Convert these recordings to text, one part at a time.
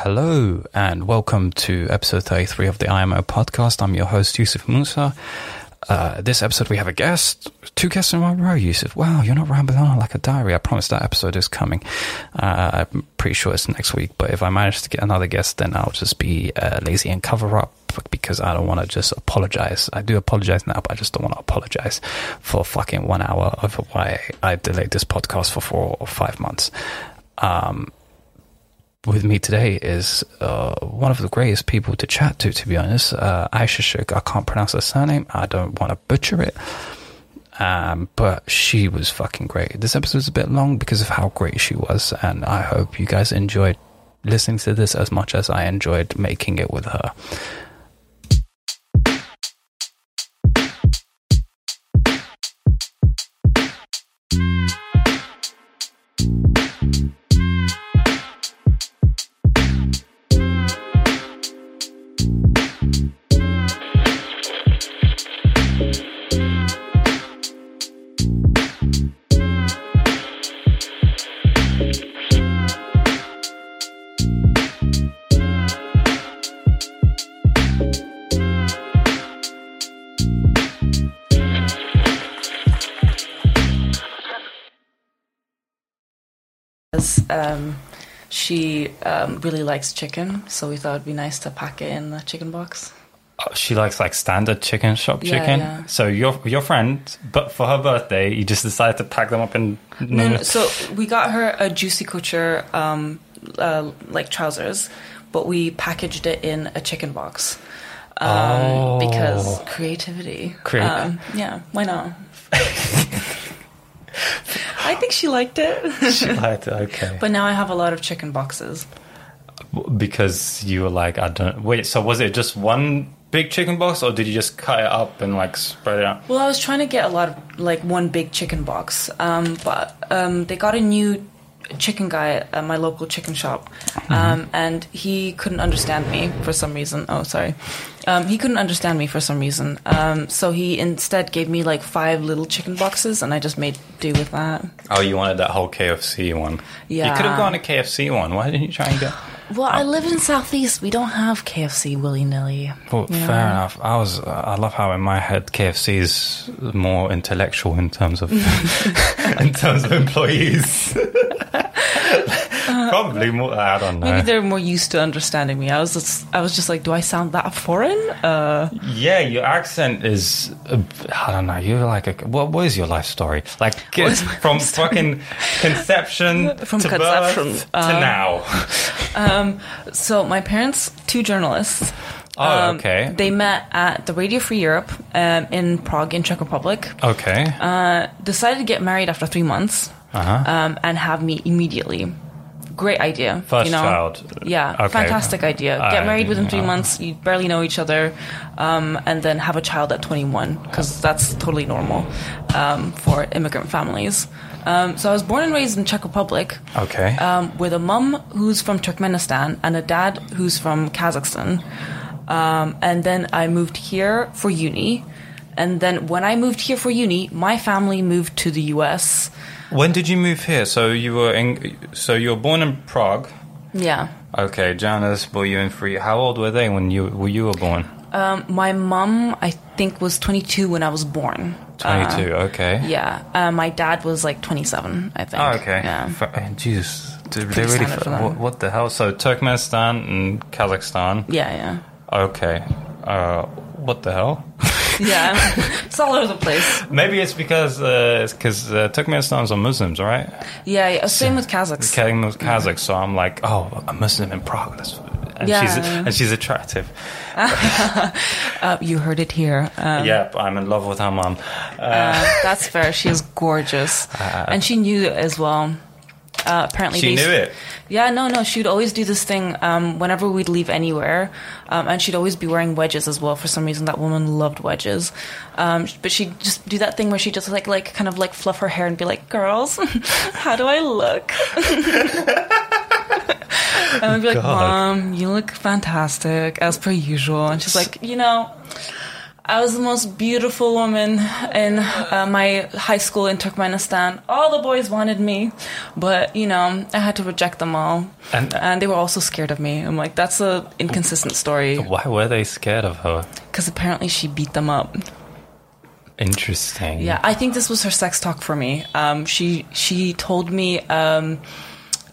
Hello and welcome to episode 33 of the IMO podcast. I'm your host, Yusuf Musa. Uh, this episode we have a guest, two guests in one row, Yusuf. Wow, you're not rambling on like a diary. I promise that episode is coming. Uh, I'm pretty sure it's next week, but if I manage to get another guest, then I'll just be uh, lazy and cover up because I don't want to just apologize. I do apologize now, but I just don't want to apologize for fucking one hour of why I delayed this podcast for four or five months. Um, with me today is uh, one of the greatest people to chat to, to be honest. Uh, Aisha Shook. I can't pronounce her surname. I don't want to butcher it. Um, but she was fucking great. This episode is a bit long because of how great she was, and I hope you guys enjoyed listening to this as much as I enjoyed making it with her. Um, she um, really likes chicken, so we thought it'd be nice to pack it in the chicken box. Oh, she likes like standard chicken shop Yeah, chicken. yeah. So your your friend, but for her birthday, you just decided to pack them up in. No, no, so we got her a juicy couture um, uh, like trousers, but we packaged it in a chicken box um, Oh. because creativity. Crea- um, yeah, why not? I think she liked it, She liked it, okay. but now I have a lot of chicken boxes. because you were like, I don't. Wait, so was it just one big chicken box, or did you just cut it up and like spread it out? Well, I was trying to get a lot of like one big chicken box, um, but um, they got a new chicken guy at my local chicken shop, um, and he couldn't understand me for some reason. Oh, sorry, um, he couldn't understand me for some reason. Um, so he instead gave me like five little chicken boxes, and I just made do with that. Oh, you wanted that whole KFC one. Yeah. You could have gone a KFC one. Why didn't you try and get? Well, I live in Southeast. We don't have KFC willy nilly. Well, fair enough. I was. Uh, I love how in my head KFC is more intellectual in terms of in terms of employees. Probably more. I don't know. Maybe they're more used to understanding me. I was just, I was just like, do I sound that foreign? Uh, Yeah, your accent is. Uh, I don't know. You're like a. What, what is your life story? Like from fucking conception From to conception, birth to um, now. so my parents, two journalists. Oh, Um, okay. They met at the Radio Free Europe um, in Prague, in Czech Republic. Okay. Uh, decided to get married after three months Uh-huh. um, and have me immediately. Great idea. First you know? child. Yeah, Okay. fantastic idea. Get married within three uh, months. You barely know each other, um, and then have a child at 21 because that's totally normal um, for immigrant families. Um, so I was born and raised in Czech Republic Okay. um, with a mum who's from Turkmenistan and a dad who's from Kazakhstan. Um, and then I moved here for uni. And then when I moved here for uni, my family moved to the US. When did you move here? So you were in. So you were born in Prague. Yeah. Okay, Janice, were you in free? How old were they when you when you were born? Um, my mom, I think, was 22 when I was born. Twenty two. Uh, okay. yeah. Uh, my dad was like 27, I think. Oh, okay. Yeah. F- uh, Jesus, they really? What, what the hell? So Turkmenistan and Kazakhstan. Yeah, yeah. Okay. Uh, what the hell? Yeah. it's all over the place. Maybe it's because uh, because uh, Turkmenistans are Muslims, right? Yeah, yeah. Same with Kazakhs. Kazakh, Kazakh. So I'm like, oh, a Muslim in Prague. That's, and Yeah. she's and she's attractive. Uh, you heard it here. Um, yep, I'm in love with her mom. Uh, that's fair. She is gorgeous, and she knew it as well. Uh, apparently, She they- knew it. Yeah, no, no. She'd always do this thing um, whenever we'd leave anywhere, um, and she'd always be wearing wedges as well. For some reason, that woman loved wedges. Um, but she'd just do that thing where she just like, like, kind of like fluff her hair and be like, "Girls, how do I look?" and I'd be like, God. "Mom, you look fantastic as per usual." And she's like, "You know." I was the most beautiful woman in uh, my high school in Turkmenistan. All the boys wanted me, but you know, I had to reject them all, And- and, they were also scared of me. I'm like, that's a inconsistent story Why were they scared of her? because apparently she beat them up. Interesting. Yeah, I think this was her sex talk for me. Um, she she told me. Um,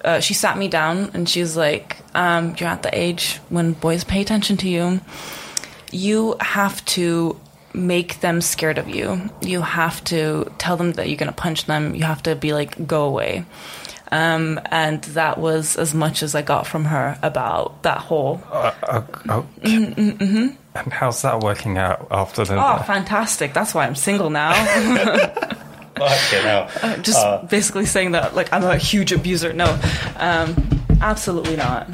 uh, she sat me down and she was like, um, "You're at the age when boys pay attention to you. You have to make them scared of you. You have to tell them that you're gonna punch them. You have to be like, go away." Um, and that was as much as I got from her about that whole Uh, uh, okay. And how's that working out after the? Oh, fantastic. That's why I'm single now. okay, now. Just Uh, basically saying that, like, I'm a huge abuser. No, um, absolutely not.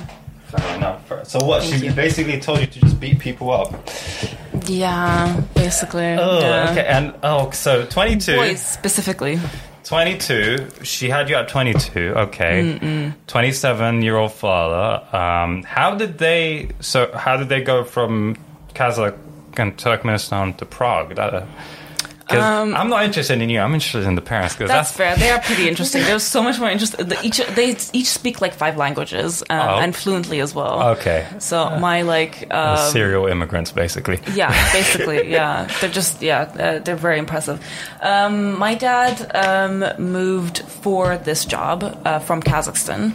Fair enough. So what? Thank she you. basically told you to just beat people up. Yeah, basically. Oh, yeah. okay. And oh, so 22. Boys specifically. 22. She had you at 22. Okay. 27 year old father. Um, how did they? So how did they go from Kazakh and Turkmenistan to Prague? That, because I'm not interested in you. I'm interested in the parents. Because Um, That's that's, fair. They are pretty interesting. There's so much more interesting. the- Each they each speak like five languages um, Oh. and fluently as well. okay. So my like um, Serial immigrants, basically. Yeah, basically, yeah. They're just, yeah, uh, they're very impressive. Um, my dad um, moved for this job uh, from Kazakhstan.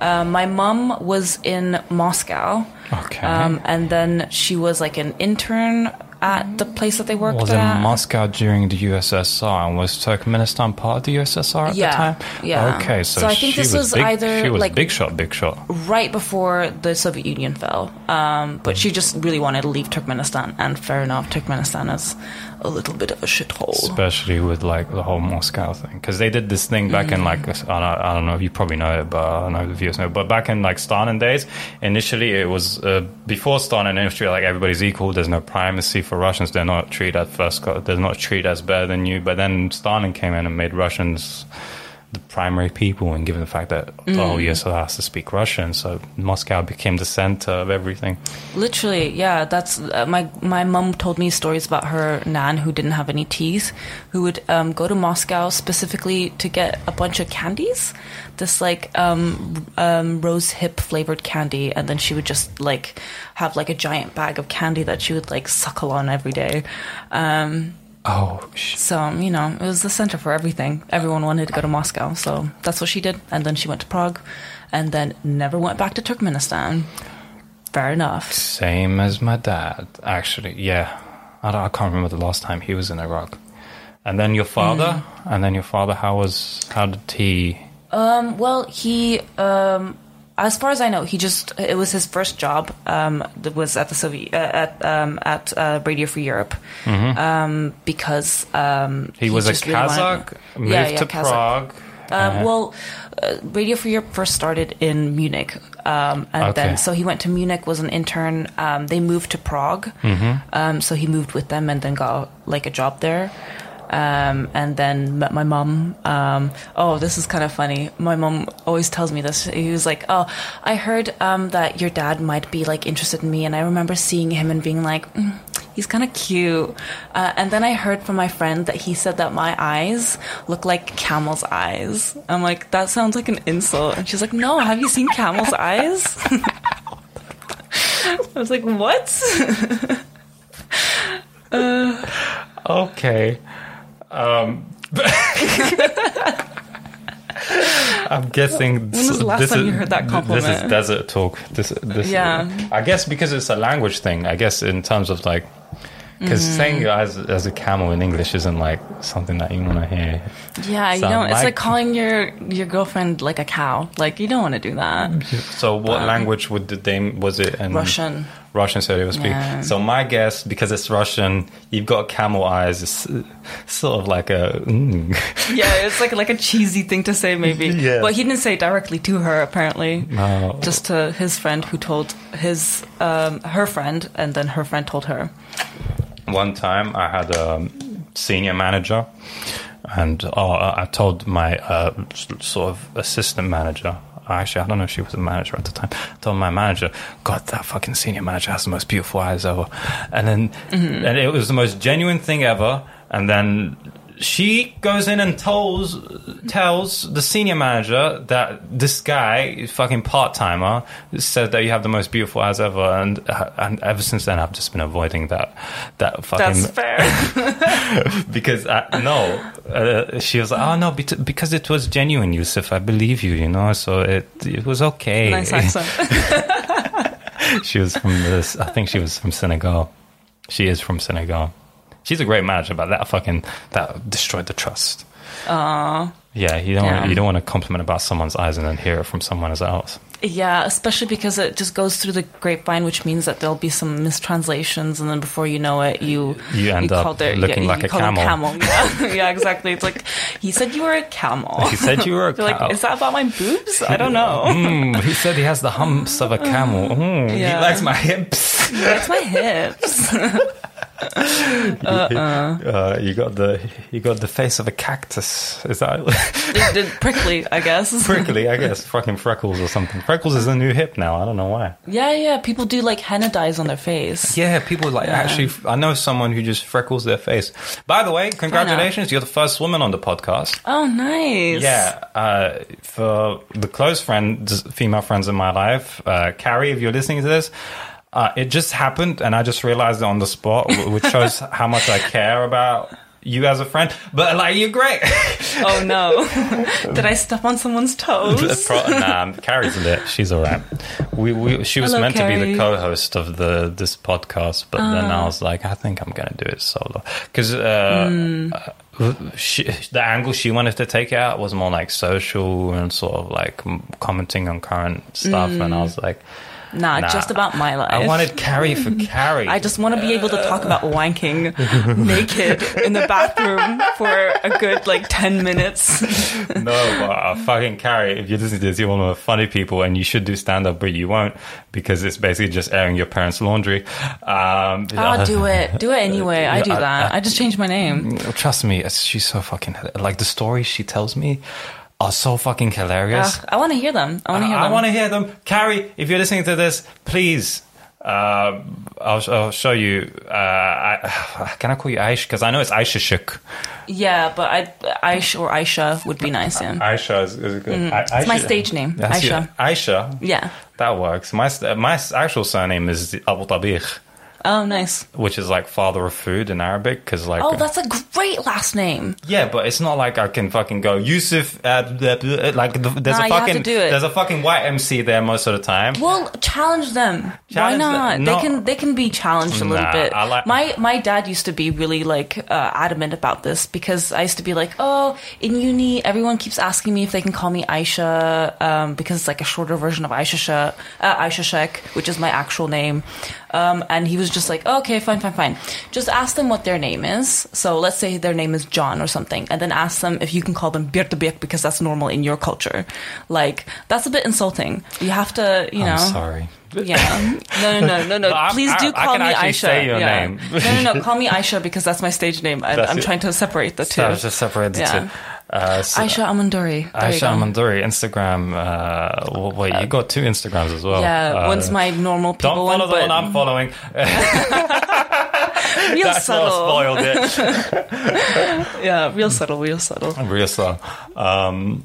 Uh, my mom was in Moscow. Okay. Um, and then she was like an intern at the place that they worked was in. Moscow during the USSR, and was Turkmenistan part of the USSR at Yeah, the time? yeah. Okay, so, So I think she this was, was big, either, she was like- big shot, big shot. right before the Soviet Union fell. Um, but she just really wanted to leave Turkmenistan, and fair enough, Turkmenistan is a little bit of a shithole. especially with like the whole Moscow thing, because they did this thing back in like I don't, I don't know if you probably know it, but I don't know if the viewers know. But back in like Stalin days, initially it was uh, before Stalin initially like everybody's equal. There's no primacy for Russians. They're not treated at first. They're not treated as better than you. But then Stalin came in and made Russians the primary people, and given the fact that the whole USSR has to speak Russian, so Moscow became the center of everything. Literally, yeah. That's uh, my my mom told me stories about her nan who didn't have any teeth, who would um, go to Moscow specifically to get a bunch of candies, this like um, um, rose hip flavored candy, and then she would just like have like a giant bag of candy that she would like suckle on every day. Um, Oh, sh- so you know, it was the center for everything. Everyone wanted to go to Moscow, so that's what she did. And then she went to Prague, and then never went back to Turkmenistan. Fair enough. Same as my dad, actually. Yeah, I, don't, I can't remember the last time he was in Iraq. And then your father, and then your father. How was? How did he? Um, well, he, um, as far as I know, he just it was his first job. Um, that was at the Soviet uh, at um, at uh, Radio Free Europe. Um, because um, Mm-hmm. He, was a really wanted- Kazakh, moved Yeah, yeah, to Kazakh. Prague. Uh, well, uh, Radio Free Europe first started in Munich, um, and Okay. then so he went to Munich, was an intern. Um, they moved to Prague, Mm-hmm. um, so he moved with them and then got like a job there. Um, and then met my mom. Um, oh, this is kind of funny. My mom always tells me this. He was like, "Oh, I heard um, that your dad might be like interested in me," and I remember seeing him and being like, mm, "He's kind of cute." Uh, and then I heard from my friend that he said that my eyes look like camel's eyes. I'm like, that sounds like an insult. And she's like, "No, have you seen camel's eyes?" I was like, "What?" Okay. Um, I'm guessing. When was the last this time is- you heard that compliment? This is desert talk. This, this, Yeah. I guess because it's a language thing. I guess in terms of like, because Mm-hmm. saying your eyes as a camel in English isn't like something that you want to hear. Yeah, you Sound know, it's like- like calling your your girlfriend like a cow. Like you don't want to do that. So, what language would the they was it? In Russian. Russian, so speak. Yeah. So my guess, because it's Russian, you've got camel eyes. It's sort of like a. Mm. Yeah, it's like like a cheesy thing to say, maybe. Yeah. But he didn't say directly to her, apparently. No. Just to his friend, who told his um, her friend, and then her friend told her. One time, I had a senior manager, and uh, I told my uh, sort of assistant manager. Actually, I don't know if she was a manager at the time. Told my manager, God, that fucking senior manager has the most beautiful eyes ever. And then, Mm-hmm. and it was the most genuine thing ever. And then she goes in and tells tells the senior manager that this guy, fucking part timer, said that you have the most beautiful eyes ever. And uh, and ever since then, I've just been avoiding that that fucking That's fair. because I, no, uh, she was like, oh no, because it was genuine, Yusuf. I believe you, you know. So it it was okay. nice accent. she was from this. I think she was from Senegal. She is from Senegal. She's a great manager, but that fucking that destroyed the trust. Aww. Yeah, you don't Yeah. you don't want to compliment about someone's eyes and then hear it from someone else. Yeah, especially because it just goes through the grapevine, which means that there'll be some mistranslations, and then before you know it, you You end up call their- looking you like a them camel. Yeah, yeah, exactly. It's like he said you were a camel. He said you were a You're like, is that about my boobs? I don't know. Mm, he said he has the humps of a camel. Mm, He likes my hips. That's my hips. Uh, you got the you got the face of a cactus. Is that prickly, I guess. prickly? I guess fucking freckles or something. Freckles is a new hip now. I don't know why. Yeah, yeah. People do like henna dyes on their face. Yeah, people like actually. I know someone who just freckles their face. By the way, congratulations! You're the first woman on the podcast. Oh, nice. Yeah, uh, for the close friends, female friends in my life, uh, Carrie, if you're listening to this, uh, it just happened, and I just realized it on the spot, which shows how much I care about you as a friend. But like, you're great. Oh no. Did I step on someone's toes? Pro- nah, Carrie's lit. She's all right. We, we, she was Hello, meant to be the co-host of the this podcast, but then I was like, I think I'm gonna do it solo because uh, uh, she, the angle she wanted to take out was more like social and sort of like commenting on current stuff, and I was like, Nah, Nah. just about my life. I wanted Carrie for Carrie. I just want to be able to talk about wanking naked in the bathroom for a good like 10 minutes. no, but uh, fucking Carrie, if you listen to this, you're one of the funny people, and you should do stand up, but you won't because it's basically just airing your parents' laundry. Um, I'll do it. Do it anyway. I do I- that. I just changed my name. Trust me, she's so fucking like the stories she tells me are so fucking hilarious. Ugh, I want to hear them. I want to hear I them. want to hear them. Carrie, if you're listening to this, please. Uh, I'll, I'll show you. Uh, I, can I call you Aish? Because I know it's Aisha Shuk. Yeah, but I, Aish or Aisha would be nice. Yeah. Aisha is, is good. I- Mm. It's my stage name, That's Aisha. your- Aisha. Yeah. That works. My my actual surname is Abu Tabikh, Oh, nice. which is like father of food in Arabic. Because like, Oh, that's a great last name. yeah, but it's not like I can fucking go Yusuf. Uh, blah, blah, like the, there's Nah, a you have to fucking do it. there's a fucking white MC there most of the time. Well, challenge them. Challenge Why not? them. They can they can be challenged a little Nah, bit. I like- my my dad used to be really like uh, adamant about this because I used to be like, oh, in uni, everyone keeps asking me if they can call me Aisha um, because it's like a shorter version of Aisha Shek, uh, Aisha Shek, which is my actual name. Um, and he was just like, okay, fine, fine, fine. Just ask them what their name is. So let's say their name is John or something, and then ask them if you can call them Birtabik because that's normal in your culture. Like that's a bit insulting. You have to, you know. I'm sorry. Yeah. No, no, no, no, no. No, Please do call me Aisha. say your yeah. name. no, no, no. Call me Aisha because that's my stage name. I, I'm it. trying to separate the two. So I was just separate the Yeah. two. Uh, so- Aisha Amanduri. Aisha. Amanduri, Instagram. Uh, well, wait, you got two Instagrams as well. Yeah, Uh, one's my normal Don't follow one, the but one I'm following. real That's subtle. spoiled it. Yeah, real subtle, real subtle. Real subtle. Um,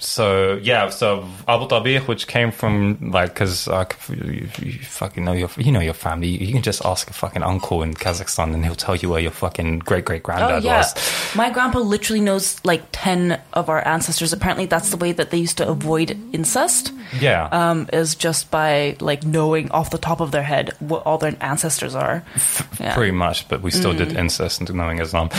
so yeah, so Abu Tabikh, which came from like, because uh, you, you fucking know your, you know your family. You can just ask a fucking uncle in Kazakhstan, and he'll tell you where your fucking great great Oh granddad yeah, was. my grandpa literally knows like ten of our ancestors. Apparently, that's the way that they used to avoid incest. Yeah, Um, is just by like knowing off the top of their head what all their ancestors are. Yeah. pretty much. But we still did incest into knowing Islam.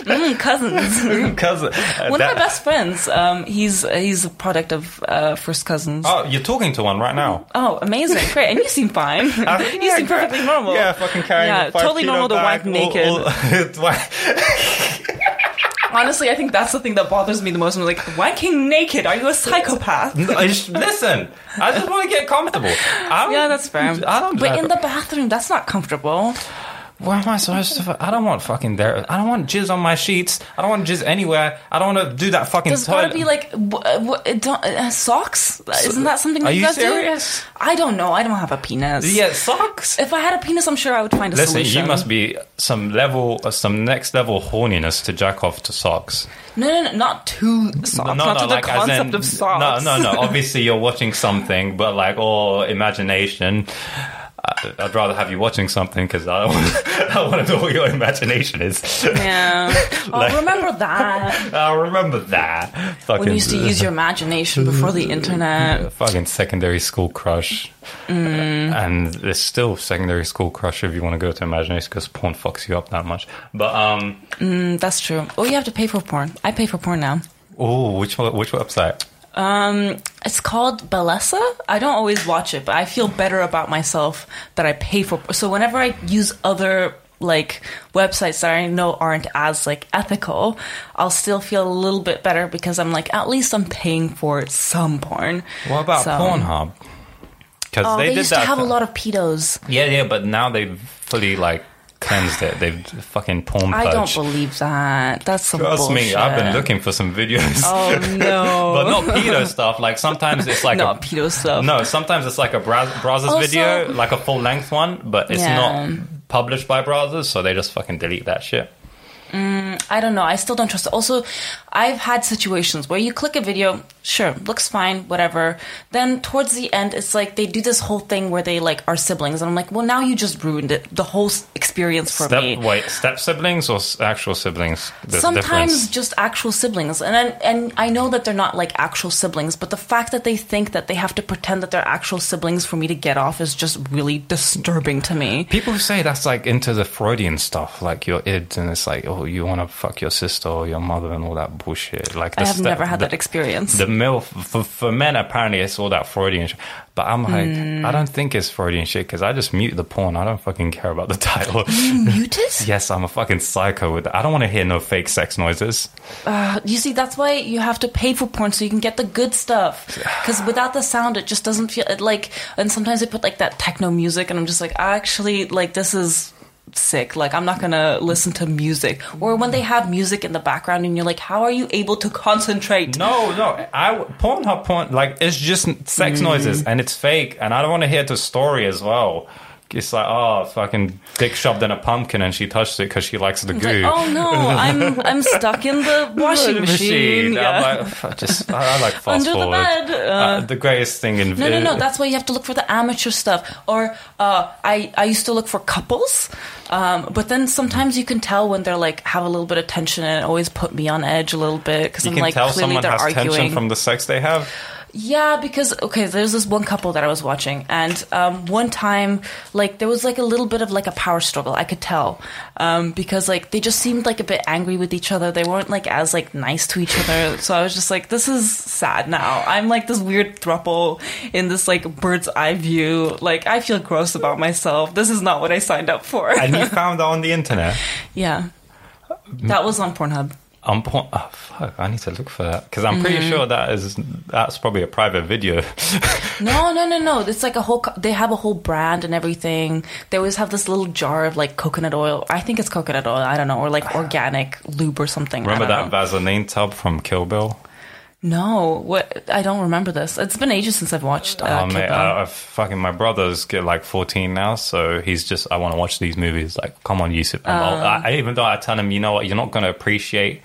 Mm, cousins. Uh, One that- of my best friends. Um, he's he's a product of uh, first cousins. Oh, you're talking to one right now. Oh, amazing! Great, and you seem fine. you Yeah, seem perfectly normal. Yeah, fucking carrying Yeah, totally normal to bag, naked. all- all- Honestly, I think that's the thing that bothers me the most. I'm like, wanking naked? Are you a psychopath? I just- listen, I just want to get comfortable. Yeah, that's fair. I don't. But in the bathroom, that's not comfortable. Why am I supposed to? fu- I don't want fucking there. I don't want jizz on my sheets. I don't want jizz anywhere. I don't want to do that fucking. There's gotta toilet. be like w- w- don't, uh, socks. Isn't that something that Are you you guys serious? do? I don't know. I don't have a penis. yeah, socks. If I had a penis, I'm sure I would find a Listen, solution. you must be some level, uh, some next level horniness to jack off to socks. No, no, no, not to socks. not to the as concept in- of socks. No, no, no. Obviously, you're watching something, but like all imagination. I- I'd rather have you watching something because I want, I want to know what your imagination is. Yeah. Oh, Like- remember that I remember that. Fucking, when you used to use your imagination before the internet. fucking secondary school crush, Mm. and there's still secondary school crush if you want to go to imagination because porn fucks you up that much. But um, Mm, that's true. Oh, you have to pay for porn. I pay for porn now. oh, which which website? Um, it's called Bellesa. I don't always watch it, but I feel better about myself that I pay for. So whenever I use other like websites that I know aren't as like ethical, I'll still feel a little bit better because I'm like at least I'm paying for some porn. What about So- Pornhub? Because Oh, they, did used to have a lot of pedos. Yeah, yeah, but now they've fully like cleansed it. They've fucking porn I don't believe that. That's some Trust bullshit. me, I've been looking for some videos. Oh no! but not pedo stuff. Like sometimes it's like not a pedo stuff. no. Sometimes it's like a Bra- Also- video, like a full length one, but it's Yeah. not published by Brazzers, so they just fucking delete that shit. Mm, I don't know. I still don't trust it. Also, I've had situations where you click a video, sure, looks fine, whatever. Then towards the end, it's like they do this whole thing where they like are siblings, and I'm like, well, now you just ruined it, the whole experience for Step me. wait, step siblings or actual siblings? There's Sometimes difference. just actual siblings, and then, and I know that they're not like actual siblings, but the fact that they think that they have to pretend that they're actual siblings for me to get off is just really disturbing to me. People say that's like into the Freudian stuff, like your id, and it's like, oh, you want to fuck your sister or your mother and all that bullshit. Like I have never had the- that experience. The MILF, for, for men, apparently it's all that Freudian shit. But I'm like, Hmm. I don't think it's Freudian shit because I just mute the porn. I don't fucking care about the title. Muted? yes, I'm a fucking psycho with that. I don't want to hear no fake sex noises. Uh, you see, that's why you have to pay for porn so you can get the good stuff. Because without the sound, it just doesn't feel it like. And sometimes they put like that techno music, and I'm just like, actually, like this is sick. Like I'm not gonna listen to music. Or when they have music in the background, and you're like, how are you able to concentrate? No, no, I Pornhub porn like it's just sex Mm. noises and it's fake, and I don't want to hear the story as well. It's like, oh, fucking dick shoved in a pumpkin and she touched it because she likes the goo. like, oh no, I'm I'm stuck in the washing The machine. Yeah. I'm like, just I, like fast Under the forward. bed, uh, Uh, the greatest thing in No, no, no. That's why you have to look for the amateur stuff. Or uh, I, I used to look for couples, um, but then sometimes you can tell when they're like have a little bit of tension, and it always put me on edge a little bit because I'm can like tell clearly someone they're has arguing. tension from the sex they have. Yeah, because okay, there's this one couple that I was watching, and um, one time, like there was like a little bit of like a power struggle. I could tell um, because like they just seemed like a bit angry with each other. They weren't like as like nice to each other. So I was just like, this is sad. Now I'm like this weird thruple in this like bird's eye view. Like I feel gross about myself. This is not what I signed up for. And you found that on the internet. yeah, that was on Pornhub. Porn. Oh fuck! I need to look for that because I'm pretty Mm-hmm. sure that is that's probably a private video. No, no, no, no. It's like a whole. Co- they have a whole brand and everything. They always have this little jar of like coconut oil. I think it's coconut oil. I don't know, or like organic lube or something. Remember that know. Vaseline tub from Kill Bill? No, what? I don't remember this. It's been ages since I've watched. Uh, oh mate, I, I fucking my brother's get like 14 now, so he's just I want to watch these movies. Like, come on, Yusuf. I, I even though I tell him, you know what, you're not going to appreciate.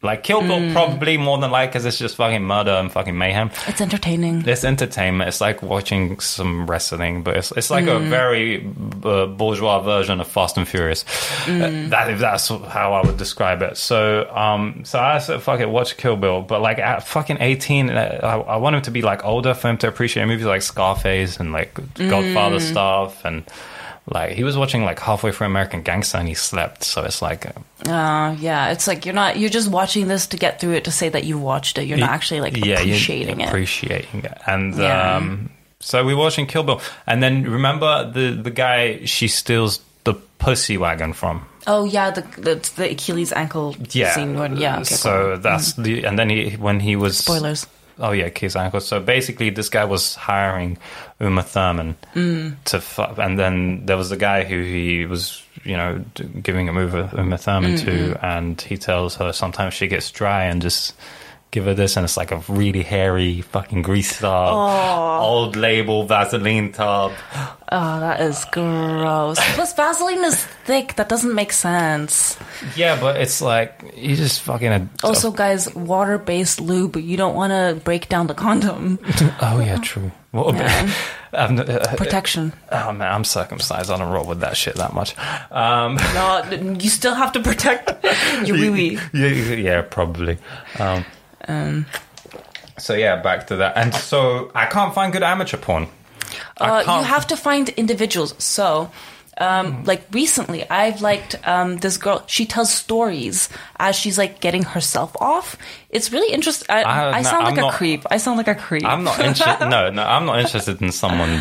Like Kill Bill, Mm. probably more than like, because it's just fucking murder and fucking mayhem. it's entertaining. It's entertainment. It's like watching some wrestling, but it's it's like Mm. a very uh, bourgeois version of Fast and Furious. Mm. Uh, that if that's how I would describe it. So um, so I said, fuck it, watch Kill Bill. But like at fucking eighteen, uh, I, I want him to be like older for him to appreciate movies like Scarface and like Godfather Mm. stuff and. Like he was watching like halfway through American Gangster and he slept, so it's like uh, Uh, yeah, it's like you're not. You're just watching this to get through it to say that you watched it. You're not actually like yeah, you're appreciating it. appreciating it. And Yeah. um, so we're watching Kill Bill, and then remember the the guy she steals the pussy wagon from. oh yeah, the the, the Achilles ankle Yeah, scene. When, yeah. Okay, so cool. that's the and then he when he was spoilers. Oh yeah, Keith Ankle. So basically, this guy was hiring Uma Thurman Mm. to, fu- and then there was the guy who he was, you know, giving a move Uma Thurman to, and he tells her sometimes she gets dry and just give her this, and it's like a really hairy fucking grease tub, old label Vaseline tub. Oh, that is gross. Plus, Vaseline is thick. That doesn't make sense. Yeah, but it's like you just fucking. A, Also, guys, water-based lube. You don't want to break down the condom. oh yeah, true. Well, Yeah. I'm, uh, Protection. oh man, I'm circumcised. I don't roll with that shit that much. Um, No, you still have to protect your wee wee. yeah, yeah, probably. Um, Um, so yeah, back to that. And so I can't find good amateur porn. Uh, you have to find individuals. So, um, like recently, I've liked um, this girl. She tells stories as she's like getting herself off. It's really interesting. I, I- I no, sound I'm like a not- creep. I sound like a creep. I'm not interested. no, no, I'm not interested in someone.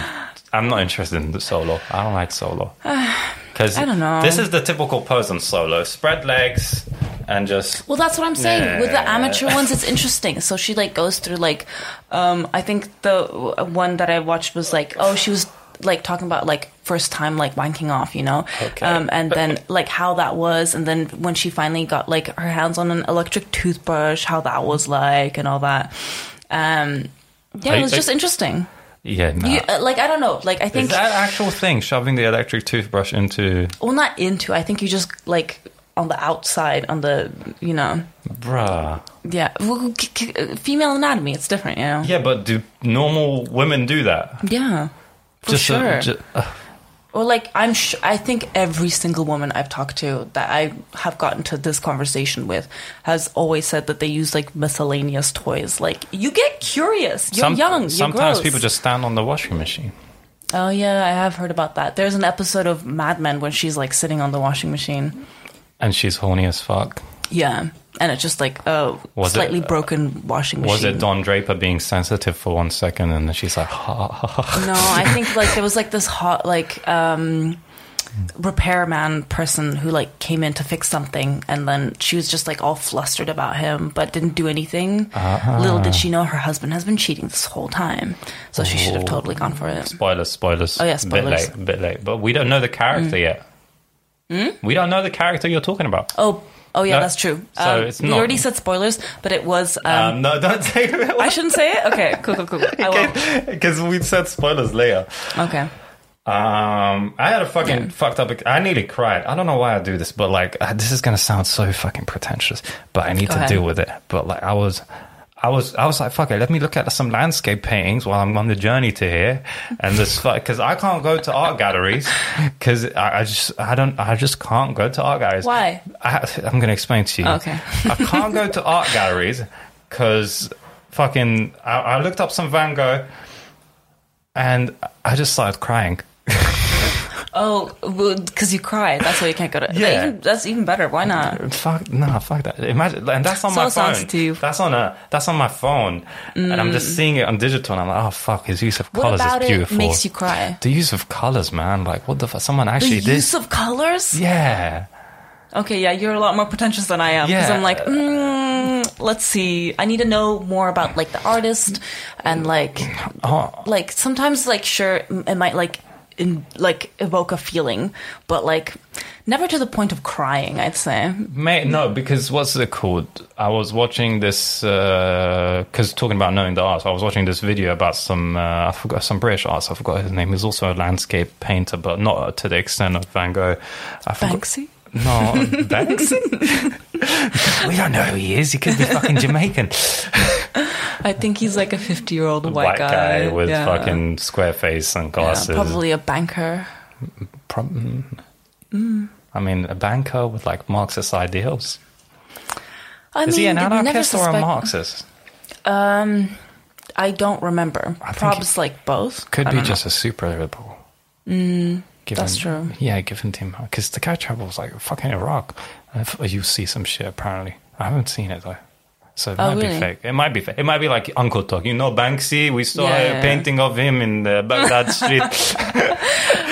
I'm not interested in the solo. I don't like solo. Because I don't know. This is the typical pose on solo: spread legs and just. Well, that's what I'm saying. With the amateur ones, it's interesting. So she like goes through like, um, I think the one that I watched was like, oh, she was like talking about like first time like wanking off, you know, Okay. um, and then like how that was, and then when she finally got like her hands on an electric toothbrush, how that was like, and all that. Um, yeah, it was just interesting. Yeah, no. You, uh, like I don't know, like I is think that actual thing? Shoving the electric toothbrush into, well, not into. I think you just like on the outside, on the you know, bruh. yeah, well, female anatomy. It's different, you know. Yeah, but do normal women do that? Yeah, for a- sure. ju- uh, or like I'm, sh- I think every single woman I've talked to that I have gotten to this conversation with has always said that they use like miscellaneous toys. Like you get curious. You're some- young. You're Sometimes gross. people just stand on the washing machine. Oh yeah, I have heard about that. There's an episode of Mad Men when she's like sitting on the washing machine. And she's horny as fuck. Yeah, and it's just like a Was it- slightly uh, broken washing machine. Was it Don Draper being sensitive for one second and then she's like, ha, ha, ha. No, I think like there was like this hot like um repairman person who like came in to fix something and then she was just like all flustered about him but didn't do anything. Ah. Little did she know her husband has been cheating this whole time. So she should have Oh. totally gone for it. Spoilers, spoilers. Oh, yeah, Bit spoilers. late, bit late. But we don't know the character mm. yet. We don't know the character you're talking about. Oh, oh yeah, No, that's true. so Um, it's we not- already said spoilers, but it was um, Um, no, don't say it. I shouldn't say it? Okay, cool, cool, cool. I will. Because we said spoilers later. Okay. Um, I had a fucking Yeah. fucked up. I nearly cried. I don't know why I do this, but like, uh, this is gonna sound so fucking pretentious, but I need Go to ahead. deal with it. But like, I was, I was, I was like, fuck it. Let me look at some landscape paintings while I'm on the journey to here, and this because I can't go to art galleries because I, I just, I don't, I just can't go to art galleries. Why? I, I'm gonna explain to you. Okay. I can't go to art galleries because fucking. I, I looked up some Van Gogh, and I just started crying. Oh, because you cried. That's why you can't go to. Yeah. Even, that's even better. Why not? Fuck no, fuck that. Imagine, and that's on So my phone. sensitive. That's on a, that's on my phone, and I'm just seeing it on digital, and I'm like, oh fuck, his use of What colors about is it beautiful. makes you cry? the use of colors, man. Like, what the fuck? Someone The actually did. use of colors? yeah, Okay, yeah, you're a lot more pretentious than I am. Because Yeah. I'm like, mm, let's see. I need to know more about like the artist and like, oh, like sometimes like sure it might like in like evoke a feeling, but like never to the point of crying. I'd say. Mate, no, because what's it called? I was watching this because talking about knowing the arts. I was watching this video about some uh, I forgot some British artist. I forgot his name. He's also a landscape painter, but not to the extent of Van Gogh. I forgot- Banksy. No, Banksy. we don't know who he is. He could be fucking Jamaican. I think he's like a 50 year old white, guy, with Yeah. fucking square face and Yeah, glasses. probably a banker. Mm. I mean, a banker with like Marxist ideals. I Is mean, he an anarchist or a Marxist? Um, I don't remember. I Probs like both. Could be know. just a super liberal. Mm, that's true. Yeah, given to him because the guy travels like fucking Iraq. And You see some shit apparently. I haven't seen it though. So it Oh, might be fake. It might be fake. It might be like Uncle Talk. You know Banksy? We saw Yeah, a painting of him in the Baghdad street.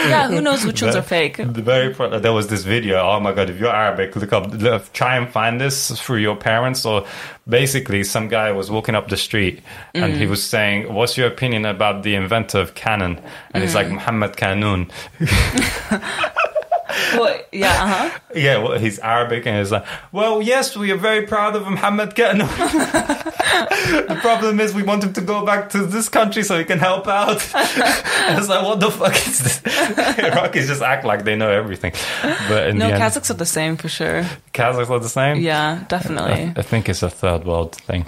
Yeah, who knows which ones The- are fake? The very pro- there was this video. Oh my god! If you're Arabic, look up, look, try and find this through your parents. Or basically, some guy was walking up the street and Mm. he was saying, "What's your opinion about the inventor of Canon?" And he's Mm. like Muhammad Kanun. Well, yeah, uh huh. Yeah, well, he's Arabic and he's like, "Well, yes, we are very proud of Muhammad Kanun. the problem is we want him to go back to this country so he can help out." and it's like, what the fuck is this? Iraqis just act like they know everything, but in No, the end, Kazakhs are the same for sure. Kazakhs are the same. Yeah, definitely. I, I think it's a third world thing.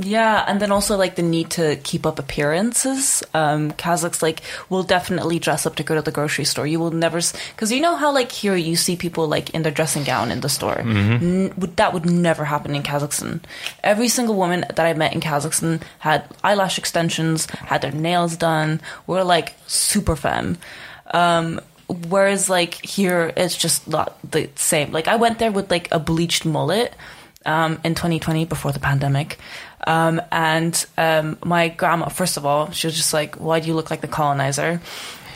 Yeah, and then also like the need to keep up appearances. Um, Kazakhs like will definitely dress up to go to the grocery store. You will never because you know how like here you see people like in their dressing gown in the store. N- that would never happen in Kazakhstan. Every single woman that I met in Kazakhstan had eyelash extensions, had their nails done, were like super femme. Um, whereas like here it's just not the same. Like I went there with like a bleached mullet um, in 2020 before the pandemic. Um, and um, my grandma, first of all, she was just like, "Why do you look like the colonizer?"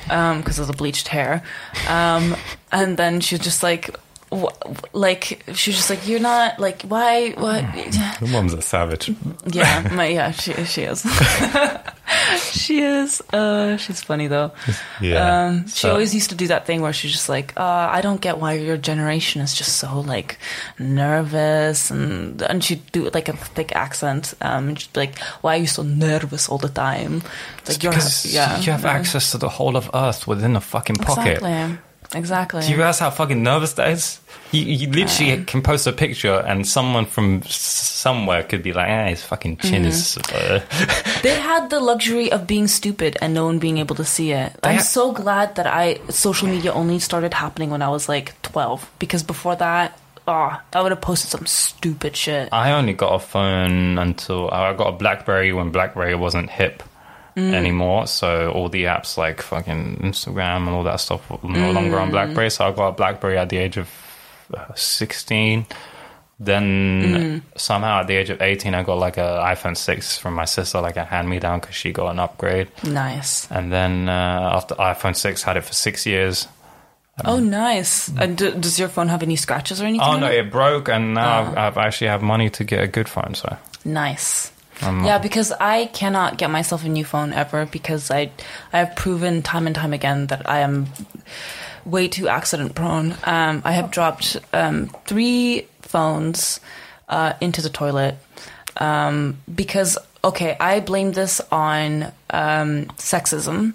Because of the bleached hair. Um, and then she was just like, like she was just like, "You're not like why what." The mom's a savage. Yeah, my yeah, she she is. she is. Uh, she's funny though. Yeah. Um, she So- always used to do that thing where she's just like, uh, I don't get why your generation is just so like nervous, and and she'd do it like a thick accent. Um, and she'd be like, Why are you so nervous all the time? It's It's like you're because yeah, you have yeah. access to the whole of Earth within a fucking pocket. Exactly. Exactly. Do you realize how fucking nervous that is? You, you literally can post a picture and someone from somewhere could be like, ah, his fucking chin is. Mm-hmm. Uh, They had the luxury of being stupid and no one being able to see it. I'm ha- so glad that I social media only started happening when I was like 12 because before that, oh, I would have posted some stupid shit. I only got a phone until I got a Blackberry when Blackberry wasn't hip Mm. anymore. So all the apps like fucking Instagram and all that stuff no longer Mm. on Blackberry. So I got Blackberry at the age of uh, 16. Then Mm. somehow at the age of 18, I got like a iPhone 6 from my sister, like a hand me down because she got an upgrade. Nice. And then uh, after iPhone 6, had it for six years. Oh, nice. And d- does your phone have any scratches or anything? Oh no, it? it broke, and now Ah. I've, I've actually have money to get a good phone. So Nice. I'm Yeah, because I cannot get myself a new phone ever because I I have proven time and time again that I am way too accident prone. Um, I have dropped um, three phones uh, into the toilet um, because okay, I blame this on um, sexism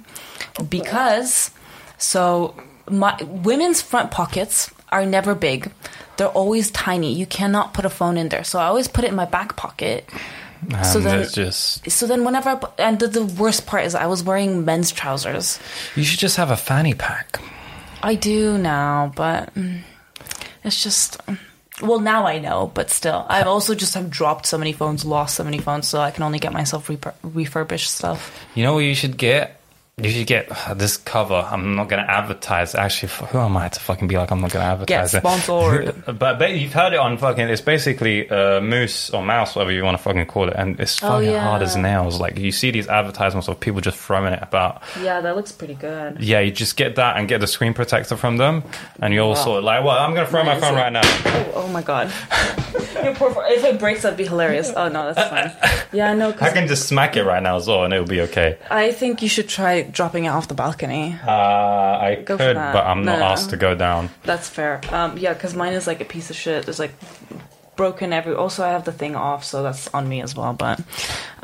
because so my women's front pockets are never big. They're always tiny. You cannot put a phone in there. So I always put it in my back pocket. So then- just So then, whenever I and the, the worst part is, I was wearing men's trousers. you should just have a fanny pack. I do now, but mm, it's just. mm, Well, now I know, but still, I've also just have dropped so many phones, lost so many phones, so I can only get myself repur- refurbished stuff. You know what you should get? If you get uh, this cover. I'm not going to advertise. Actually, who am I to fucking be like, I'm not going to advertise it? sponsored. but, but you've heard it on fucking. It's basically uh, moose or mouse, whatever you want to fucking call it, and it's Oh, fucking hard as nails. Like you see these advertisements of people just throwing it about. Yeah, that looks pretty good. Yeah, you just get that and get the screen protector from them, and you're also like, well, I'm going to throw my phone right now. Oh, oh my god! If it breaks, that'd be hilarious. Oh no, that's fine. Yeah, no, I can just smack it right now as well, and it'll be okay. I think you should try dropping it off the balcony. Uh, I Go could, but I'm not No. asked to go down. That's fair. Um, yeah, because mine is like a piece of shit. It's like broken every. Also, I have the thing off, so that's on me as well. But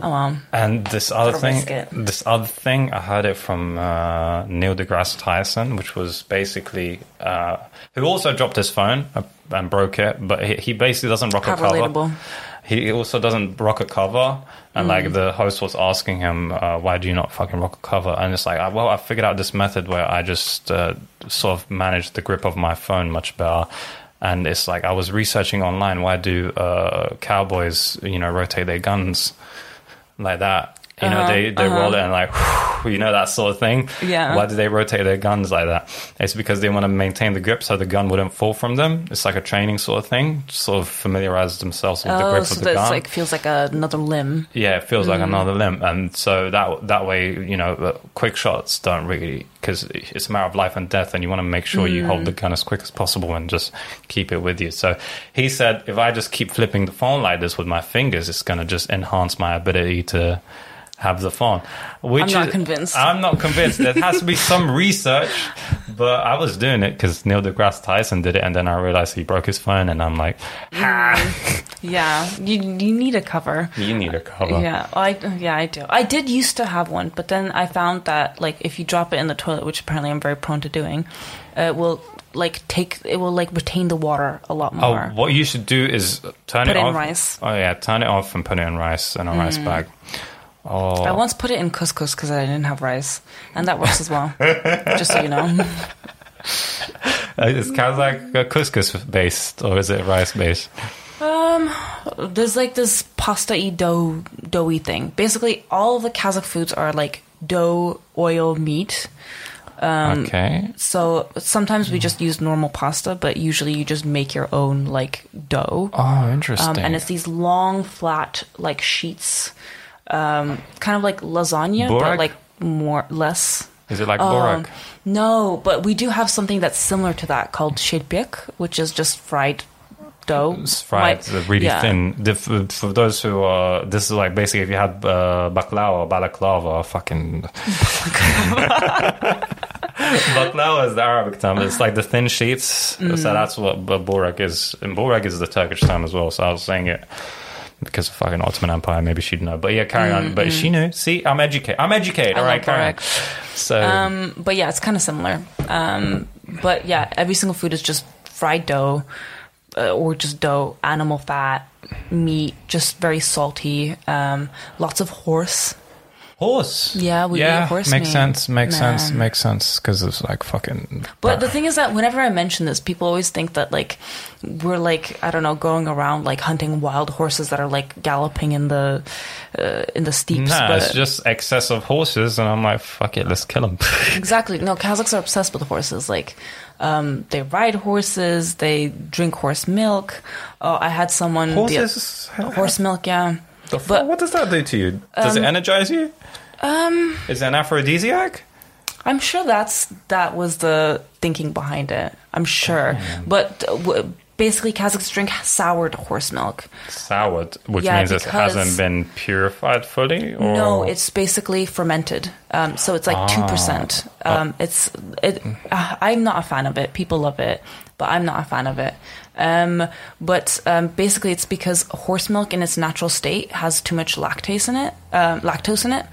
oh well. And this other thing, this other thing, I heard it from uh, Neil deGrasse Tyson, which was basically uh, who also dropped his phone uh, and broke it, but he, he basically doesn't rock How a cover. He also doesn't rock a cover, and Mm. like the host was asking him, uh, "Why do you not fucking rock a cover?" And it's like, uh, well, I figured out this method where I just uh, sort of manage the grip of my phone much better. And it's like I was researching online. Why do uh, cowboys, you know, rotate their guns like that? You know, they, they roll it and like, you know, that sort of thing. Uh-huh. Yeah. Why do they rotate their guns like that? It's because they want to maintain the grip so the gun wouldn't fall from them. It's like a training sort of thing, sort of familiarize themselves with the Oh, grip so of the gun. like feels like another limb. Yeah, it feels like Mm. another limb, and so that that way, you know, quick shots don't really because it's a matter of life and death, and you want to make sure you Mm. hold the gun as quick as possible and just keep it with you. So he said, if I just keep flipping the phone like this with my fingers, it's going to just enhance my ability to have the phone. Which I'm not is- convinced. I'm not convinced. There has to be some research, but I was doing it because Neil deGrasse Tyson did it, and then I realized he broke his phone, and I'm like, ha, Yeah, you you need a cover. you need a cover. Yeah, I yeah I do. I did used to have one, but then I found that like if you drop it in the toilet, which apparently I'm very prone to doing, it will like take it will like retain the water a lot more. Oh, more. what you should do is turn Put it off. rice. Mm. Oh yeah, turn it off and put it in rice in a rice bag. Oh, I once put it in couscous because I didn't have rice, and that works as well. just so you know. It's kind of like uh, couscous based, or is it rice based? Um, There's like this pasta-y dough doughy thing. Basically, all the Kazakh foods are like dough, oil, meat. Um, okay. So sometimes we just use normal pasta, but usually you just make your own like dough. Oh, interesting. Um, and it's these long, flat, like sheets, um, kind of like lasagna, Burak? but like more less. is it like Um, borak? No, but we do have something that's similar to that called shelpek, which is just fried dough. It's fried, really yeah. thin. The, for, those who are, this is like basically if you had uh, baklava, balaclava, fucking. baklava is the Arabic term. It's like the thin sheets. Mm. So that's what borak is. And borak is the Turkish term as well. So I was saying it because of fucking Ottoman Empire. Maybe she'd know. But yeah, carry on. But she knew. See, I'm educated. I'm educated. Mm, I All right, carry on. So Um, but yeah, it's kind of similar. Um, but yeah, every single food is just fried dough uh, or just dough, animal fat, meat, just very salty. Um, lots of horse. Horse. Yeah, we yeah, eat horse makes meat. sense. Makes sense. Makes sense because it's like fucking. But the thing is that whenever I mention this, people always think that like we're like I don't know going around like hunting wild horses that are like galloping in the uh, in the steeps. Nah, but it's just excess of horses, and I'm like, fuck it, let's kill them. exactly no Kazakhs are obsessed with horses. Like um, they ride horses, they drink horse milk. Oh, I had someone the- Horses? horse milk, yeah. The fuck? But- what does that do to you? Does it energize you? Um, Is it an aphrodisiac? I'm sure that's that was the thinking behind it. I'm sure, but uh, w- basically Kazakhs drink soured horse milk. Soured, which Yeah, means it hasn't been purified fully. Or? No, it's basically fermented. Um, so it's like two percent. Um, it's it. Uh, I'm not a fan of it. People love it, but I'm not a fan of it. Um, but um, basically, it's because horse milk in its natural state has too much lactase in it. Um, lactose in it.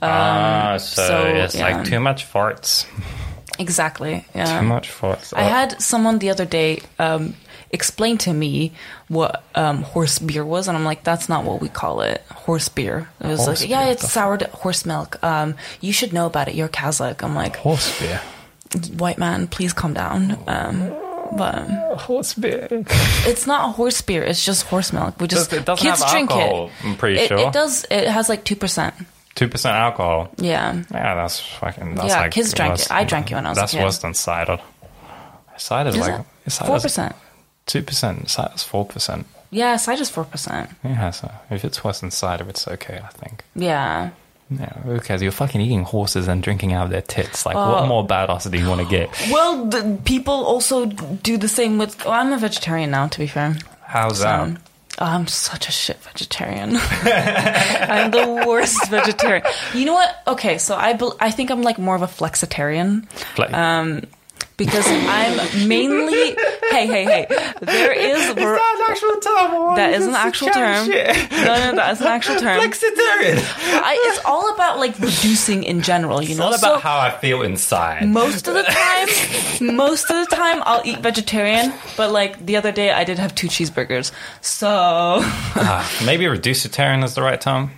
ah, so, so, it's yeah. like too much farts. Exactly. Yeah. Too much farts. I had someone the other day um, explain to me what um, horse beer was, and I'm like, that's not what we call it. Horse beer. It was Horse like, yeah, it's soured horse milk. Um, you should know about it. You're Kazakh. I'm like, horse beer. white man, please calm down. But Horse beer. it's not horse beer. It's just horse milk. We just it doesn't kids have drink alcohol, it. I'm pretty it, sure. it does. It has like two percent. Two percent alcohol. Yeah. Yeah, that's fucking. That's Yeah, like kids drank worse- it. I drank it when I was a That's kid. worse than cider. Cider's Is like Four percent. Two percent. Cider's four percent. Yeah, cider's four percent. Yeah, so if it's worse than cider, it's okay. I think. Yeah. Yeah, who cares? You're fucking eating horses and drinking out of their tits. Like, Oh. what more badass do you want to get? Well, the, people also do the same with. Oh, I'm a vegetarian now, to be fair. How's that? Um, I'm such a shit vegetarian. I'm the worst vegetarian. You know what? Okay, so I bel I think I'm like more of a flexitarian Like, um, because I'm mainly. hey, hey, hey! There is. an actual term? that is an actual term. No, no, that is an actual term. Flexitarian. I, it's all about like reducing in general. You It's know, all about So- how I feel inside. most of the time most of the time i'll eat vegetarian but like the other day i did have two cheeseburgers so Ah, maybe reducitarian is the right term.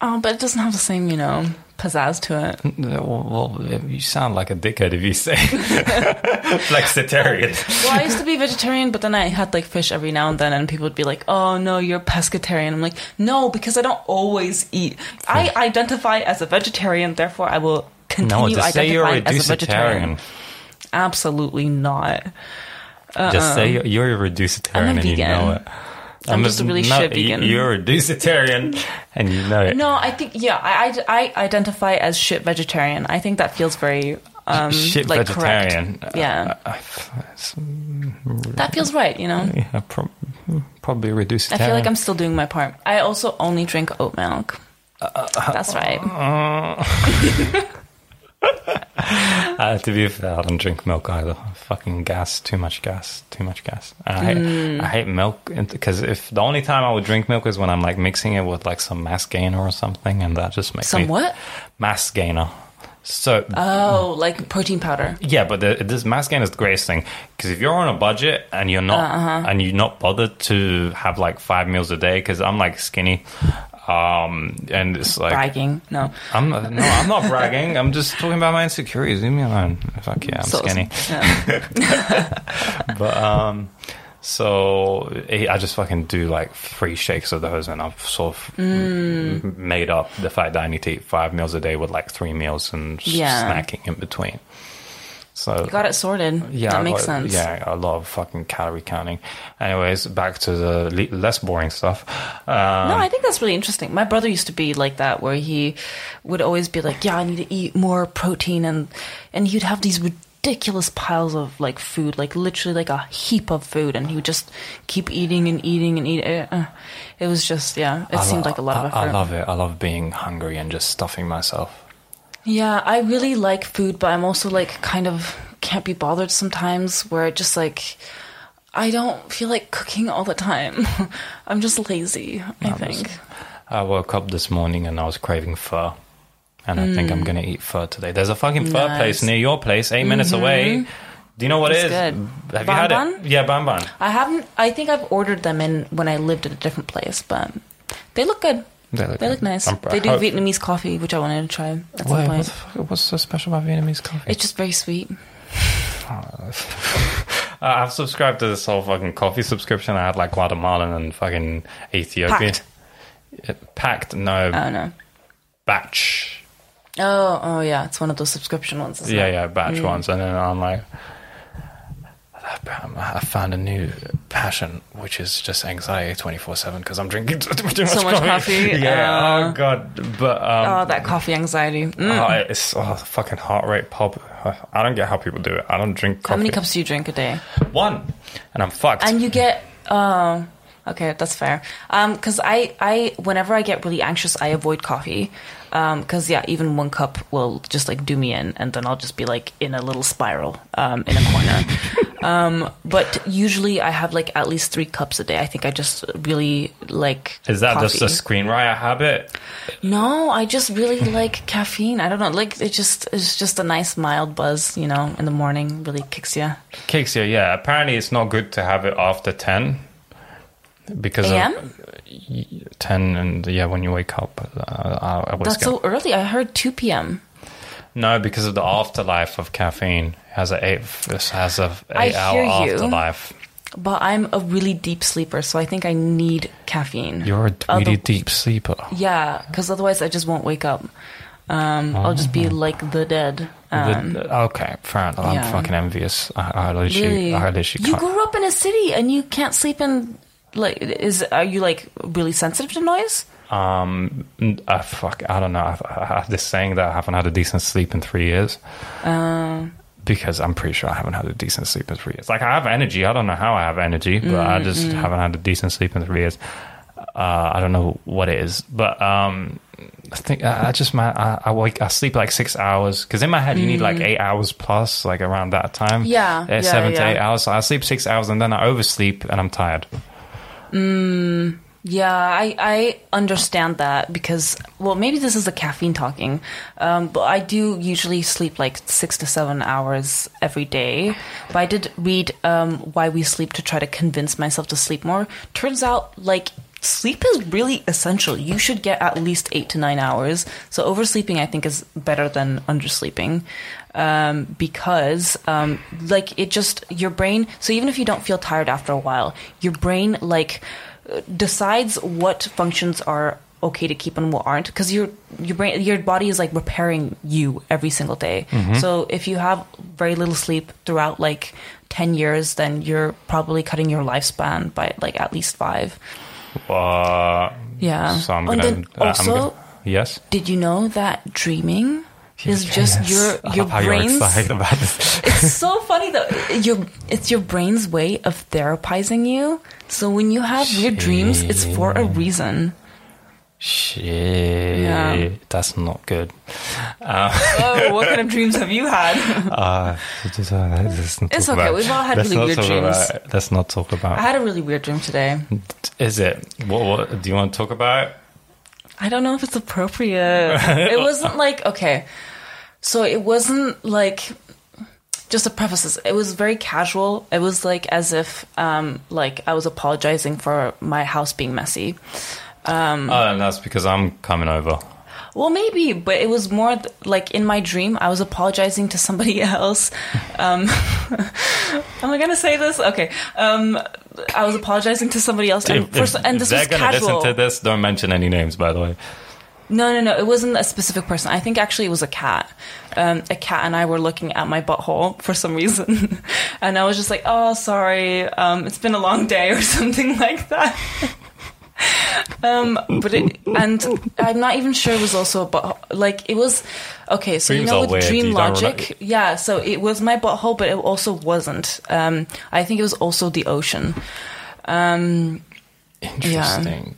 oh but it doesn't have the same you know pizzazz to it. Mm, uh, well, well, you sound like a dickhead if you say flexitarian. Well, I used to be vegetarian, but then I had like fish every now and then, and people would be like, "Oh no, you're pescatarian." I'm like, "No, because I don't always eat. I hmm. identify as a vegetarian, therefore I will No, continue say you're a identifying as a vegetarian." Absolutely not. Just say uh-uh. you're, you're a reducitarian a and you know it. I'm just a really no, shit vegan. You're a reducitarian and you know it. No, I think yeah, I, I, I identify as shit vegetarian. I think that feels very um Shit like vegetarian. correct. Yeah, Uh, that feels right. You know, yeah, prob- probably a I I feel like I'm still doing my part. I also only drink oat milk. Uh, That's right. Uh, to be fair, I don't drink milk either. Fucking gas, too much gas, too much gas. And I hate, Mm. I hate milk because if the only time I would drink milk is when I'm like mixing it with like some mass gainer or something, and that just makes Some me what? mass gainer. So Oh, like protein powder. yeah, but the, this mass gain is the greatest thing because if you're on a budget and you're not Uh-huh. and you're not bothered to have like five meals a day, because I'm like skinny, um, and it's like Bragging. No. I'm not, no, I'm not bragging. I'm just talking about my insecurities. Leave me alone. Fuck yeah, I'm So- skinny. yeah. But um, so eh, I just fucking do like three shakes of those, and I've sort of Mm. made up the fact that I need to eat five meals a day with like three meals and Yeah. snacking in between. So You got it sorted. yeah, that makes got- sense. Yeah, a lot of fucking calorie counting. Anyways, back to the less boring stuff. Um, No, I think that's really interesting. My brother used to be like that, where he would always be like, "Yeah, I need to eat more protein," and and he'd have these ridiculous piles of like food, like literally like a heap of food, and he would just keep eating and eating and eating. Uh, It was just, yeah, it I seemed lo- like a lot of effort. I love it. I love being hungry and just stuffing myself. Yeah, I really like food, but I'm also like kind of can't be bothered sometimes where just like I don't feel like cooking all the time. I'm just lazy, I think. I woke up this morning and I was craving pho. And I think I'm going to eat pho today. There's a fucking pho Mm. Nice. Mm-hmm. place near your place, 8 minutes away. Do you know what It's it is? good. Have Ban you had Ban? it? Yeah, Ban Ban. I haven't I think I've ordered them in when I lived at a different place, but they look good. They look, They look nice. I'm- They do hope- Vietnamese coffee, which I wanted to try at some Wait, what point. the fuck, what's so special about Vietnamese coffee? It's just very sweet. I've subscribed to this whole fucking coffee subscription. I had like Guatemalan and fucking Ethiopian. Packed. Packed, no. I don't batch. Oh, oh yeah, it's one of those subscription ones. Yeah, it? yeah, batch Mm. ones. And then I'm like, I found a new passion, which is just anxiety 24 7 because I'm drinking too much, So much coffee? Yeah, Uh, oh, God. But, um, Oh, that coffee anxiety. Mm. oh, it's oh, fucking heart rate pop. I don't get how people do it. I don't drink coffee. How many cups do you drink a day? One. And I'm fucked. And you get oh okay, that's fair. Um, because I I whenever I get really anxious, I avoid coffee. Um, because yeah, even one cup will just like do me in, and then I'll just be like in a little spiral, um, in a corner. um, but usually I have like at least three cups a day. I think I just really like. is that just a coffee. screenwriter habit? No, I just really like caffeine. I don't know, like it just it's just a nice mild buzz, you know, in the morning. Really kicks you. Kicks you, yeah. Apparently, it's not good to have it after 10. Because AM? 10 and yeah, when you wake up. Uh, I, I That's get- so early. I heard two p.m. No, because of the afterlife of caffeine. Has a eight. This has a I eight hour hear you. afterlife. But I'm a really deep sleeper, so I think I need caffeine. You're a Other- really deep sleeper. Yeah, because otherwise I just won't wake up. Um, I'll just be like the dead. Um, The- okay, fair enough. I'm yeah. fucking envious. I, I literally, really, I literally you grew up in a city and you can't sleep in. Like, is are you like really sensitive to noise? Um, n- uh, fuck, I don't know. I have this saying that I haven't had a decent sleep in three years. Uh, because I'm pretty sure I haven't had a decent sleep in three years. Like I have energy. I don't know how I have energy, but I just Mm-hmm. haven't had a decent sleep in three years. Uh, I don't know what it is, but um, I think I, I just man, I, I wake I sleep like six hours because in my head you need like eight hours plus, like around that time. Mm. Yeah, yeah, seven to yeah. eight hours. So I sleep six hours and then I oversleep and I'm tired. Yeah, I, I understand that because, well, maybe this is the caffeine talking, um, but I do usually sleep like six to seven hours every day. But I did read um, Why We Sleep to try to convince myself to sleep more. Turns out, like, sleep is really essential. You should get at least eight to nine hours. So oversleeping, I think, is better than undersleeping um, because, um, like, it just your brain. So even if you don't feel tired after a while, your brain like decides what functions are okay to keep and what aren't because your your brain your body is like repairing you every single day so if you have very little sleep throughout like 10 years then you're probably cutting your lifespan by like at least five Uh, yeah So I'm gonna. then uh, I'm also gonna yes. did you know that dreaming is just your your brain's excited about this. it's so funny though your it's your brain's way of therapizing you so when you have weird dreams it's for a reason Shit, Yeah. that's not good. oh what kind of dreams have you had Uh, just, uh, let's not It's okay, about- we've all had really weird dreams. About, let's not talk about. I had a really weird dream today. Is it? What, what do you want to talk about? I don't know if it's appropriate. it wasn't like okay. So it wasn't like just to preface this, it was very casual. It was like as if um like I was apologizing for my house being messy. Um, oh, and that's because I'm coming over. Well, maybe, but it was more th- like in my dream, I was apologizing to somebody else. Um, am I going to say this? Okay. Um, I was apologizing to somebody else, and, If- and this was casual. listen to this. Don't mention any names, by the way. No, no, no. It wasn't a specific person. I think actually it was a cat. Um, a cat and I were looking at my butthole for some reason, and I was just like, "Oh, sorry. Um, it's been a long day," or something like that. Um, but it, and I'm not even sure it was also a butthole. Like it was okay. So Dreams you know with weird. dream logic, yeah. So it was my butthole, but it also wasn't. Um, I think it was also the ocean. Um, Interesting.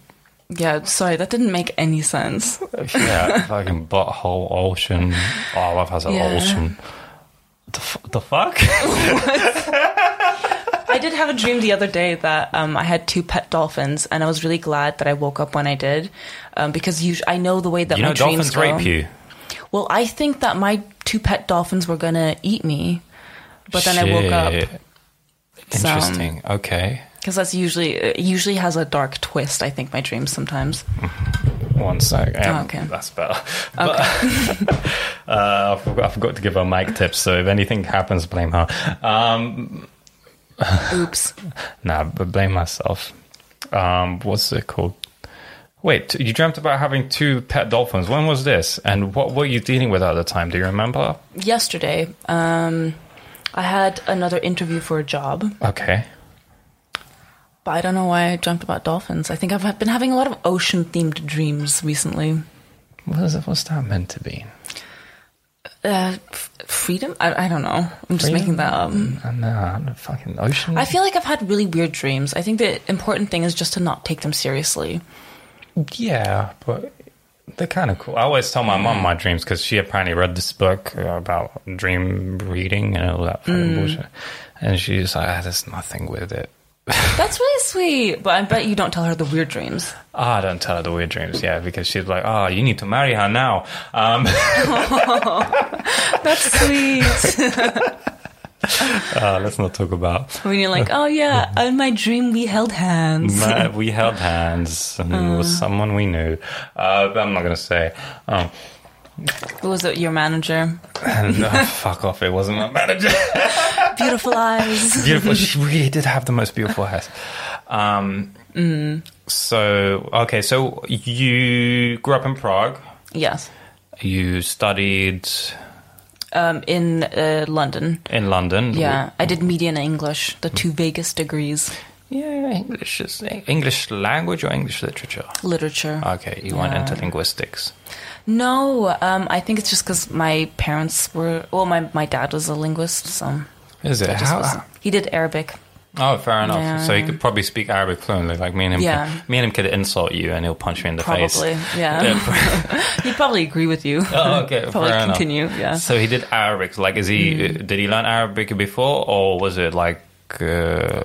yeah. Sorry, that didn't make any sense. Yeah, fucking butthole ocean. Oh, I love how it's an Yeah. ocean. The, f- the fuck? I did have a dream the other day that um, I had two pet dolphins, and I was really glad that I woke up when I did, um, because us- I know the way that you my know, dreams dolphins go. rape you. Well, I think that my two pet dolphins were gonna eat me, but then I woke up. So- Interesting. okay. because that's usually it usually has a dark twist. I think my dreams sometimes. One sec. Um, okay. That's better. But, uh, I, forgot, I forgot to give her mic tips, so if anything happens, blame her. Um, Oops. nah, but blame myself. Um, what's it called? Wait, you dreamt about having two pet dolphins. When was this? And what were you dealing with at the time? Do you remember? Yesterday, um, I had another interview for a job, Okay. but I don't know why I dreamt about dolphins. I think I've been having a lot of ocean themed dreams recently. What is it, what's that meant to be? Uh, freedom? I, I don't know. I'm just Freedom? making that up. The fucking ocean. I feel like I've had really weird dreams. I think the important thing is just to not take them seriously. Yeah, but they're kind of cool. I always tell my mom my dreams because she apparently read this book about dream reading and all that fucking bullshit. And she's like, ah, there's nothing with it. That's really sweet. But I bet you don't tell her the weird dreams. Ah, I don't tell her the weird dreams, yeah, because she's like, oh, you need to marry her now. Um, That's sweet. uh, let's not talk about. when you're like, oh yeah, in my dream we held hands. We held hands and it was someone we knew. Uh, but I'm not going to say. Um, was it? Your manager? uh, fuck off, it wasn't my manager. Beautiful eyes. beautiful. She really did have the most beautiful eyes. Um, So okay, so you grew up in Prague. yes. You studied Um, in uh, London. in London. Yeah, I did media and English, the two Vegas degrees. yeah. English is English language or English literature. Literature. Okay, you went into linguistics. No, um, I think it's just because my parents were. Well, my my dad was a linguist, so Is it? How, was- he did Arabic. oh, fair enough. Yeah. So he could probably speak Arabic fluently. Like me and him. Yeah. Can, me and him could insult you, and he'll punch you in the face. Probably, yeah. He'd probably agree with you. Oh, okay. probably fair enough. continue. Yeah. So he did Arabic. Like, is he? Mm. Did he learn Arabic before, or was it like? Uh,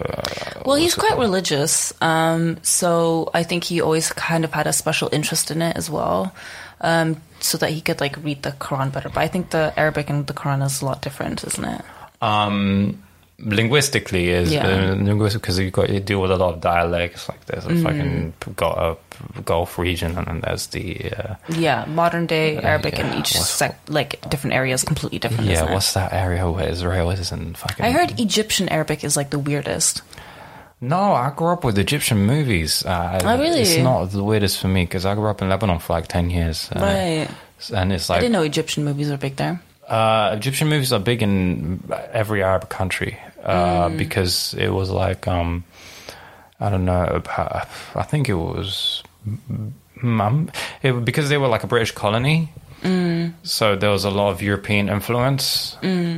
Well, he's quite called? religious, um, so I think he always kind of had a special interest in it as well, um, so that he could like read the Quran better. But I think the Arabic and the Quran is a lot different, isn't it? Um, linguistically is Yeah. uh, linguistic because you got you deal with a lot of dialects. Like there's a Mm. fucking got a Gulf region, and then there's the uh, Yeah, modern day Arabic yeah, in each sec, like different areas completely different. yeah. isn't it? What's that area where Israel is and fucking? I heard Egyptian Arabic is like the weirdest. No, I grew up with Egyptian movies. Uh, Oh, really? It's not the weirdest for me because I grew up in Lebanon for like ten years. Uh, right. And it's like. I didn't know Egyptian movies were big there. Uh, Egyptian movies are big in every Arab country uh, Mm. because it was like um, I don't know. I think it was mm, um, it, because they were like a British colony. Mm. So there was a lot of European influence,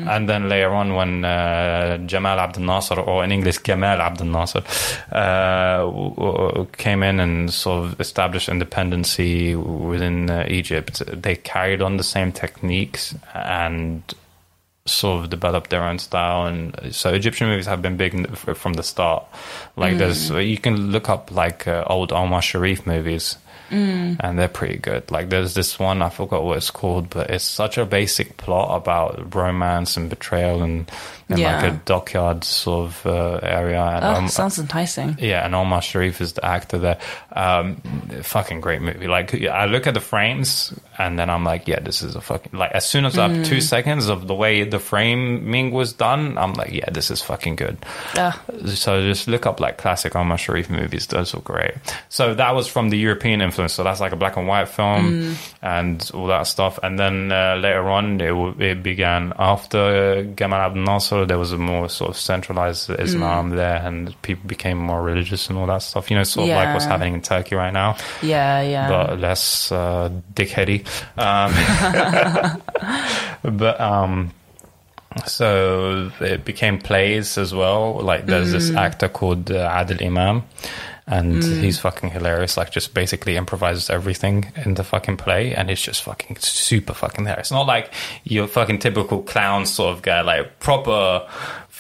and then later on, when uh, Jamal Abdel Nasser, or in English Gamal Abdel Nasser, uh, w- w- came in and sort of established independency within uh, Egypt, they carried on the same techniques and sort of developed their own style. And so Egyptian movies have been big from the start. Like there's, you can look up like uh, old Omar Sharif movies and they're pretty good. Like there's this one I forgot what it's called, but it's such a basic plot about romance and betrayal and, and Yeah. like a dockyard sort of uh, area. And Oh, um, sounds enticing. yeah, and Omar Sharif is the actor there. Um, fucking great movie. Like I look at the frames and then I'm like, yeah, this is a fucking like. As soon as I have two seconds of the way the framing was done, I'm like, yeah, this is fucking good. Ah. So just look up like classic Omar Sharif movies. Those are great. So that was from the European influence. So that's like a black and white film and all that stuff. And then uh, later on, it, w- it began after Gamal Abdel Nasser. There was a more sort of centralized Islam there, and people became more religious and all that stuff. You know, sort of like what's happening in Turkey right now, Yeah, yeah. but less uh, dickheady. Um, but um, so it became plays as well. Like there's this actor called uh, Adil Imam. And hmm. he's fucking hilarious. Like, just basically improvises everything in the fucking play, and it's just fucking super fucking hilarious. It's not like your fucking typical clown sort of guy, like proper,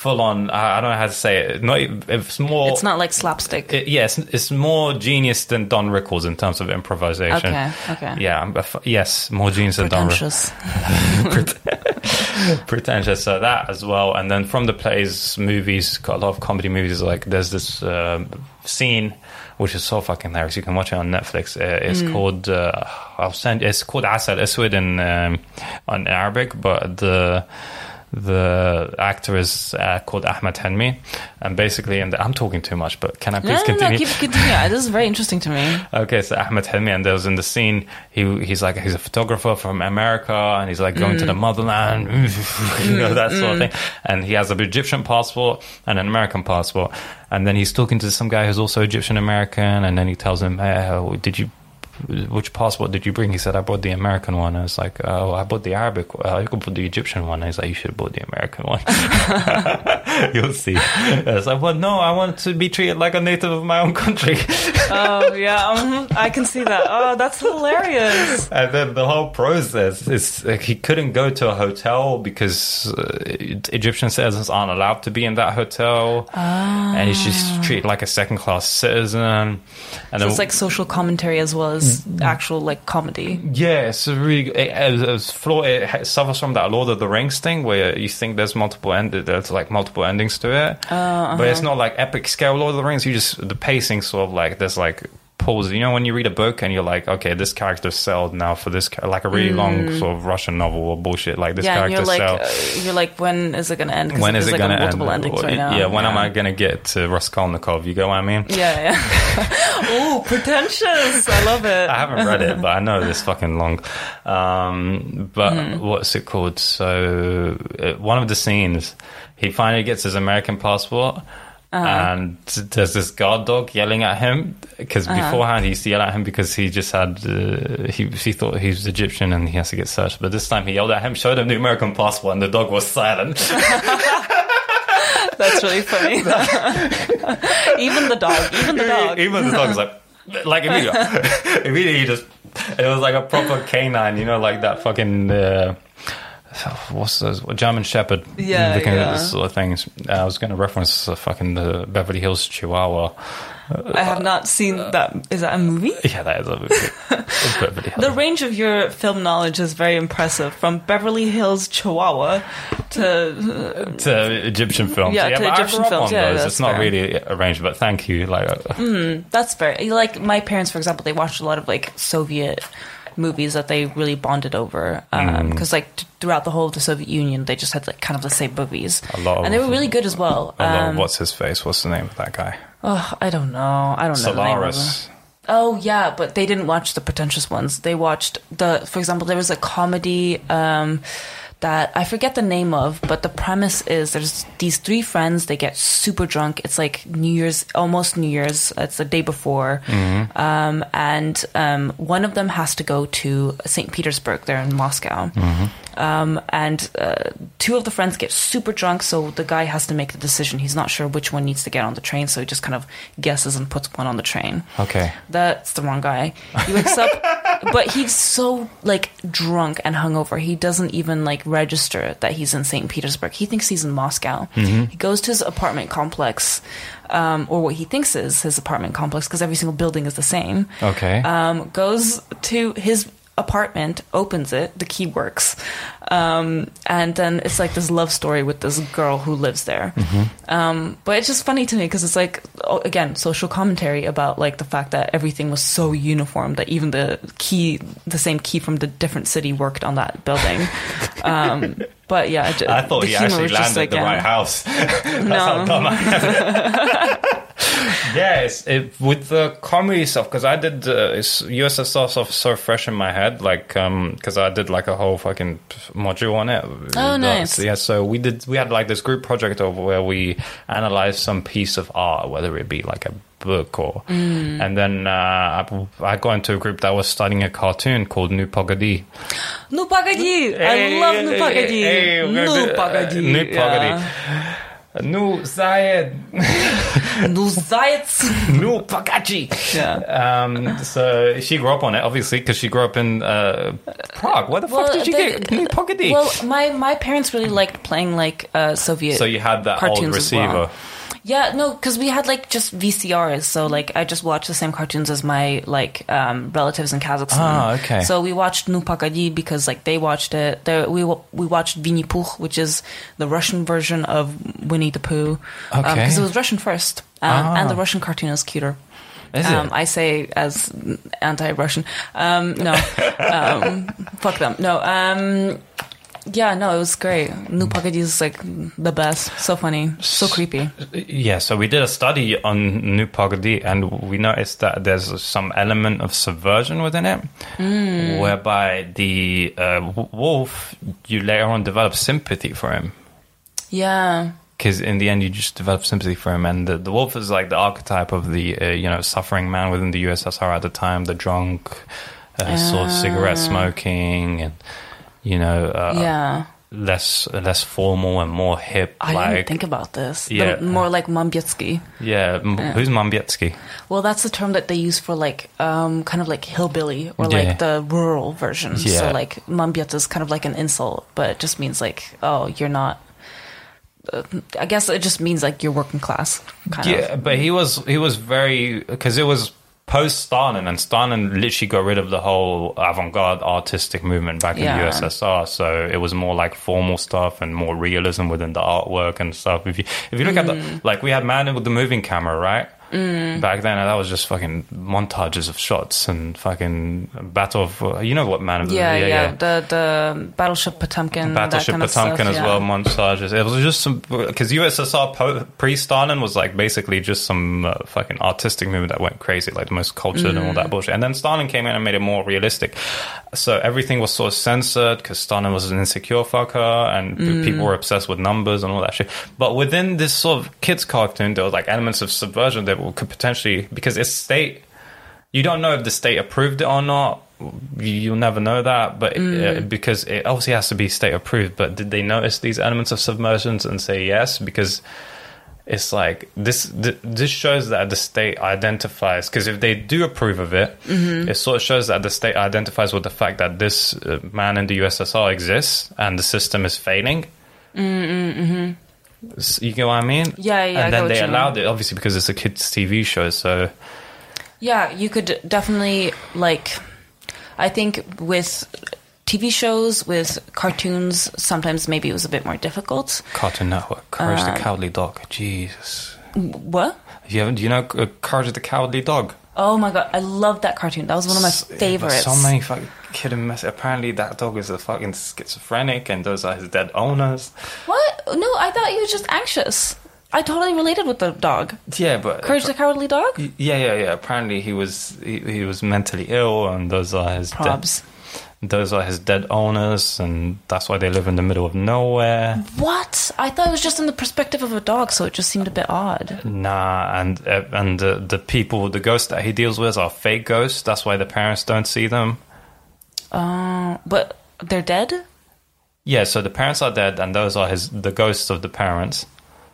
full on. I, don't know how to say it. Not it's more. it's not like slapstick. It, yes, it's more genius than Don Rickles in terms of improvisation. Okay, okay. Yeah, I'm yes, more genius than Don Rickles. Pretentious. Pretentious, so that as well. And then from the plays, movies, got a lot of comedy movies. Like there's this um scene which is so fucking hilarious. You can watch it on Netflix. Uh, it's Mm. called uh, I'll send. It's called Asal Aswad in um, on Arabic, but the the actor is uh, called Ahmed Helmi, and basically, and I'm talking too much, but can I please no, no, no, continue? keep continue. This is very interesting to me. Okay, so Ahmed Helmi, and there was in the scene, he he's like he's a photographer from America, and he's like going to mm. the motherland, you know that sort of mm, thing. Mm. And he has an Egyptian passport and an American passport, and then he's talking to some guy who's also Egyptian American, and then he tells him, "Hey, did you?" Which passport did you bring? He said, I brought the American one. I was like, oh, I bought the Arabic. Uh, you could put the Egyptian one. He's like, you should have bought the American one. You'll see. I was like, well, no, I want to be treated like a native of my own country. Oh yeah, um, I can see that. Oh, that's hilarious. And then the whole process is like, he couldn't go to a hotel because uh, Egyptian citizens aren't allowed to be in that hotel, and he's just treated like a second class citizen. And So it's like social commentary as well as Mm. actual like comedy. yeah, it's really it, it, it suffers from that Lord of the Rings thing where you think there's multiple end there's like multiple endings to it, but it's not like epic scale Lord of the Rings. You just the pacing sort of like there's like pause. You know when you read a book and you're like, okay, this character's sold now for this like a really long sort of Russian novel or bullshit. Like this yeah, and character's you're like, uh, you're like, when is it gonna end? 'Cause when is it like going to multiple end? endings right now. Yeah, when am I going to get to Raskolnikov? You get what I mean? Yeah, yeah. oh, pretentious! I love it. I haven't read it, but I know it's fucking long. Um, but Mm-hmm. what's it called? So uh, one of the scenes, he finally gets his American passport. Uh-huh. And there's this guard dog yelling at him because Uh-huh. beforehand he used to yell at him because he just had uh, he he thought he was Egyptian and he has to get searched. But this time he yelled at him, showed him the American passport, and the dog was silent. That's really funny. even the dog, even the dog. Even the dog's like, like immediately, immediately he just, it was like a proper canine, you know, like that fucking, uh, what's those, German Shepherd. Yeah, looking yeah. at this sort of things. I was going to reference uh, fucking the Beverly Hills Chihuahua. I have not seen that. Is that a movie? Yeah, that is a movie. It's Beverly Hills. The range of your film knowledge is very impressive. From Beverly Hills, Chihuahua, to to Egyptian films. Yeah, to but Egyptian I grew up films, yeah, those. It's not fair. really range, but thank you. Like, uh, that's fair. like my parents, for example. They watched a lot of like Soviet movies that they really bonded over because like t- throughout the whole of the Soviet Union, they just had like kind of the same movies, A lot of- and they were really good as well. Um, what's his face? What's the name of that guy? oh, I don't know. I don't know. the name of them. Solaris. Oh yeah, but they didn't watch the pretentious ones. They watched the, for example, there was a comedy um, that I forget the name of, but the premise is there's these three friends. They get super drunk. It's like New Year's, almost New Year's. It's the day before, um, and um, one of them has to go to St. Petersburg. They're in Moscow. Um, and uh, two of the friends get super drunk, so the guy has to make the decision. He's not sure which one needs to get on the train, so he just kind of guesses and puts one on the train. Okay. That's the wrong guy. He wakes up, but he's so like drunk and hungover. He doesn't even like register that he's in St. Petersburg. He thinks he's in Moscow. He goes to his apartment complex, um, or what he thinks is his apartment complex, because every single building is the same. Okay. Um, goes to his apartment, opens it, the key works, um, and then it's like this love story with this girl who lives there. Um, but it's just funny to me because it's like oh, again social commentary about like the fact that everything was so uniform that even the key, the same key from the different city, worked on that building. um, but yeah, it- I thought the he humor actually was just landed like, the yeah. right house. That's No. how dumb I am. yeah, it's, it, with the comedy stuff because I did uh, it's USSR stuff so fresh in my head, like because I did like a whole fucking module on it. Oh, nice. Yeah, so we did. We had like this group project over where we analyzed some piece of art, whether it be like a book or mm. and then uh, I, I, got into a group that was studying a cartoon called Nu Pagadi. Nu Pagadi, hey, I love hey, Nu uh, Pagadi. Hey, Nu Pagadi. Nu Pagadi. Um, so she grew up on it, obviously, because she grew up in uh, Prague. Where the well, fuck did you get Nu Pagadi? Well, my, my parents really liked playing like uh, Soviet. So you had that old receiver. Well. Yeah, no, because we had like just VCRs, so like I just watched the same cartoons as my like um, relatives in Kazakhstan. Ah, okay. So we watched Nu Pagadi because like they watched it. There, we we watched Vinny Pooh, which is the Russian version of Winnie the Pooh. Okay. Because it was Russian first, um, Ah. and the Russian cartoon is cuter. Is um, it? I say as anti-Russian. Um, no, um, fuck them. No. Yeah, no, it was great. Nu Pagadi is like the best. So funny, so creepy. Yeah, so we did a study on Nu Pagadi, and we noticed that there's some element of subversion within it, Mm. whereby the uh, wolf, you later on develop sympathy for him. Yeah. because in the end you just develop sympathy for him and the, the wolf is like the archetype of the uh, you know suffering man within the ussr at the time the drunk uh, sort of cigarette smoking and you know uh, Yeah. less less formal and more hip I like didn't think about this. The- Yeah. more like Mambietsky. yeah, m- who's Mambietsky? Well, that's the term that they use for like um, kind of like hillbilly or Yeah. like the rural version. Yeah. So like Mambiet is kind of like an insult, but it just means like oh you're not. Uh, I guess it just means like you're working class. Kind Yeah, of. but he was he was very because it was post Stalin, and Stalin literally got rid of the whole avant-garde artistic movement back in the USSR. So it was more like formal stuff and more realism within the artwork and stuff. If you if you look at Mm. the like we had Man with the moving camera, right? Back then, that was just fucking montages of shots and fucking battle of you know what Man of the Yeah, yeah, The the battleship Potemkin. Battleship Potemkin stuff, as yeah. well, montages. It was just some because USSR po- pre-Stalin was like basically just some uh, fucking artistic movement that went crazy, like the most cultured and all Mm. that bullshit. And then Stalin came in and made it more realistic. So everything was sort of censored because Stalin was an insecure fucker, and Mm. people were obsessed with numbers and all that shit. But within this sort of kids cartoon, there was like elements of subversion that could potentially because it's state you don't know if the state approved it or not. You- You'll never know that, but uh, because it obviously has to be state approved. But did they notice these elements of submersions and say yes? Because it's like this. Th- this shows that the state identifies. Because if they do approve of it, it sort of shows that the state identifies with the fact that this uh, man in the USSR exists and the system is failing. S- You get what I mean? Yeah, yeah, And then they you mean. allowed it, obviously, because it's a kids' TV show. So Yeah, you could definitely like. I think with TV shows, with cartoons, sometimes maybe it was a bit more difficult. Cartoon Network, Courage Uh, the Cowardly Dog. Jesus. What? You haven't, do you know uh, Courage the Cowardly Dog? Oh my god, I love that cartoon. That was one of my S- yeah, but favorites. So many fucking kid and mess. Apparently, that dog is a fucking schizophrenic, and those are his dead owners. What? No, I thought he was just anxious. I totally related with the dog. Yeah, but Courage the Cowardly Dog? yeah, yeah, yeah. Apparently, he was he, he was mentally ill, and those are his dead, Probs. those are his dead owners, and that's why they live in the middle of nowhere. What? I thought it was just in the perspective of a dog, so it just seemed a bit odd. Nah, and uh, and the the people, the ghosts that he deals with are fake ghosts. That's why the parents don't see them. Uh, but they're dead? Yeah, so the parents are dead, and those are his the ghosts of the parents.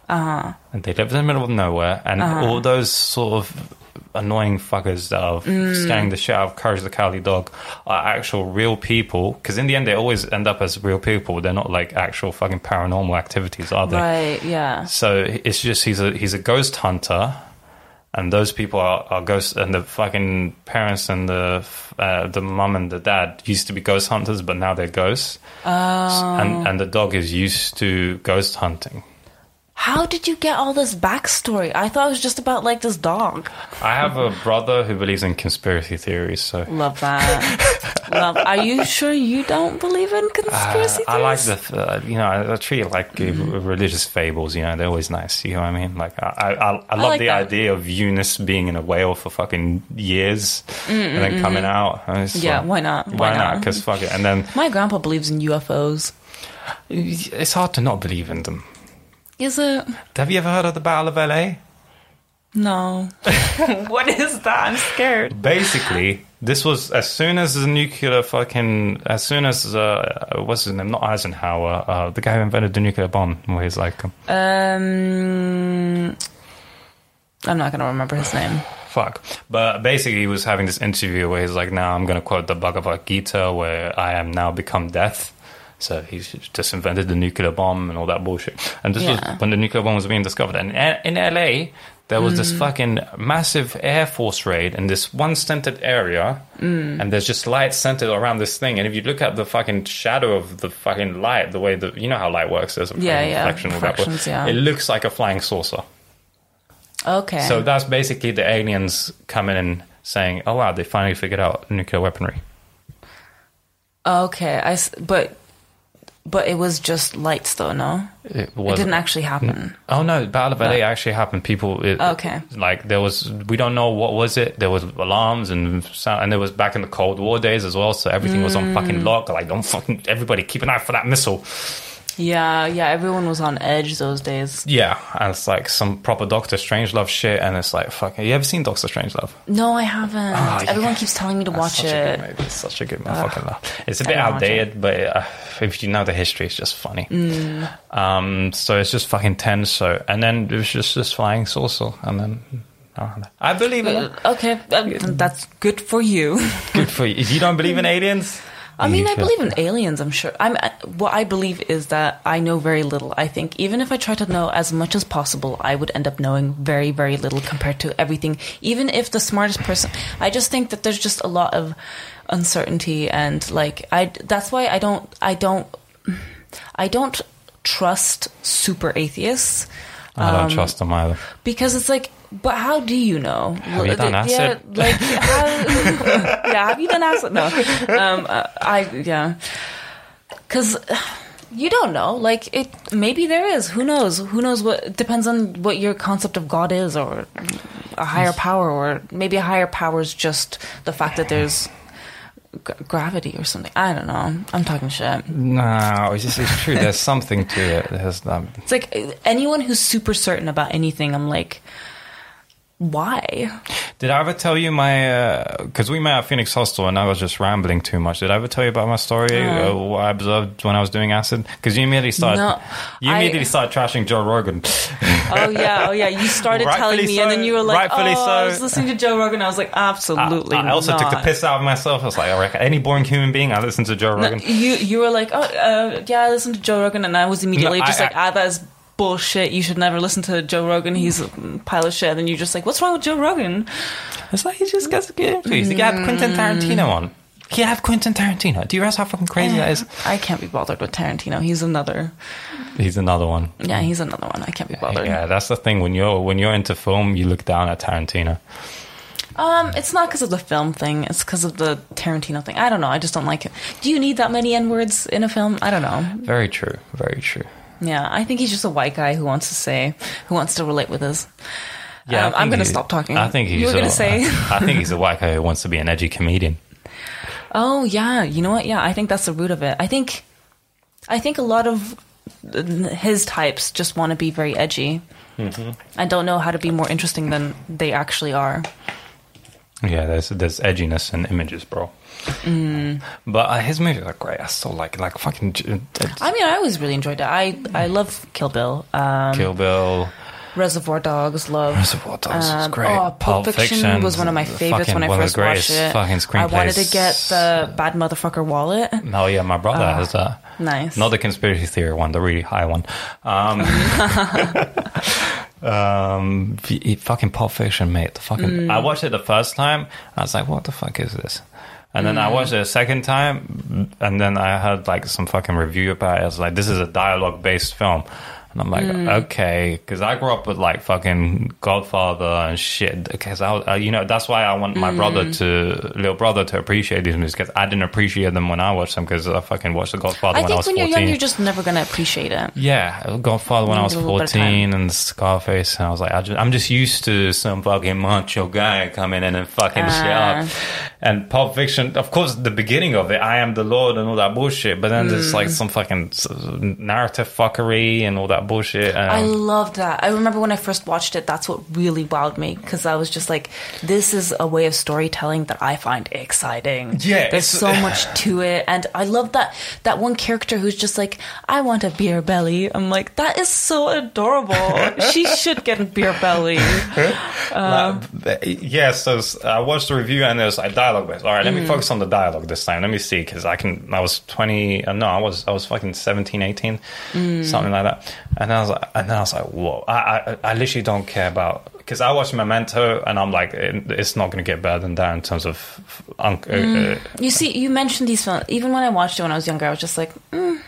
Uh huh. And they live in the middle of nowhere, and Uh-huh. all those sort of annoying fuckers that are Mm. scaring the shit out of Courage the Cowardly Dog are actual real people. Because in the end, they always end up as real people. They're not like actual fucking paranormal activities, are they? Right, yeah. So it's just he's a he's a ghost hunter, and those people are, are ghosts. And the fucking parents and the uh, the mum and the dad used to be ghost hunters, but now they're ghosts. Oh. And and the dog is used to ghost hunting. How did you get all this backstory? I thought it was just about like this dog. I have a brother who believes in conspiracy theories, so. Love that. Love. Are you sure you don't believe in conspiracy Uh, I like the, uh, you know, I, I treat it like uh, Mm-hmm. religious fables. You know, they're always nice. You know what I mean? Like, I, I, I love like the that. idea of Yunus being in a whale for fucking years and then coming out. Mm, Yeah, like, why not? Why, Why not? not? Because fuck it. And then My grandpa believes in UFOs. it's hard to not believe in them. Is it? Have you ever heard of the Battle of LA? No. what is that? I'm scared. Basically, this was as soon as the nuclear fucking, as soon as uh, what's his name? Not Eisenhower, uh, the guy who invented the nuclear bomb. Where he's like, um, Um, I'm not gonna remember his name. fuck. But basically, he was having this interview where he's like, "Now I'm going to quote the Bhagavad Gita, where I am now become death." So he's just invented the nuclear bomb and all that bullshit. And this Yeah. was when the nuclear bomb was being discovered. And in LA, there was this mm. fucking massive Air Force raid in this one centered area. Mm. And there's just light centered around this thing. And if you look at the fucking shadow of the fucking light, the way the, you know how light works, there's a Yeah, yeah, reflection, all that, yeah. it looks like a flying saucer. Okay. So that's basically the aliens coming in saying, "Oh wow, they finally figured out nuclear weaponry." okay. I. But. But it was just lights, though. No, It, it didn't actually happen. Oh no, Battle of LA actually happened. People, it, Okay. like there was, we don't know what was it. There was alarms and sound, and there was back in the Cold War days as well. So everything was on Mm. fucking lock. Like don't fucking everybody keep an eye for that missile. Yeah, yeah. Everyone was on edge those days. Yeah, and it's like some proper Doctor Strangelove shit. And it's like fucking. You ever seen Doctor Strangelove? No, I haven't. Oh, Everyone yeah. keeps telling me to That's watch such A good it. movie. It's such a good motherfucking laugh. It's a bit outdated, but uh, if you know the history, it's just funny. Mm. Um, so it's just fucking tense. So and then it was just this flying saucer, and then I don't know. I believe in it. Okay, uh, that's good for you. Good for you. If you don't believe in aliens, I mean, I believe in aliens. I'm sure. I'm. What I believe is that I know very little. I think even if I try to know as much as possible, I would end up knowing very, very little compared to everything. Even if the smartest person, I just think that there's just a lot of uncertainty and like I. That's why I don't. I don't. I don't trust super atheists. I don't Um, trust them either. because it's like but how do you know? Have you done yeah acid? like how, yeah have you done acid? No. Um uh, i yeah. Because you don't know. Like it maybe there is. Who knows? Who knows what depends on what your concept of god is or a higher power or maybe a higher power is just the fact that there's g- gravity or something. I don't know. I'm talking shit. No, it's just it's true. There's something to it. There's um, it's like anyone who's super certain about anything i'm like why Did I ever tell you my? Because we met at Phoenix Hostel, and I was just rambling too much. Did I ever tell you about my story? Uh, what I observed when I was doing acid? Because you immediately started. No, you I- immediately started trashing Joe Rogan. Oh yeah, oh yeah. You started telling me, so, and then you were like, rightfully "Oh, so. I was listening to Joe Rogan." I was like, "Absolutely." I, I also took the piss out of myself. I was like, I reckon any boring human being, I listen to Joe No, Rogan. you you were like, "Oh, uh, yeah, I listened to Joe Rogan," and I was immediately No, just I- like, "Ah, that is bullshit. You should never listen to Joe Rogan. He's a pile of shit. And then you're just like, what's wrong with Joe Rogan? It's like he just gets to get into it. He have Quentin Tarantino on. He have Quentin Tarantino. Do you realize how fucking crazy that is? I can't be bothered with Tarantino. He's another. He's another one. Yeah, he's another one. I can't be bothered. Yeah, that's the thing. When you're when you're into film, you look down at Tarantino. Um, it's not because of the film thing. It's because of the Tarantino thing. I don't know. I just don't like it. Do you need that many n words in a film? I don't know. Very true. Very true. Yeah, I think he's just a white guy who wants to say, who wants to relate with us. Yeah, Um, I I'm going to stop talking. I think he's. You were going a- to say. I think he's a white guy who wants to be an edgy comedian. Oh yeah, you know what? Yeah, I think that's the root of it. I think, I think a lot of his types just want to be very edgy. Mm-hmm. and don't know how to be more interesting than they actually are. Yeah, there's there's edginess in images, bro. Mm. But uh, his movies are great. I still like like fucking uh, I mean, I always really enjoyed it. I I love Kill Bill, um, Kill Bill, Reservoir Dogs, love. Reservoir Dogs is Um, great. Oh, Pulp, Fiction, was one of my favorites when I one of the first watched it. Fucking screenplays. I wanted to get the Bad Motherfucker wallet. Oh yeah, my brother Ah. has that. Nice. Not the conspiracy theory one, the really high one. Um, um, fucking Pulp Fiction, mate. The fucking. Mm. I watched it the first time. I was like, "What the fuck is this?" And then I Mm. watched it a second time, and then I heard like some fucking review about it. I was like, "This is a dialogue based film." And I'm like, Mm. okay, because I grew up with like fucking Godfather and shit. Because I, uh, you know, that's why I want my brother Mm. to, little brother, to appreciate these movies. Because I didn't appreciate them when I watched them. Because I fucking watched the Godfather I when I think was when 14. you're young, you're just never gonna appreciate it. Yeah, Godfather when I was Need a little bit of 14 and Scarface, and I was like, I just, I'm just used to some fucking macho guy coming in and fucking shit Ah. up. And Pulp Fiction, of course, the beginning of it, I am the Lord and all that bullshit, but then there's Mm. like some fucking narrative fuckery and all that bullshit. I Um, loved that. I remember when I first watched it, that's what really wowed me because I was just like, this is a way of storytelling that I find exciting. Yeah, There's so much to it. And I love that that one character who's just like, I want a beer belly. I'm like, that is so adorable. she should get a beer belly. Like, yeah, so s- I watched the review and there's like dialogue based. All right, Mm. let me focus on the dialogue this time. Let me see because I can. I was twenty. Uh, no, I was I was fucking 17, 18, Mm. something like that. And I was like, and then I was like, whoa! I I, I literally don't care about because I watched Memento and I'm like, it, it's not going to get better than that in terms of. Um, uh, uh, You see, you mentioned these films. Even when I watched it when I was younger, I was just like, mm,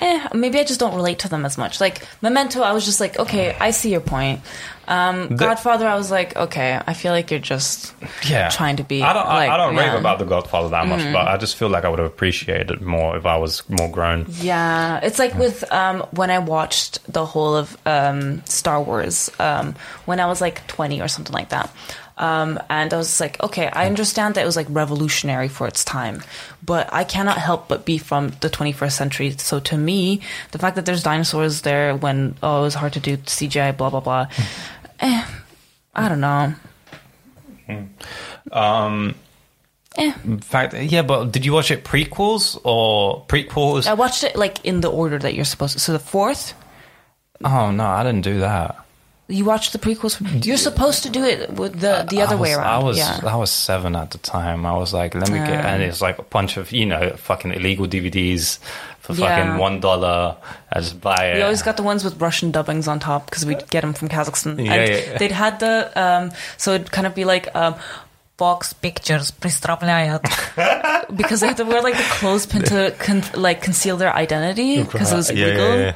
eh, maybe I just don't relate to them as much. Like Memento, I was just like, okay, I see your point. Um, The- Godfather, I was like, okay, I feel like you're just yeah, trying to be. I don't. like, I, I don't rave yeah. Mm. about the Godfather that much, but I just feel like I would have appreciated it more if I was more grown. Yeah, it's like with um, when I watched the whole of um, Star Wars um, when I was like 20 or something like that. Um, and I was like, okay, I understand that it was like revolutionary for its time, but I cannot help but be from the 21st century. So to me, the fact that there's dinosaurs there when, oh, it was hard to do CGI, blah, blah, blah. eh, I don't know. Eh. In fact, yeah, but did you watch it prequels or prequels? I watched it like in the order that you're supposed to. So the fourth, Oh no, I didn't do that. You watch the prequels. You're supposed to do it with the the other I was, way around. I was yeah. I was seven at the time. I was like, let me get, Ah. and it's like a bunch of you know fucking illegal DVDs for Yeah. fucking one dollar. I just buy it. We always got the ones with Russian dubbings on top because we'd get them from Kazakhstan. Yeah, and yeah. they'd had the um, so it'd kind of be like um, Fox Pictures представляет because they had to wear like the clothespin to con- like conceal their identity because it was Yeah, illegal.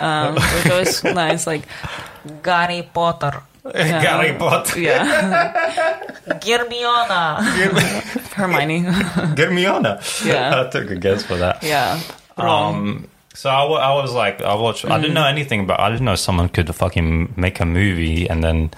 yeah, Um, which was nice, like Harry Potter. yeah. Harry Potter. Yeah, Hermione, Hermione. Get me on it. Yeah. I took a guess for that. yeah. Um, so I, I was like, I watched. I Mm. didn't know anything about. I didn't know someone could fucking make a movie and then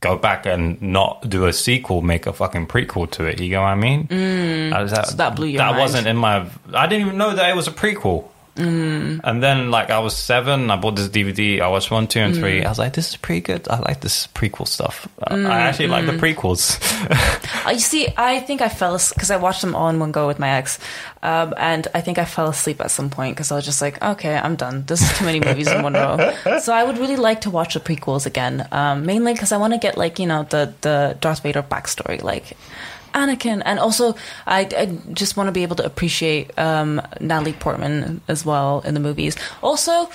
go back and not do a sequel, make a fucking prequel to it. You know what I mean? Mm. that, So that blew your That mind. wasn't in my. I didn't even know that it was a prequel. Mm. And then, like, I was seven. I bought this DVD. I watched one, two, and Mm. three. I was like, "This is pretty good. I like this prequel stuff. I actually like Mm. the prequels." I see. I think I fell because I watched them all in one go with my ex, um, and I think I fell asleep at some point because I was just like, okay, I'm done. This is too many movies in one row. So I would really like to watch the prequels again, um, mainly because I want to get like you know the the Darth Vader backstory, like. Anakin, and also I, I just want to be able to appreciate um, Natalie Portman as well in the movies. Also,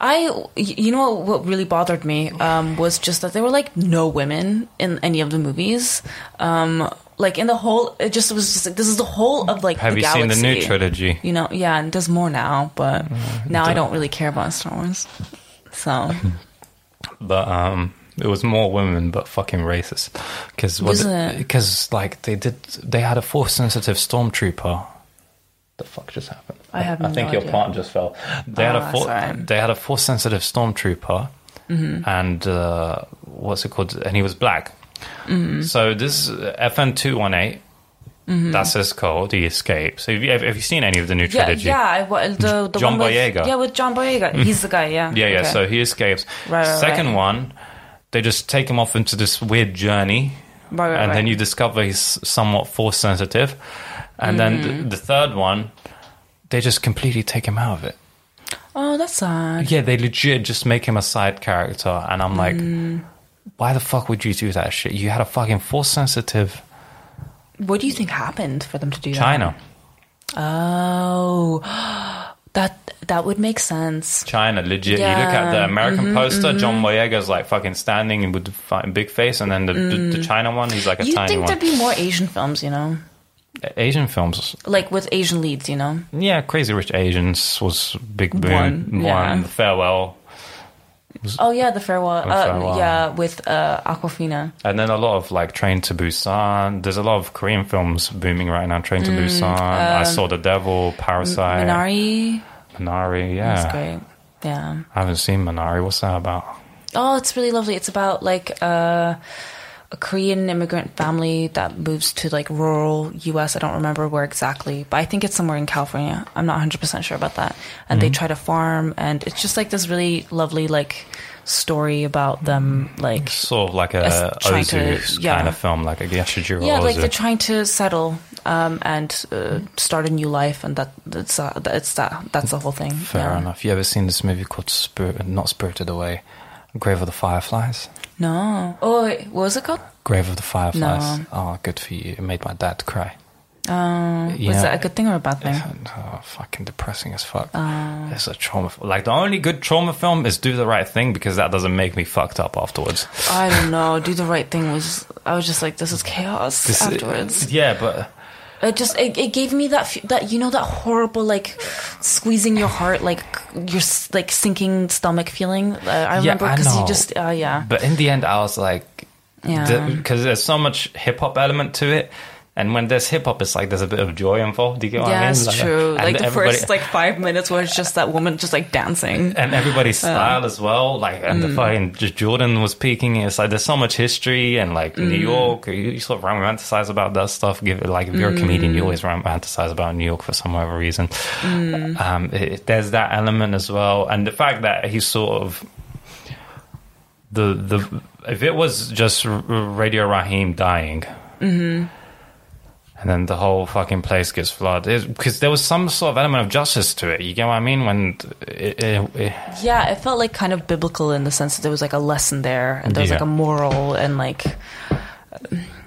I, you know what, what really bothered me um, was just that there were like no women in any of the movies. Um, like in the whole, it just was just like, this is the whole of like Have the you seen the new trilogy? You know, yeah, and there's more now, but Mm-hmm. now I don't really care about Star Wars. So but um it was more women but fucking racist because because like they did they had a force sensitive stormtrooper the fuck just happened I have i no think your plant just fell they had Oh, a that's for- they had a force sensitive stormtrooper Mm-hmm. and uh what's it called and he was black Mm-hmm. so this fn 218 that's his code. He escapes. So have you, have you seen any of the new yeah, trilogy? yeah, I, wa- the the John one with, Boyega. yeah, with John Boyega, he's the guy, yeah, Yeah, yeah. Okay. So he escapes. Right, right, Second right. one, they just take him off into this weird journey, Right, right, and then you discover he's somewhat force sensitive. And then Mm-hmm. the, the third one, they just completely take him out of it. oh, that's sad. Yeah, they legit just make him a side character, and I'm like, Mm. why the fuck would you do that shit? You had a fucking force sensitive What do you think happened for them to do that? China. Oh, that that would make sense. China, legit. You look at the Yeah, Mm-hmm, American poster, John Boyega's like fucking standing with the big face, and then the, the, the China one, he's like a You tiny Mm. think one. there'd be more Asian films, you know, Asian films, like with Asian leads, you know? yeah, Crazy Rich Asians was big boom. One, yeah. One, Farewell, Oh yeah, the farewell. Uh, Farewell. Yeah, with uh, Awkwafina. and then a lot of like Train to Busan. There's a lot of Korean films booming right now. Train to Busan, I Saw the Devil, Parasite, Mm, um, Minari. Minari. That's Yeah, great. Yeah. I haven't seen Minari. What's that about? Oh, it's really lovely. It's about like uh, a Korean immigrant family that moves to like rural U.S. I don't remember where exactly, but I think it's somewhere in California. I'm not 100 percent sure about that. And they try to farm, and it's just like this really lovely like story about them like Sort of like a trying to- Ozu yeah. kind of film, like a Yasujiro yeah, like they're trying to settle um, and uh, start a new life, and that that's uh, that's that that's the whole thing. Fair yeah. enough. You ever seen this movie called Spirit? Not Spirited Away, Grave of the Fireflies. No. Oh, wait, what was it called? Grave of the Fireflies. No. Oh, good for you. It made my dad cry. Um, was know- that a good thing or a bad thing? Oh, fucking depressing as fuck. Oh. it's a trauma. Like the only good trauma film is Do the Right Thing because that doesn't make me fucked up afterwards. I don't know. Do the right thing was. I was just like, this is chaos This- afterwards. yeah, but It just it, it gave me that that you know that horrible like squeezing your heart like your like sinking stomach feeling. Uh, I remember because you just uh, yeah but in the end, I was like, yeah. because there's so much hip hop element to it. And when there's hip hop, it's like there's a bit of joy involved. Do you get what I yeah, mean? it's Like- true. and Like the everybody- first like five minutes where it's just that woman just like dancing. and everybody's style as well. Like, and Mm. the fucking Jordan was peaking. It's like there's so much history and like New Mm. York. You, you sort of romanticize about that stuff. Give it like if you're a comedian, Mm. you always romanticize about New York for some other reason. Mm. Um, it, there's that element as well, and the fact that he's sort of the the if it was just Radio Raheem dying. Mm-hmm. And then the whole fucking place gets flooded because there was some sort of element of justice to it. You get what I mean? When it, it, it, Yeah, it felt like kind of biblical in the sense that there was like a lesson there and there was like a moral and like.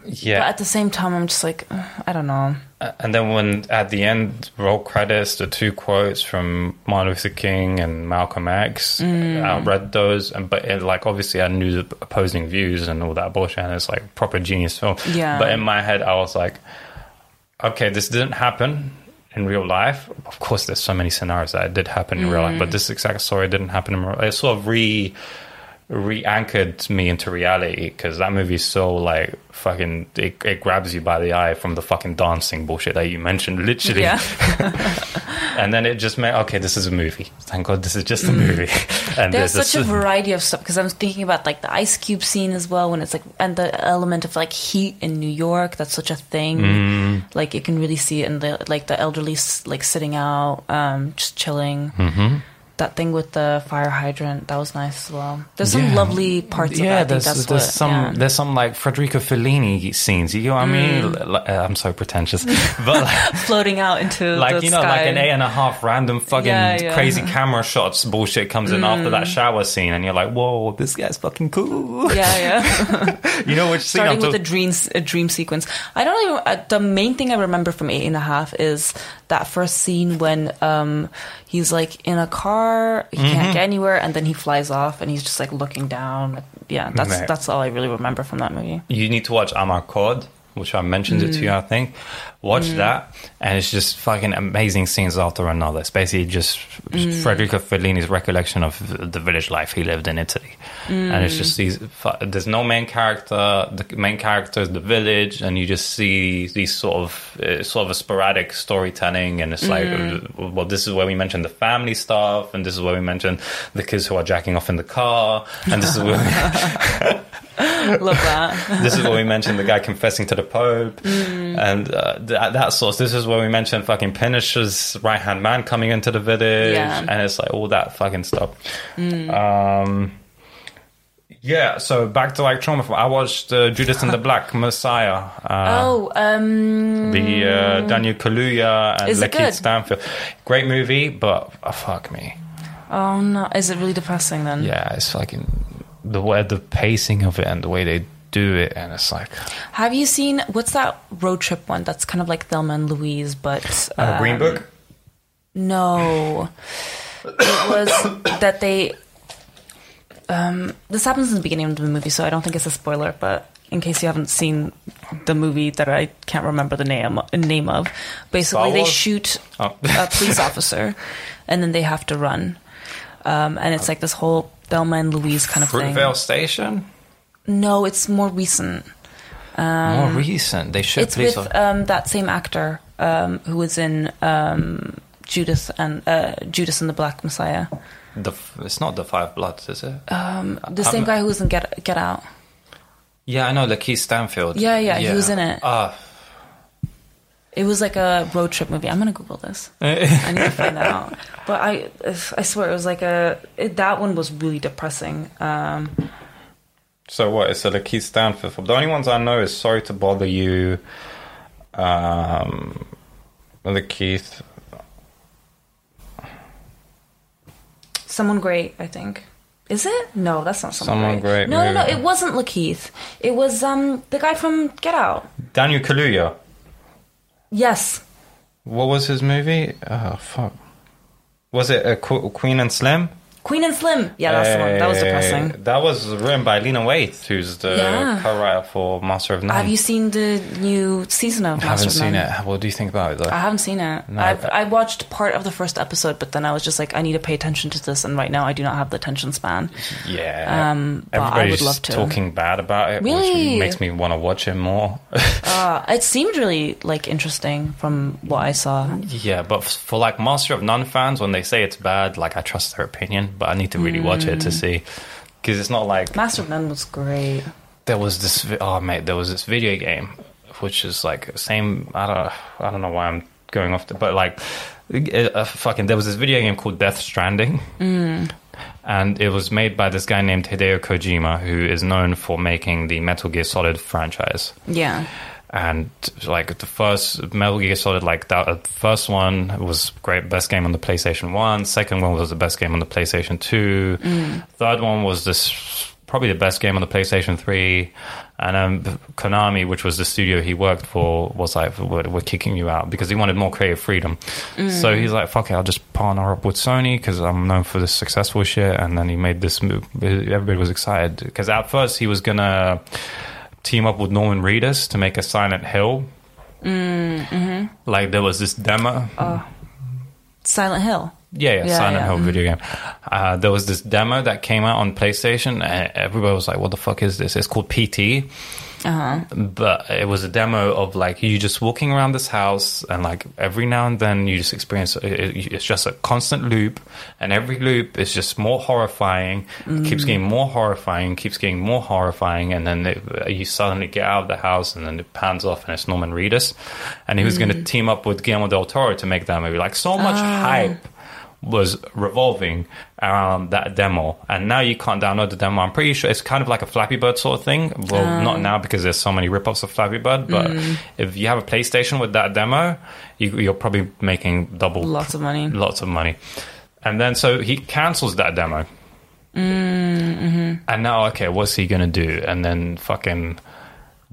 yeah, But at the same time, I'm just like, I don't know. And then when at the end roll credits, the two quotes from Martin Luther King and Malcolm X, Mm. I read those, and but it, like obviously I knew the opposing views and all that bullshit, and it's like proper genius film. Yeah. But in my head, I was like, okay, this didn't happen in real life. Of course, there's so many scenarios that it did happen in real life, Mm. but this exact story didn't happen in real life. It sort of re re-anchored me into reality because that movie is so like fucking it, it grabs you by the eye from the fucking dancing bullshit that you mentioned literally Yeah. and then it just meant okay this is a movie thank god this is just a movie and Mm. There's there's such a variety of stuff because I'm thinking about like the Ice Cube scene as well when it's like and the element of like heat in New York that's such a thing Mm. like you can really see it in the like the elderly like sitting out um just chilling Mm-hmm. That thing with the fire hydrant that was nice as well there's some Yeah. lovely parts of it I yeah there's, that's there's what some yeah. there's some like Federico Fellini scenes you know what I mean Mm. Uh, I'm so pretentious but like, floating out into like the you know sky. like an eight and a half random fucking Yeah, yeah. crazy camera shots bullshit comes in after that shower scene and you're like whoa this guy's fucking cool yeah yeah you know which scene I'm starting with a dream a dream sequence. I don't even. Uh, the main thing I remember from Eight and a Half is that first scene when um, he's like in a car, he can't get anywhere, and then he flies off, and he's just like looking down. Yeah, that's Right. that's all I really remember from that movie. You need to watch Amar Amarcord, which I mentioned it to you, I mm. think. Watch mm. that, and it's just fucking amazing scenes after another. It's basically just mm. Federico Fellini's recollection of the village life he lived in Italy, and it's just these. There's no main character. The main character is the village, and you just see these sort of uh, sort of a sporadic storytelling, and it's like, uh, well, this is where we mentioned the family stuff, and this is where we mentioned the kids who are jacking off in the car, and this is where. Love that. this is where we mentioned the guy confessing to the Pope, Mm. and uh, that, that source. This is where we mentioned fucking Pinish's right hand man coming into the village, Yeah. Mm. and it's like all that fucking stuff. Um, yeah, so back to like trauma. I watched uh, Judas and the Black Messiah. Uh, oh, um, The uh, Daniel Kaluuya and Lakeith? Stanfield. Great movie, but uh, fuck me. oh no, is it really depressing then? Yeah, it's fucking the way the pacing of it and the way they do it, and it's like Have you seen what's that road trip one? That's kind of like Thelma and Louise, but uh, Green um, Book. No, it was that they. Um, this happens in the beginning of the movie, so I don't think it's a spoiler. But in case you haven't seen the movie that I can't remember the name name of, basically they shoot Oh. a police officer, and then they have to run, um, and it's like this whole Thelma and Louise kind of thing. Fruitvale Station. No, it's more recent. More recent. They should It's with um, that same actor um, who was in um, Judas and uh, Judas and the Black Messiah. the, f- it's not the Five Bloods, is it? Um, the same guy who was in Get Get Out. yeah, I know. Lakeith Stanfield. Yeah, yeah, he was in it. Ah, It was like a road trip movie. I'm gonna Google this. I need to find that out. But I, I swear, it was like a. It, that one was really depressing. Um, so what? It's a Lakeith Stanfield film. The only ones I know is Sorry to Bother You. Um, Lakeith. someone great, I think. Is it? No, that's not someone, Someone Great No, no, no. It wasn't Lakeith. It was um the guy from Get Out. Daniel Kaluuya. Yes. What was his movie? Oh fuck. Was it uh, Qu- Queen and Slim? Queen and Slim. Yeah, that's the one. That was Uh, depressing. That was written by Lena Waithe, who's the Yeah. co-writer for Master of None. Have you seen the new season of I Master haven't seen it. What do you think about it though? I haven't seen it. No, I've, I watched part of the first episode, but then I was just like, I need to pay attention to this, and right now I do not have the attention span. Yeah. Um, but I Everybody's would love to. talking bad about it, Really? which makes me want to watch it more. Uh, it seemed really like interesting from what I saw. yeah, but for like Master of None fans, when they say it's bad, like I trust their opinion, but I need to really watch it to Mm. see. Because it's not like Master of None was great. there was this. Oh mate, there was this video game, which is like same. I don't. I don't know why I'm going off, the, but like, uh, uh, fucking. There was this video game called Death Stranding, and it was made by this guy named Hideo Kojima, who is known for making the Metal Gear Solid franchise. Yeah. And like the first Metal Gear Solid, like that uh, first one was great, best game on the PlayStation One. Second one was the best game on the PlayStation Two. Third one was this probably the best game on the PlayStation Three. And um, Konami, which was the studio he worked for, was like, we're, we're kicking you out because he wanted more creative freedom. So he's like, fuck it, I'll just partner up with Sony because I'm known for this successful shit. And then he made this move. Everybody was excited because at first he was going to team up with Norman Reedus to make a Silent Hill. Mm-hmm. Like there was this demo. Silent Hill. Yeah, yeah, Yeah, Silent yeah, Hill mhm. video game. Uh, there was this demo that came out on PlayStation, and everybody was like, "What the fuck is this?" It's called PT, Uh-huh. but it was a demo of like you just walking around this house, and like every now and then you just experience. It, it- it's just a constant loop, and every loop is just more horrifying. It keeps getting more horrifying, keeps getting more horrifying, and then it, you suddenly get out of the house, and then it pans off, and it's Norman Reedus, and he was going to mm. team up with Guillermo del Toro to make that movie. Like so much ah. hype was revolving around that demo. And now you can't download the demo. I'm pretty sure it's kind of like a flappy bird sort of thing. Well oh. not now because there's so many rip-offs of flappy bird but mm. if you have a playstation with that demo you, you're probably making double Lots of money. lots of money. And then so he cancels that demo. Mm, mm-hmm. And now okay what's he gonna do? And then fucking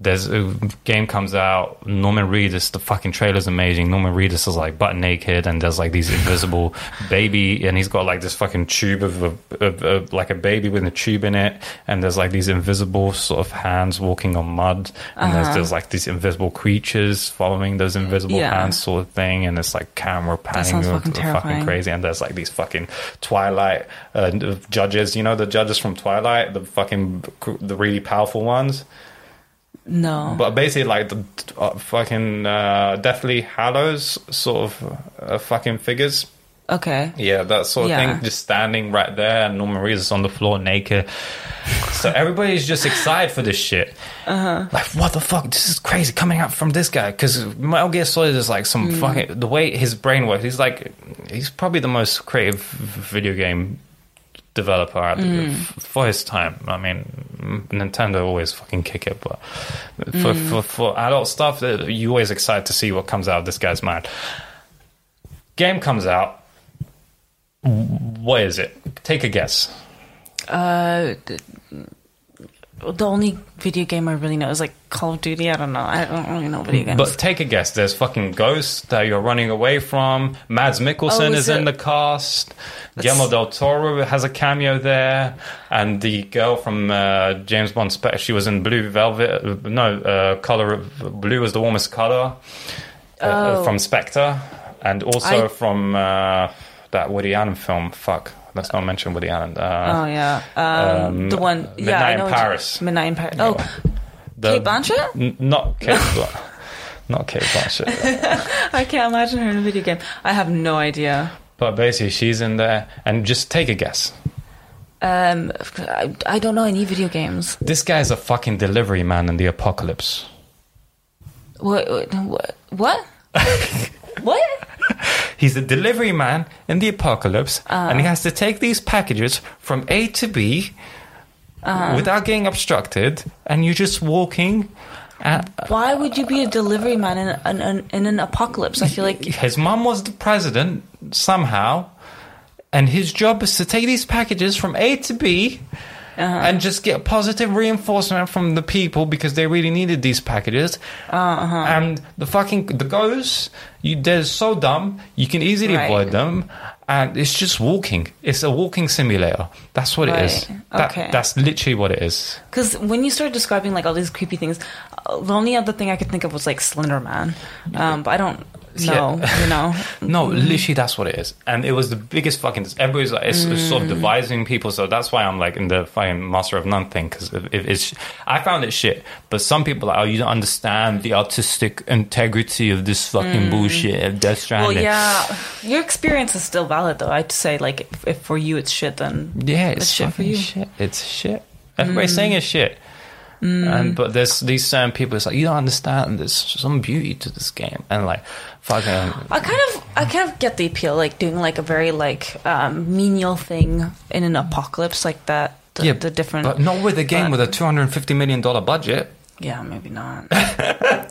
there's a game comes out. Norman Reedus, the fucking trailer's amazing. Norman Reedus is like butt naked, and there's like these invisible baby, and he's got like this fucking tube of, a, of, of like a baby with a tube in it, and there's like these invisible sort of hands walking on mud, and there's Uh-huh. there's like these invisible creatures following those invisible Yeah. hands, sort of thing, and it's like camera panning, of- fucking crazy, and there's like these fucking Twilight uh, judges, you know, the judges from Twilight, the fucking the really powerful ones. No. But basically, like the uh, fucking uh, Deathly Hallows sort of uh, fucking figures. okay. Yeah, that sort of Yeah. thing. Just standing right there, and Norman Reedus on the floor naked. so everybody's just excited for this shit. Uh-huh. Like, what the fuck? This is crazy coming out from this guy. Because Metal Gear Solid is like some fucking. The way his brain works, he's like. He's probably the most creative video game developer out there for his time. I mean, Nintendo always fucking kick it, but for, for, for adult stuff, uh, you always excited to see what comes out of this guy's mind. Game comes out. What is it? Take a guess. Uh, d- the only video game I really know is like Call of Duty. I don't know. I don't really know video games. But take a guess. There's fucking ghosts that you're running away from. Mads Mikkelsen Oh, is, is in the cast. Guillermo del Toro has a cameo there, and the girl from uh, James Bond. She was in Blue Velvet. uh, No, uh, color of blue is the warmest color uh, Oh. from Spectre, and also I- from uh, that Woody Allen film. Fuck, let's not mention Woody Allen. oh Uh, yeah, um, um, the one. Midnight yeah, I in know you- Paris. Midnight in Paris. Oh, the- Cate Blanchett. N- not Cate. Blanchett. Not Cate Blanchett. I can't imagine her in a video game. I have no idea. But basically, she's in there, and just take a guess. Um, I, I don't know any video games. This guy's a fucking delivery man in the apocalypse. What? What? What? what? He's a delivery man in the apocalypse, and Uh. he has to take these packages from A to B Uh. without getting obstructed, and you're just walking. At, Why would you be a delivery man in an, an, in an apocalypse? I feel like his mum was the president somehow, and his job is to take these packages from A to B. Uh-huh. And just get positive reinforcement from the people because they really needed these packages. Uh-huh. And the fucking the ghosts, you they're so dumb. You can easily Right. avoid them, and it's just walking. It's a walking simulator. That's what it is. That, Okay. That's literally what it is. Because when you start describing like all these creepy things, the only other thing I could think of was like Slender Man. Um, but I don't know, you know. No, literally, that's what it is. And it was the biggest fucking. Everybody's like, it's, it's Mm. sort of devising people. So that's why I'm like in the fucking Master of None thing. Because if, if it's, I found it shit. But some people are like, oh, you don't understand the artistic integrity of this fucking bullshit of Death Mm. Well, yeah, your experience is still valid though. I'd say like if, if for you it's shit, then Yeah, it's it's shit for you. shit. It's shit. Everybody's saying it's shit. And but there's these certain people. It's like you don't understand. There's some beauty to this game, and like fucking. I kind of, I kind of get the appeal, like doing like a very like um, menial thing in an apocalypse like that. The, yeah, the different, but not with a game but- with a two hundred and fifty million dollar budget. yeah, maybe not.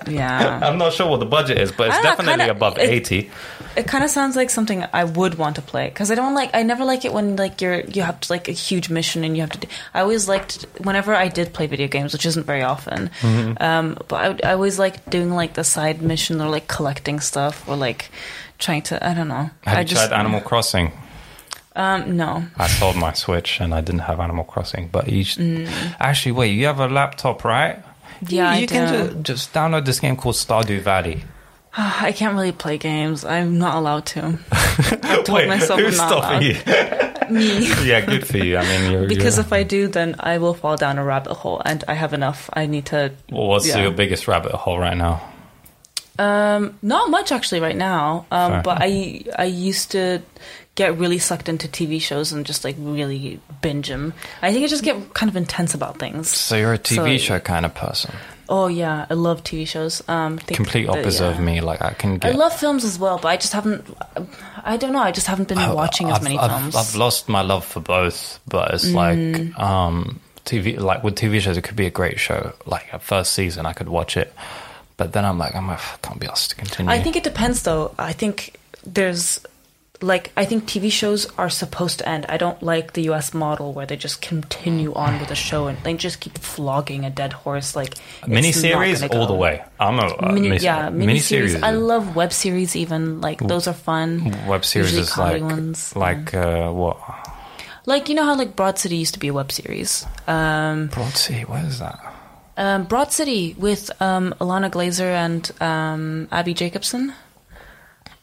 yeah, I'm not sure what the budget is, but it's don't know, definitely kinda- above it- eighty. It kind of sounds like something I would want to play because I don't like. I never like it when like you're you have to like a huge mission and you have to. Do, I always liked whenever I did play video games, which isn't very often. Mm-hmm. Um, but I, I always liked doing like the side mission or like collecting stuff or like trying to. I don't know. Have I you tried Animal Crossing? Um, no. I sold my Switch and I didn't have Animal Crossing. But you Mm. actually, wait, you have a laptop, right? Yeah, you, can ju- just download this game called Stardew Valley. I can't really play games. I'm not allowed to. I told Wait, myself who's I'm not stopping allowed. you? Me. yeah, good for you. I mean, you're, Because you're, if I do, then I will fall down a rabbit hole, and I have enough. I need to. well, what's yeah. your biggest rabbit hole right now? Um, not much actually right now. Um, Fair. but I I used to get really sucked into TV shows and just like really binge them. I think I just get kind of intense about things. So you're a TV So- show kind of person. Oh yeah, I love TV shows. Um, I Complete that- opposite yeah. of me. Like I can get. I love films as well, but I just haven't. I don't know. I just haven't been watching as I've, many I've, films. I've lost my love for both, but it's Mm. like um, TV. Like with TV shows, it could be a great show. Like at first season, I could watch it, but then I'm like, I'm like, I can't be asked to continue. I think it depends, though. I think there's like I think TV shows are supposed to end. I don't like the US model where they just continue on with the show and they just keep flogging a dead horse like Miniseries all the way. I'm a uh, Mini, minis- yeah, miniseries. miniseries. I love web series. Even like those are fun. web series is like ones, like uh, what Like you know how like Broad City used to be a web series. Um, Broad City. What is that? um, Broad City with um, Ilana Glazer and um, Abbi Jacobson.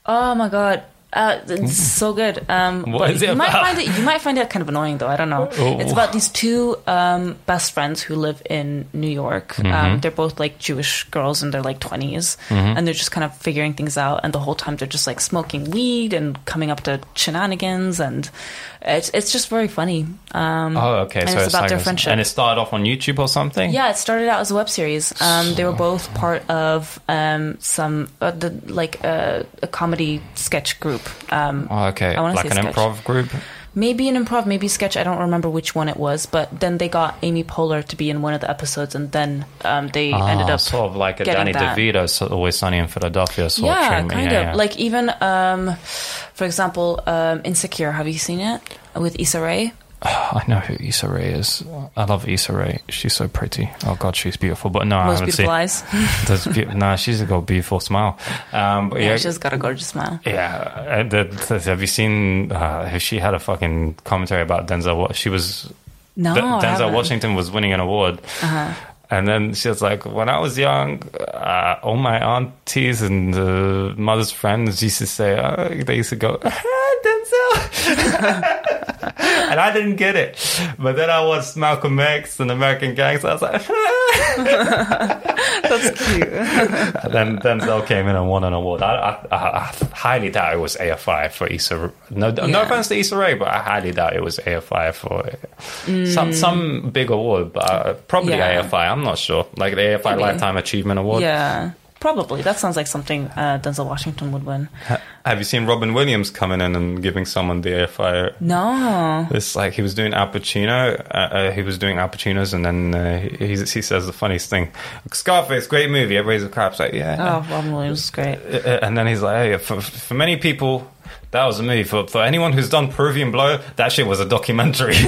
Oh my god. Uh, it's so good. Um, What is it you might find it. You might find it kind of annoying, though. I don't know. Oh. It's about these two um, best friends who live in New York. Mm-hmm. Um, they're both like Jewish girls in their like 20s Mm-hmm. and they're just kind of figuring things out. And the whole time they're just like smoking weed and coming up to shenanigans, and it's it's just very funny. Um, Oh, okay. and so it's about like their friendship. and it started off on YouTube or something. Yeah, it started out as a web series. Um, they were both part of um, some uh, the, like uh, a comedy sketch group. Um, Oh, okay. Like an sketch. improv group. maybe an improv, maybe sketch. I don't remember which one it was. But then they got Amy Poehler to be in one of the episodes, and then um, they ended Ah, up sort of like a Danny that. DeVito, so Always Sunny in Philadelphia sort yeah, treatment. kind yeah, of yeah. like even um, for example, um, Insecure. Have you seen it with Issa Rae? I know who Issa Rae is. I love Issa Rae. She's so pretty. Oh god, she's beautiful. But no, I Most haven't beautiful seen. eyes. Be- no, she's got a beautiful smile. Um, yeah, yeah, she's got a gorgeous smile. yeah. uh, have you seen? Uh, she had a fucking commentary about Denzel. She was No, De- Denzel. Washington was winning an award. Uh-huh. And then she was like, when I was young, uh, all my aunties and uh, mother's friends used to say, uh, they used to go, ah. and I didn't get it. But then I watched Malcolm X and American Gangster. I was like, That's cute. then Denzel came in and won an award. I, I, I, I highly doubt it was AFI for Issa. No, no Yeah. offense to Issa Rae, but I highly doubt it was AFI for some some big award. But uh, probably Mm. Yeah. AFI. I'm not sure. Like the AFI Maybe. Lifetime Achievement Award. Yeah, probably. That sounds like something uh, Denzel Washington would win. Ha- Have you seen Robin Williams coming in and giving someone the AFI? No. It's like he was doing Al Pacino. Uh, uh, he was doing Al Pacino's, and then uh, he, he says the funniest thing: "Scarface, great movie." Everybody's a crap's like, "Yeah." Oh, Robin Williams is great. Uh, and then he's like, "Hey, for, for many people, that was a movie. For for anyone who's done Peruvian Blow, that shit was a documentary."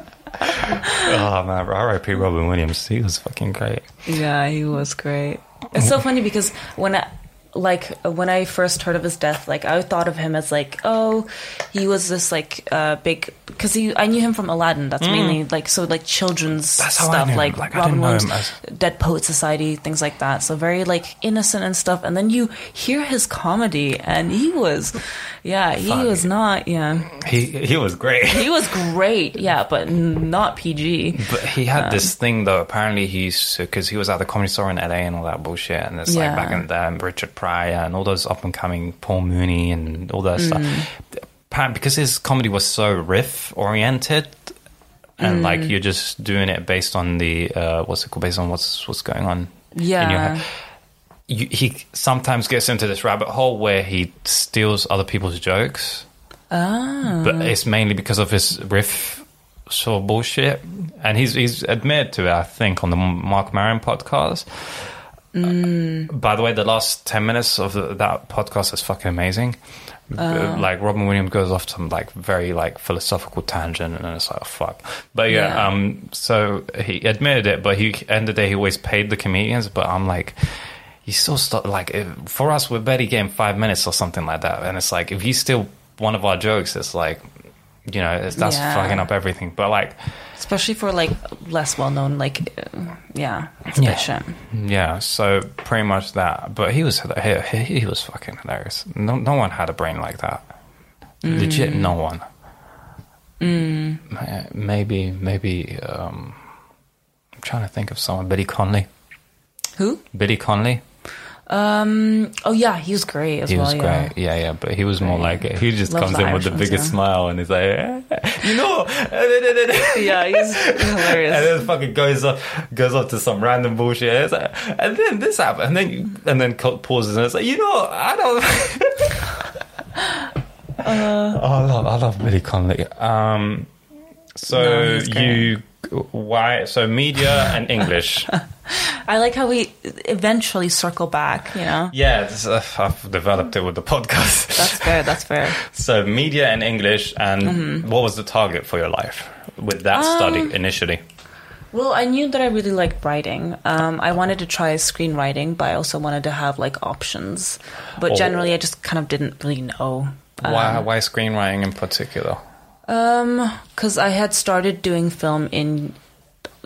oh man, R.I.P. Robin Williams. He was fucking great. Yeah, he was great. It's so funny because when I like when I first heard of his death, like I thought of him as like, oh, he was this like uh, big because he I knew him from Aladdin. That's mainly like so like children's Mm. That's how I stuff, like, Like, Robin Williams, as- Dead Poet Society, things like that. So very like innocent and stuff. And then you hear his comedy, and he was, yeah, he Fuck. was not, yeah, He he was great. he was great, yeah, but not PG. But he had this thing though. Apparently, he's because he was at the comedy store in LA and all that bullshit. And it's Yeah. like back in um, Richard Pryor and all those up and coming Paul Mooney and all that stuff. Because his comedy was so riff oriented. And like you're just doing it based on the uh, what's it called? Based on what's what's going on in your Yeah. head. You, he sometimes gets into this rabbit hole where he steals other people's jokes Ah, but it's mainly because of his riff sort of bullshit. And he's he's admitted to it, I think, on the Marc Maron podcast. By the way, the last ten minutes of the, that podcast is fucking amazing. Uh, Like Robin Williams goes off to some like very like philosophical tangent, and it's like oh, fuck. But yeah, Yeah. um, so he admitted it, but he end of the day he always paid the comedians. But I'm like, you still start like if, for us, we're barely getting five minutes or something like that, and it's like if you steal one of our jokes, it's like you know it's, that's Yeah. fucking up everything. But like, especially for like less well known, like uh, yeah, Yeah. yeah, so pretty much that. But he was he, he was fucking hilarious. No, no one had a brain like that. Legit, no one. Ma- Maybe, maybe. Um, I'm trying to think of someone. Billy Connolly. Who? Billy Connolly. Um. Oh yeah, he was great as He well. was yeah. great. Yeah, yeah. But he was more like he just Love comes in with the biggest yeah. smile and he's like, eh, you know, Yeah, he's hilarious. and then fucking goes up, goes up to some random bullshit. It's like, and then this happened, and then you- and then pauses and it's like, you know, I don't. oh, I love, I love Billy Connolly. Um, so No, you, why? So media and English. I like how we eventually circle back. You know, Yeah, this, uh, I've developed it with the podcast. that's fair. That's fair. so media and English, and Mm-hmm. what was the target for your life with that Um, study initially? Well, I knew that I really liked writing. Um, I wanted to try screenwriting, but I also wanted to have like options. But Oh. generally, I just kind of didn't really know. why why screenwriting in particular? Because I had started doing film in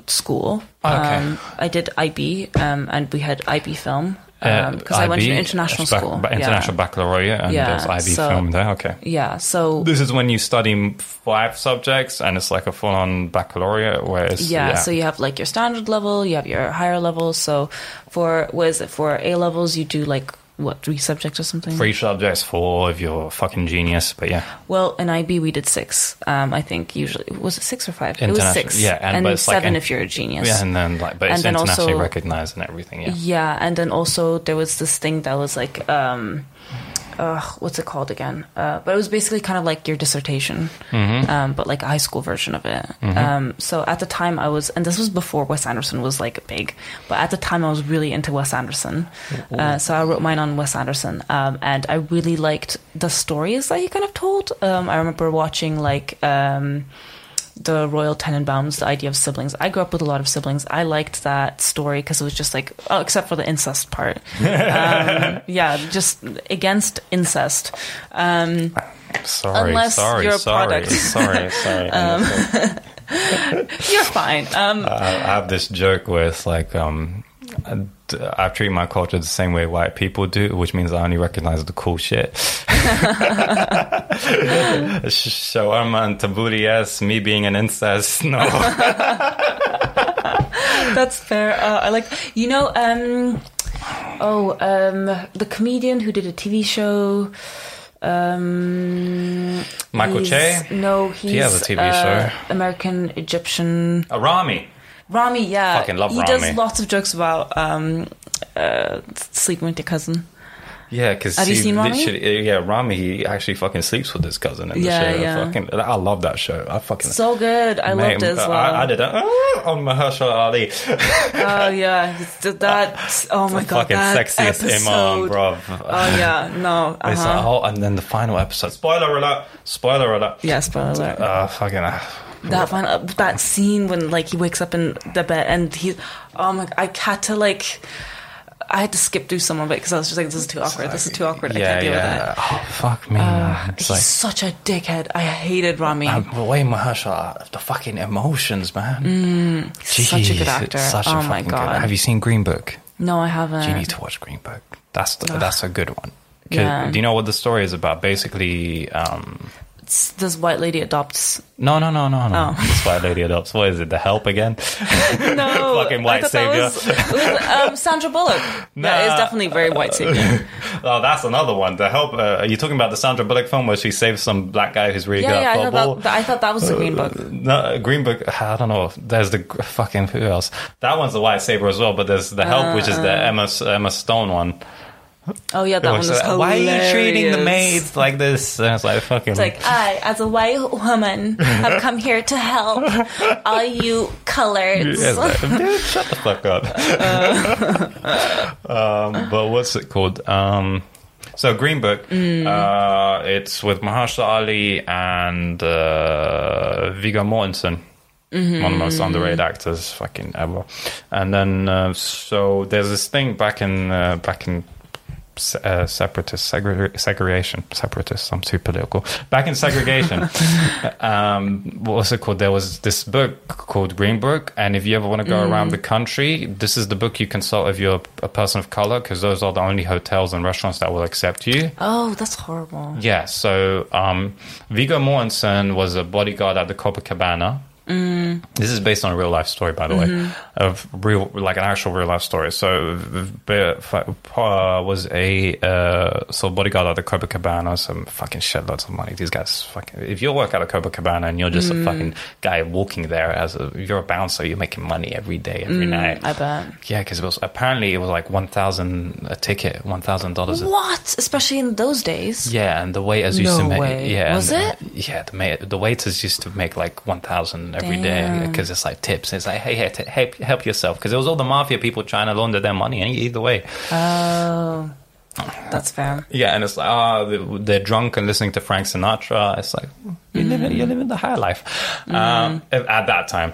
school. Oh, okay. Um, I did IB, um, and we had IB film Uh, because I went to an international bac- school. international baccalaureate, and Yeah, there's IB so- film there. Okay. Yeah, so This is when you study five subjects, and it's like a full-on baccalaureate. Where it's yeah, so you have like your standard level, you have your higher level. So for what is it for A levels? You do like what three subjects or something? three subjects four if you're a fucking genius. But yeah, Well, in IB we did six. Um, I think usually was it six or five? It was six. yeah, and- like seven in- if you're a genius. yeah, and then like, but And it's then internationally also- recognized and everything. Yeah. Yeah, and then also there was this thing that was like, um, uh, what's it called again? Uh, but it was basically kind of like your dissertation, Mm-hmm. um, but like a high school version of it. Um, so at the time I was, and this was before Wes Anderson was like big, but at the time I was really into Wes Anderson. Uh, so I wrote mine on Wes Anderson, um, and I really liked the stories that he kind of told. Um, I remember watching like. Um, the Royal Tenenbaums, the idea of siblings. I grew up with a lot of siblings. I liked that story because it was just like, oh, except for the incest part. um, yeah, just against incest. Um, Sorry, Unless sorry, you're a sorry, product. Um, sorry, sorry. Understood. you're fine. Um, I, I have this joke with like, um, I, I treat my culture the same way white people do, which means I only recognize the cool shit. Shawarma and tabbouleh, yes. Me being an incest, no. that's fair. Uh, I like, you know, um, oh, um, the comedian who did a TV show. Um, Michael Che? No, he's has a TV uh, show. American Egyptian. Arami. Rami, yeah, Fucking love he Rami. does lots of jokes about um, uh, sleeping with your cousin. Yeah, because Have you seen Rami? Yeah, Rami. He actually fucking sleeps with his cousin in the Yeah, show. yeah. Fucking, I love that show. I fucking So good. I Mate, loved it as well. I, I did it oh, on Mahershala Ali. Oh yeah, it's- that. Oh my god, fucking that sexiest episode. imam, bro. Oh yeah, no. It's a Uh-huh. whole, and then the final episode. Spoiler alert! Spoiler alert! Yeah, spoiler alert. Uh, fucking. Uh, that final, that scene when like he wakes up in the bed and he, oh my, I had to like, I had to skip through some of it because I was just like, this is too awkward. This is too awkward. I yeah, can't deal with yeah. that. Oh, fuck me. it's He's like. such a dickhead. I hated Rami. um, the way Mahershala, the fucking emotions, man. He's such a good actor. it's such a oh my fucking good- god. Have you seen Green Book? no, I haven't. You need to watch Green Book. That's the, that's a good one. Yeah. Do you know what the story is about? Basically, um, It's- this white lady adopts. no, no, no, no, no. Oh. This white lady adopts. What is it? The Help again? No, Fucking white savior. was- was, um, Sandra Bullock. Yeah, it's definitely very white savior. Oh, that's another one. The Help. Uh, are you talking about the Sandra Bullock film where she saves some black guy who's really Yeah, good yeah. I thought, that, I thought that was the Green Book. No, Green Book. I don't know. There's the fucking who else? That one's the White Saber as well. But there's the Help, which is the Emma Emma Stone one. Oh yeah, that one was is, hilarious. Why are you treating the maids like this? And it's like fucking. It's like I, as a white woman, have come here to help all you coloreds. Yeah, like, dude, shut the fuck up. um, but what's it called? Um, so Green Book. Uh, it's with Mahershala Ali and uh, Viggo Mortensen. One of the most underrated actors, fucking ever. And then, uh, so there's this thing back in uh, back in uh, separatist segre- segregation. Separatist. I'm too political. Back in segregation. um, what was it called? There was this book called Green Book, and if you ever want to go around the country, this is the book you consult if you're a person of color, because those are the only hotels and restaurants that will accept you. Oh, that's horrible. Yeah, so um, Viggo Mortensen was a bodyguard at the Copacabana. Mm. This is based on a real life story, by the way, of real, like an actual real life story. So, Pa was a uh, so bodyguard at the Copacabana, some fucking shitloads of money. These guys, fucking. If you work at a Copacabana and you're just a fucking guy walking there as a, you're a bouncer, you're making money every day, every night. I bet. Yeah, because it was apparently it was like one thousand a ticket, one thousand dollars. What? Especially in those days. yeah, and the waiters used to make. way. Yeah, Was and, it? Yeah, the the waiters used to make like one thousand thousand every day Damn. because it's like tips. It's like hey, hey t- help help yourself because it was all the mafia people trying to launder their money. And either way, Oh, that's fair. yeah, and it's like oh they're drunk and listening to Frank Sinatra. It's like you're mm-hmm. living you're living the high life mm-hmm. um, at that time.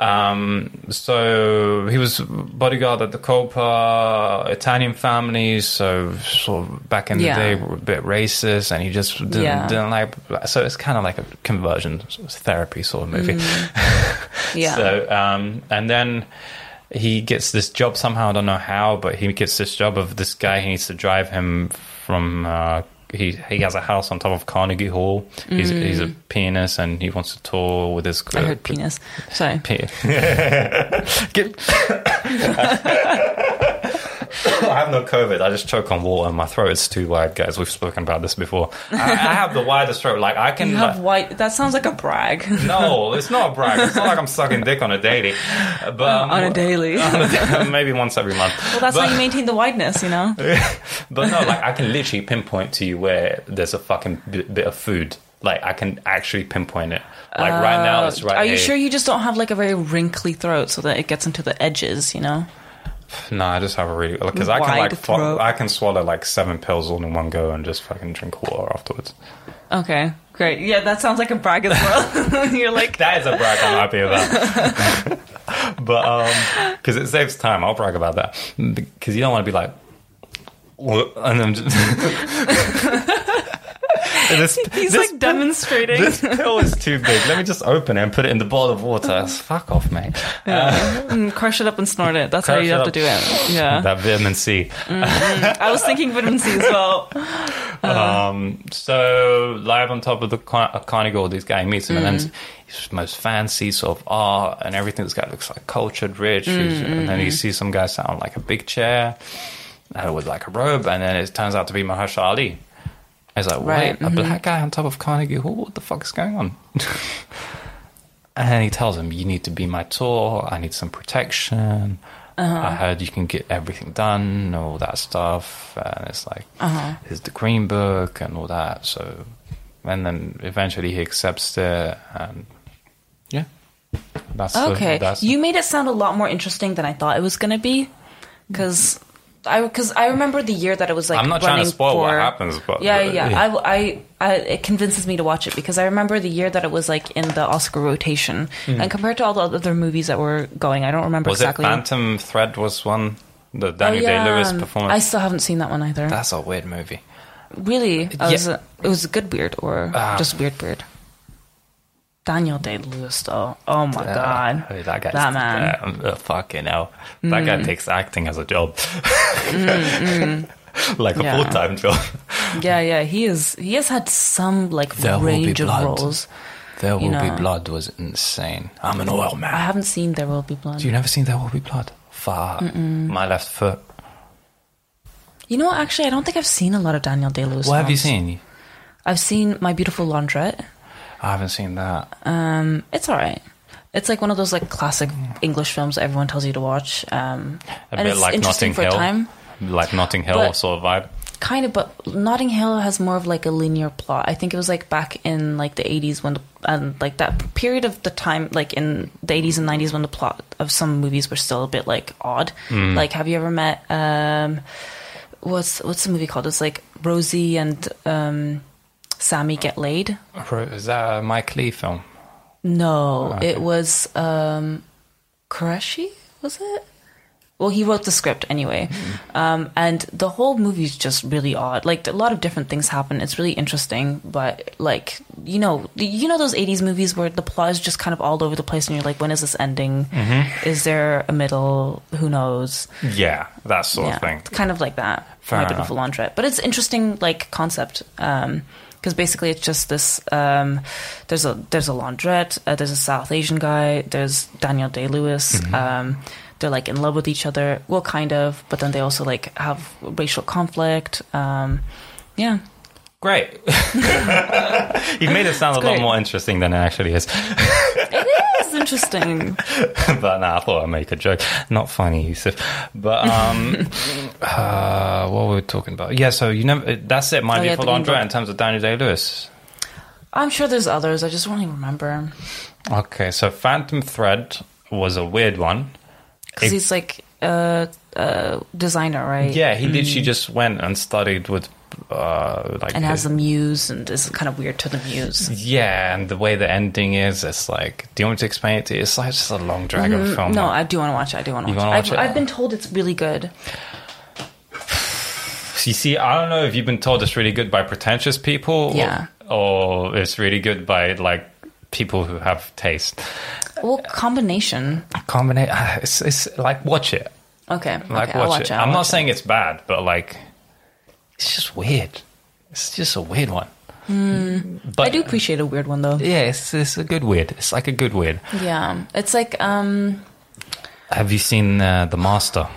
Um, so he was bodyguard at the Copa Italian families. So sort of back in the Yeah. day, were a bit racist, and he just didn't, Yeah. didn't like. So it's kind of like a conversion therapy sort of movie. Yeah. So um, and then he gets this job somehow. I don't know how, but he gets this job of this guy. He needs to drive him from. Uh, he he has a house on top of Carnegie Hall. He's he's a pianist and he wants to tour with his. Mm. I heard penis. Sorry. Pe- I have no COVID. I just choke on water. My throat is too wide, guys. We've spoken about this before. I, I have the widest throat. Like I can. You have like- white. That sounds like a brag. no, it's not a brag. It's not like I'm sucking dick on a daily. But um, on a daily. maybe once every month. Well, that's but, how you maintain the wideness, you know. but no, like I can literally pinpoint to you where there's a fucking bit, bit of food. Like I can actually pinpoint it. Like right now, it's right. Uh, Are you here. sure you just don't have like a very wrinkly throat so that it gets into the edges? You know. No, I just have a really because I can like fo- I can swallow like seven pills all in one go and just fucking drink water afterwards. Okay, great. Yeah, that sounds like a brag as well. You're like, That is a brag I'm happy about. but um, because it saves time, I'll brag about that because you don't want to be like, "Well," and then just. this, he's this like demonstrating. This pill is too big. Let me just open it and put it in the bowl of water. Fuck off, mate. Mm, crush it up and snort it. That's how you have to do it. Yeah. That vitamin C. I was thinking vitamin C as well. Um, so live on top of the Car- uh, Carnegie this guy meets him, and Mm. then he's most fancy sort of art and everything. This guy looks like cultured, rich, Mm, He's- and then you see some guy sat on like a big chair uh, with like a robe, and then it turns out to be Mahershala Ali. I was like, Right, mm-hmm. wait, a black guy on top of Carnegie Hall? What the fuck is going on? and he tells him, "You need to be my tour. I need some protection." Uh-huh. I heard you can get everything done, all that stuff, and it's like, Uh-huh. here's the green book and all that. So, and then eventually he accepts it, and yeah, that's the- Okay, that's you made it sound a lot more interesting than I thought it was going to be, because I because I remember the year that it was like. I'm not trying to spoil what happens, but- yeah, but- yeah, yeah. I, I, I, it convinces me to watch it because I remember the year that it was like in the Oscar rotation, and compared to all the other movies that were going, I don't remember was exactly. it Phantom Thread was one the Oh, Daniel yeah, Day Lewis performance. I still haven't seen that one either. that's a weird movie. really, Yeah. was, it was a good weird or Ah. just weird weird. Daniel Day Lewis, though. Oh my Uh, god, that guy, That man. Mm. uh, fucking hell, that guy takes acting as a job, like a Yeah. full time job. yeah, yeah. He is. He has had some like There will be range of blood. roles. There Will You Be. Blood was insane. I'm an oil man. I haven't seen There Will Be Blood. You never seen There Will Be Blood? Fuck. My left foot. You know, what, actually, I don't think I've seen a lot of Daniel Day Lewis. What have you seen? I've seen My Beautiful Laundrette. I haven't seen that. Um, it's all right. It's like one of those like classic English films that everyone tells you to watch. Um, A bit it's like Notting Hill. time. Like Notting Hill But- sort of vibe. Kind of, but Notting Hill has more of like a linear plot. I think it was like back in like the eighties when the and like that period of the time, like in the eighties and nineties when the plot of some movies were still a bit like odd. Mm. Like, have you ever met um, what's what's the movie called? It's like Rosie and um, Sammy get laid. Is that a Mike Leigh film? No, Okay. it was um, Kureishi. Was it? Well, he wrote the script anyway, um, and the whole movie's just really odd. Like a lot of different things happen. It's really interesting, but like you know, you know those '80s movies where the plot is just kind of all over the place, and you're like, when is this ending? Is there a middle? Who knows? Yeah, that sort yeah, of thing. kind of like that. Fair My enough. beautiful laundrette, but it's interesting like concept. Um, because basically it's just this. Um, there's a there's a laundrette. Uh, there's a South Asian guy. There's Daniel Day Lewis. Mm-hmm. Um, they're like in love with each other. Well, kind of, but then they also like have racial conflict. Um, yeah, Great. you made it sound a lot more interesting than it actually is. it is interesting. but nah, I thought I'd make a joke. Not funny, Yusuf. But um, uh, what were we talking about? Yeah, so you never. That's it. My Oh, yeah, beautiful the Green in terms of Daniel Day Lewis. I'm sure there's others. I just don't even remember Okay, so Phantom Thread was a weird one. because he's like a, a designer, right? Yeah, he did. She just went and studied with, uh, like, and has the muse and is kind of weird to the muse. yeah, and the way the ending is, it's like, do you want me to explain it to you? It's like just a long drag of film. Mm, No, like- I do want to watch it. I do want to watch, it. watch I've, it? I've been told it's really good. You see, I don't know if you've been told it's really good by pretentious people, Yeah. or, or it's really good by like people who have taste. Well, combination. Combinate. It's, it's like watch it, Okay, like okay, I'll watch, watch it. it. I'm not it. saying it's bad, but like, it's just weird. It's just a weird one. But Hmm. I do appreciate a weird one though. Yeah, it's it's a good weird. It's like a good weird. Yeah, it's like um Have you seen uh, the Master?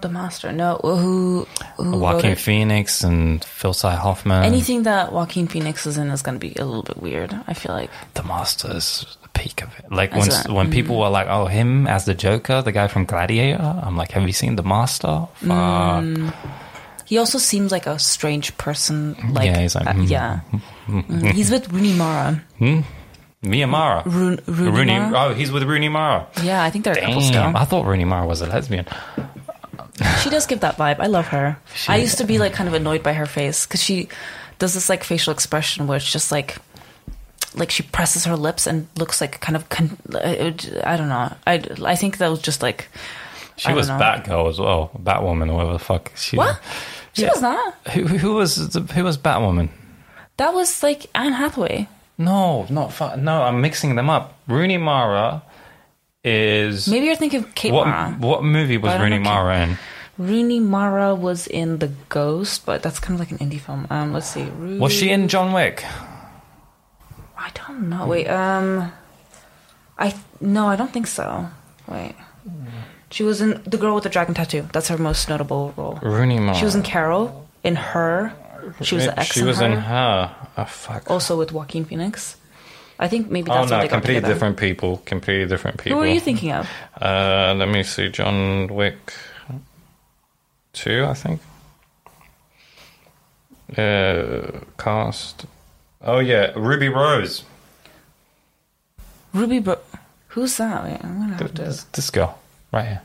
the master. No, who who Joaquin? Phoenix and Phil Sy Hoffman. Anything that Joaquin Phoenix is in is going to be a little bit weird. I feel like. The Master is the peak of it. Like when? When people were like, "Oh, him as the Joker, the guy from Gladiator." I'm like, "Have you seen the Master?" Fuck. Mm. He also seems like a strange person. Like, Yeah, he's like, uh, mm. yeah. Mm, He's with Rooney Mara. Mia Mara. Roon, Rooney, Rooney. Mara? Oh, he's with Rooney Mara. Yeah, I think they're a couple still. I thought Rooney Mara was a lesbian. She does give that vibe. I love her. She- I used to be like kind of annoyed by her face because she does this like facial expression where it's just like like she presses her lips and looks like kind of con- I don't know. I I think that was just like She was know. Batgirl as well, Batwoman or whatever the fuck. She, what? She Yeah. was not. Who, who was the, who was Batwoman? That was like Anne Hathaway. No, not fu- no. I'm mixing them up. Rooney Mara is Maybe you're thinking of Kate what? Mara. What movie was Rooney know. Mara in? Rooney Mara was in The Ghost, but that's kind of like an indie film. Um, let's see. Rooney, Was she in John Wick? I don't know. Wait. Um, I no, I don't think so. Wait. She was in The Girl with the Dragon Tattoo. That's her most notable role. Rooney Mara. She was in Carol. In Her. She was the ex She in was her. in her. Oh fuck. Also with Joaquin Phoenix. I think maybe Oh that's what no, completely different people. Completely different people. Who are you thinking of? Uh, let me see. John Wick two, I think. Uh, cast. Oh yeah, Ruby Rose. Ruby Bro. Who's that? Wait, I'm gonna have to. This girl, right here.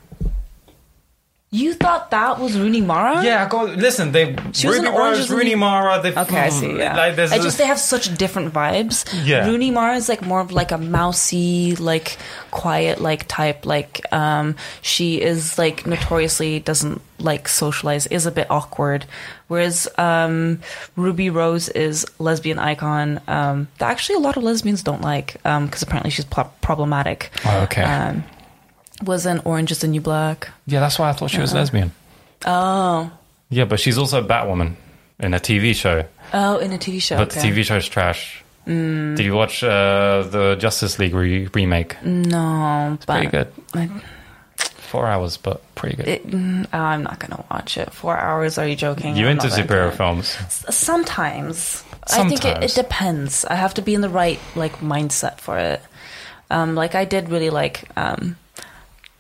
You thought that was Rooney Mara? Yeah, go listen. They She Ruby Rose, Rooney Mara. They, Okay, I see. Yeah, Like, there's just they have such different vibes. Yeah. Rooney Mara is like more of like a mousy, like quiet, like type. Like um, she is like notoriously doesn't like socialize, is a bit awkward. Whereas um, Ruby Rose is lesbian icon um, that actually a lot of lesbians don't like because apparently she's pro- problematic. Oh, okay. Was in Orange is the New Black. yeah, that's why I thought she was lesbian. Oh, Yeah, but she's also Batwoman in a TV show. oh, in a TV show. But okay. the TV show's trash. Did you watch uh, the Justice League re- remake? No, but Pretty good. I- Four hours, but pretty good. It, mm, oh, I'm not gonna watch it. Four hours? Are you joking? you I'm into not gonna do superhero it. films? S- Sometimes. I think it, it depends. I have to be in the right like mindset for it. Um, like I did really like um,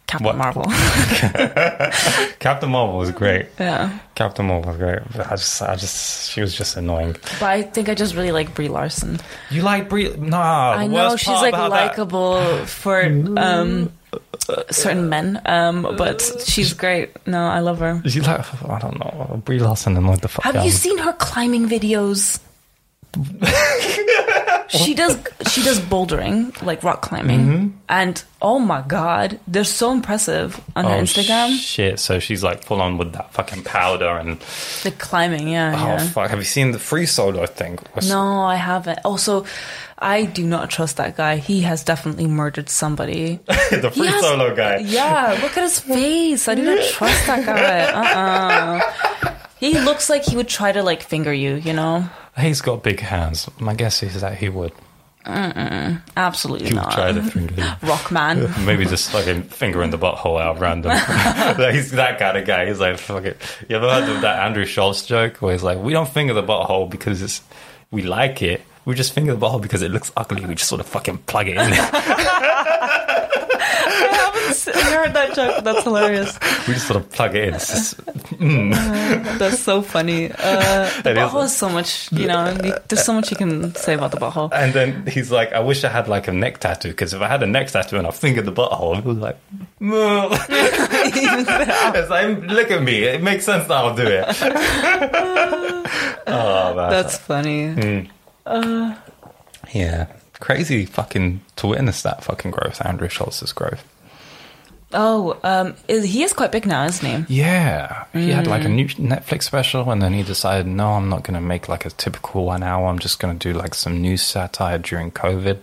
Captain What? Marvel. Captain Marvel was great. yeah, Captain Marvel was great. I just, I just, she was just annoying. but I think I just really like Brie Larson. You like Brie? Nah, the I know she's like likable for um, certain men, um, but she's great. No, I love her. You like? I don't know. Brie Larson and what the fuck? Have out you seen her climbing videos? She does she does bouldering, like rock climbing. Mm-hmm. And oh my god, they're so impressive on her Oh, Instagram. Shit! So she's like full on with that fucking powder and the climbing, yeah. oh yeah. fuck! Have you seen the free solo thing? Was- No, I haven't. Also, I do not trust that guy. He has definitely murdered somebody. the free has- solo guy. Yeah, look at his face. I do not trust that guy. Uh-uh. He looks like he would try to like finger you, you know? He's got big hands. My guess is that he would. Absolutely He would not. try finger you. Rock man. Maybe just fucking finger in the butthole out random. He's that kind of guy. He's like, fuck it. You ever heard of that Andrew Schulz joke where he's like, we don't finger the butthole because it's, we like it. We just finger the butthole because it looks ugly. We just sort of fucking plug it in. I haven't heard that joke. That's hilarious. we just sort of plug it in. Just, mm. uh, That's so funny. Uh, the butthole is so much, you know, there's so much you can say about the butthole. and then he's like, I wish I had like a neck tattoo because if I had a neck tattoo and I fingered the butthole, it was like, "Moo." it's like, look at me. It makes sense that I'll do it. oh, man. That's funny. Hmm. Yeah. Crazy fucking to witness that fucking growth, Andrew Schulz's growth. Oh, um, is- he is quite big now, isn't he? Yeah, he had like a new Netflix special, and then he decided, no, I'm not going to make like a typical one hour. I'm just going to do like some news satire during COVID.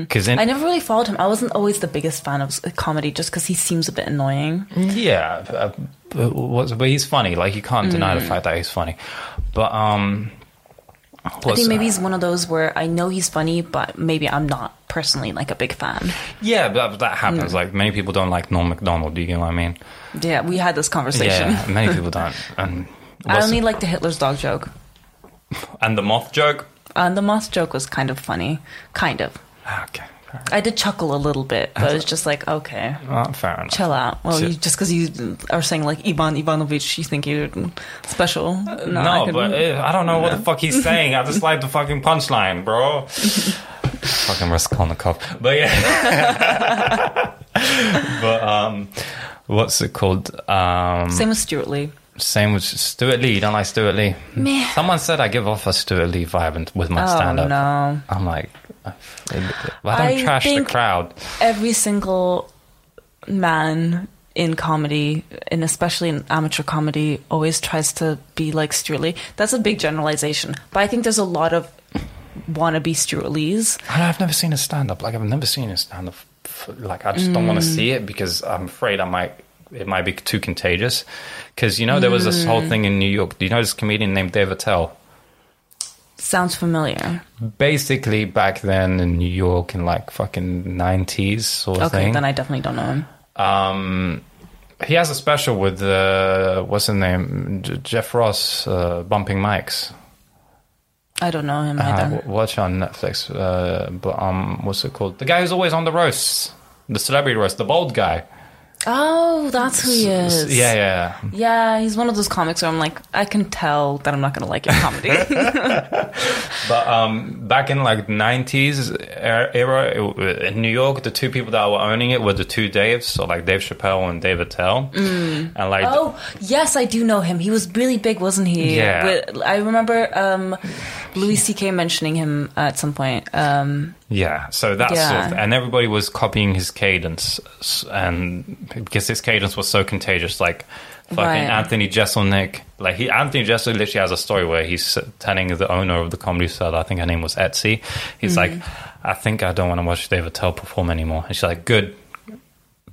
Because I never really followed him. I wasn't always the biggest fan of comedy just because he seems a bit annoying. yeah, uh, but, but he's funny. Like you can't deny the fact that he's funny. But um, I think maybe he's one of those where I know he's funny, but maybe I'm not personally like a big fan. yeah, but that happens. Like many people don't like Norm Macdonald. Do you get what I mean? Yeah, we had this conversation. Yeah, many people don't. And I only like the Hitler's dog joke. and the moth joke. And the moth joke was kind of funny. Kind of. Ah, Okay, I did chuckle a little bit, but it's just like, okay, oh, fair enough. chill out. Well, you, just because you are saying like Ivan Ivanovich, you think you're special. No, No, could- but uh, I don't know what the fuck he's saying. I just like the fucking punchline, bro. fucking Raskolnikov. But yeah. but um, what's it called? Um, Same with Stewart Lee. same with Stewart Lee. You don't like Stewart Lee? Meh. Someone said I give off a Stewart Lee vibe with my Oh stand-up. no. I'm like, I don't I trash the crowd. every single man in comedy, and especially in amateur comedy, always tries to be like Stewart Lee. That's a big generalization, but I think there's a lot of wannabe Stewart Lees. I- I've never seen a stand up. Like I've never seen a stand up. Like I just don't want to Mm. see it because I'm afraid I might. It might be too contagious. Because you know there was this whole Mm. thing in New York. Do you know this comedian named Dave Attell? Sounds familiar. Basically, back then in New York in like fucking nineties sort of Okay, thing. then I definitely don't know him. um, he has a special with uh, what's his name, J- Jeff Ross, uh, bumping mics. I don't know him Uh, either. w- watch on Netflix. Uh, but um, what's it called? The guy who's always on the roasts, the celebrity roast, the bald guy. Oh, that's who he is. Yeah, yeah. Yeah, he's one of those comics where I'm like, I can tell that I'm not going to like your comedy. But um, back in like nineties era it- in New York, the two people that were owning it were the two Daves, so like Dave Chappelle and Dave Attell, and like oh, yes, I do know him. He was really big, wasn't he? Yeah. I remember um, Louis C.K. mentioning him at some point. Um, yeah, so that's Yeah. sort of, and everybody was copying his cadence, and because his cadence was so contagious, like. Fucking Right. Anthony Jeselnik, like he Anthony Jeselnik literally has a story where he's telling the owner of the comedy cellar, I think her name was Estee. He's like, mm-hmm. I think I don't want to watch David Attell perform anymore. And she's like, good,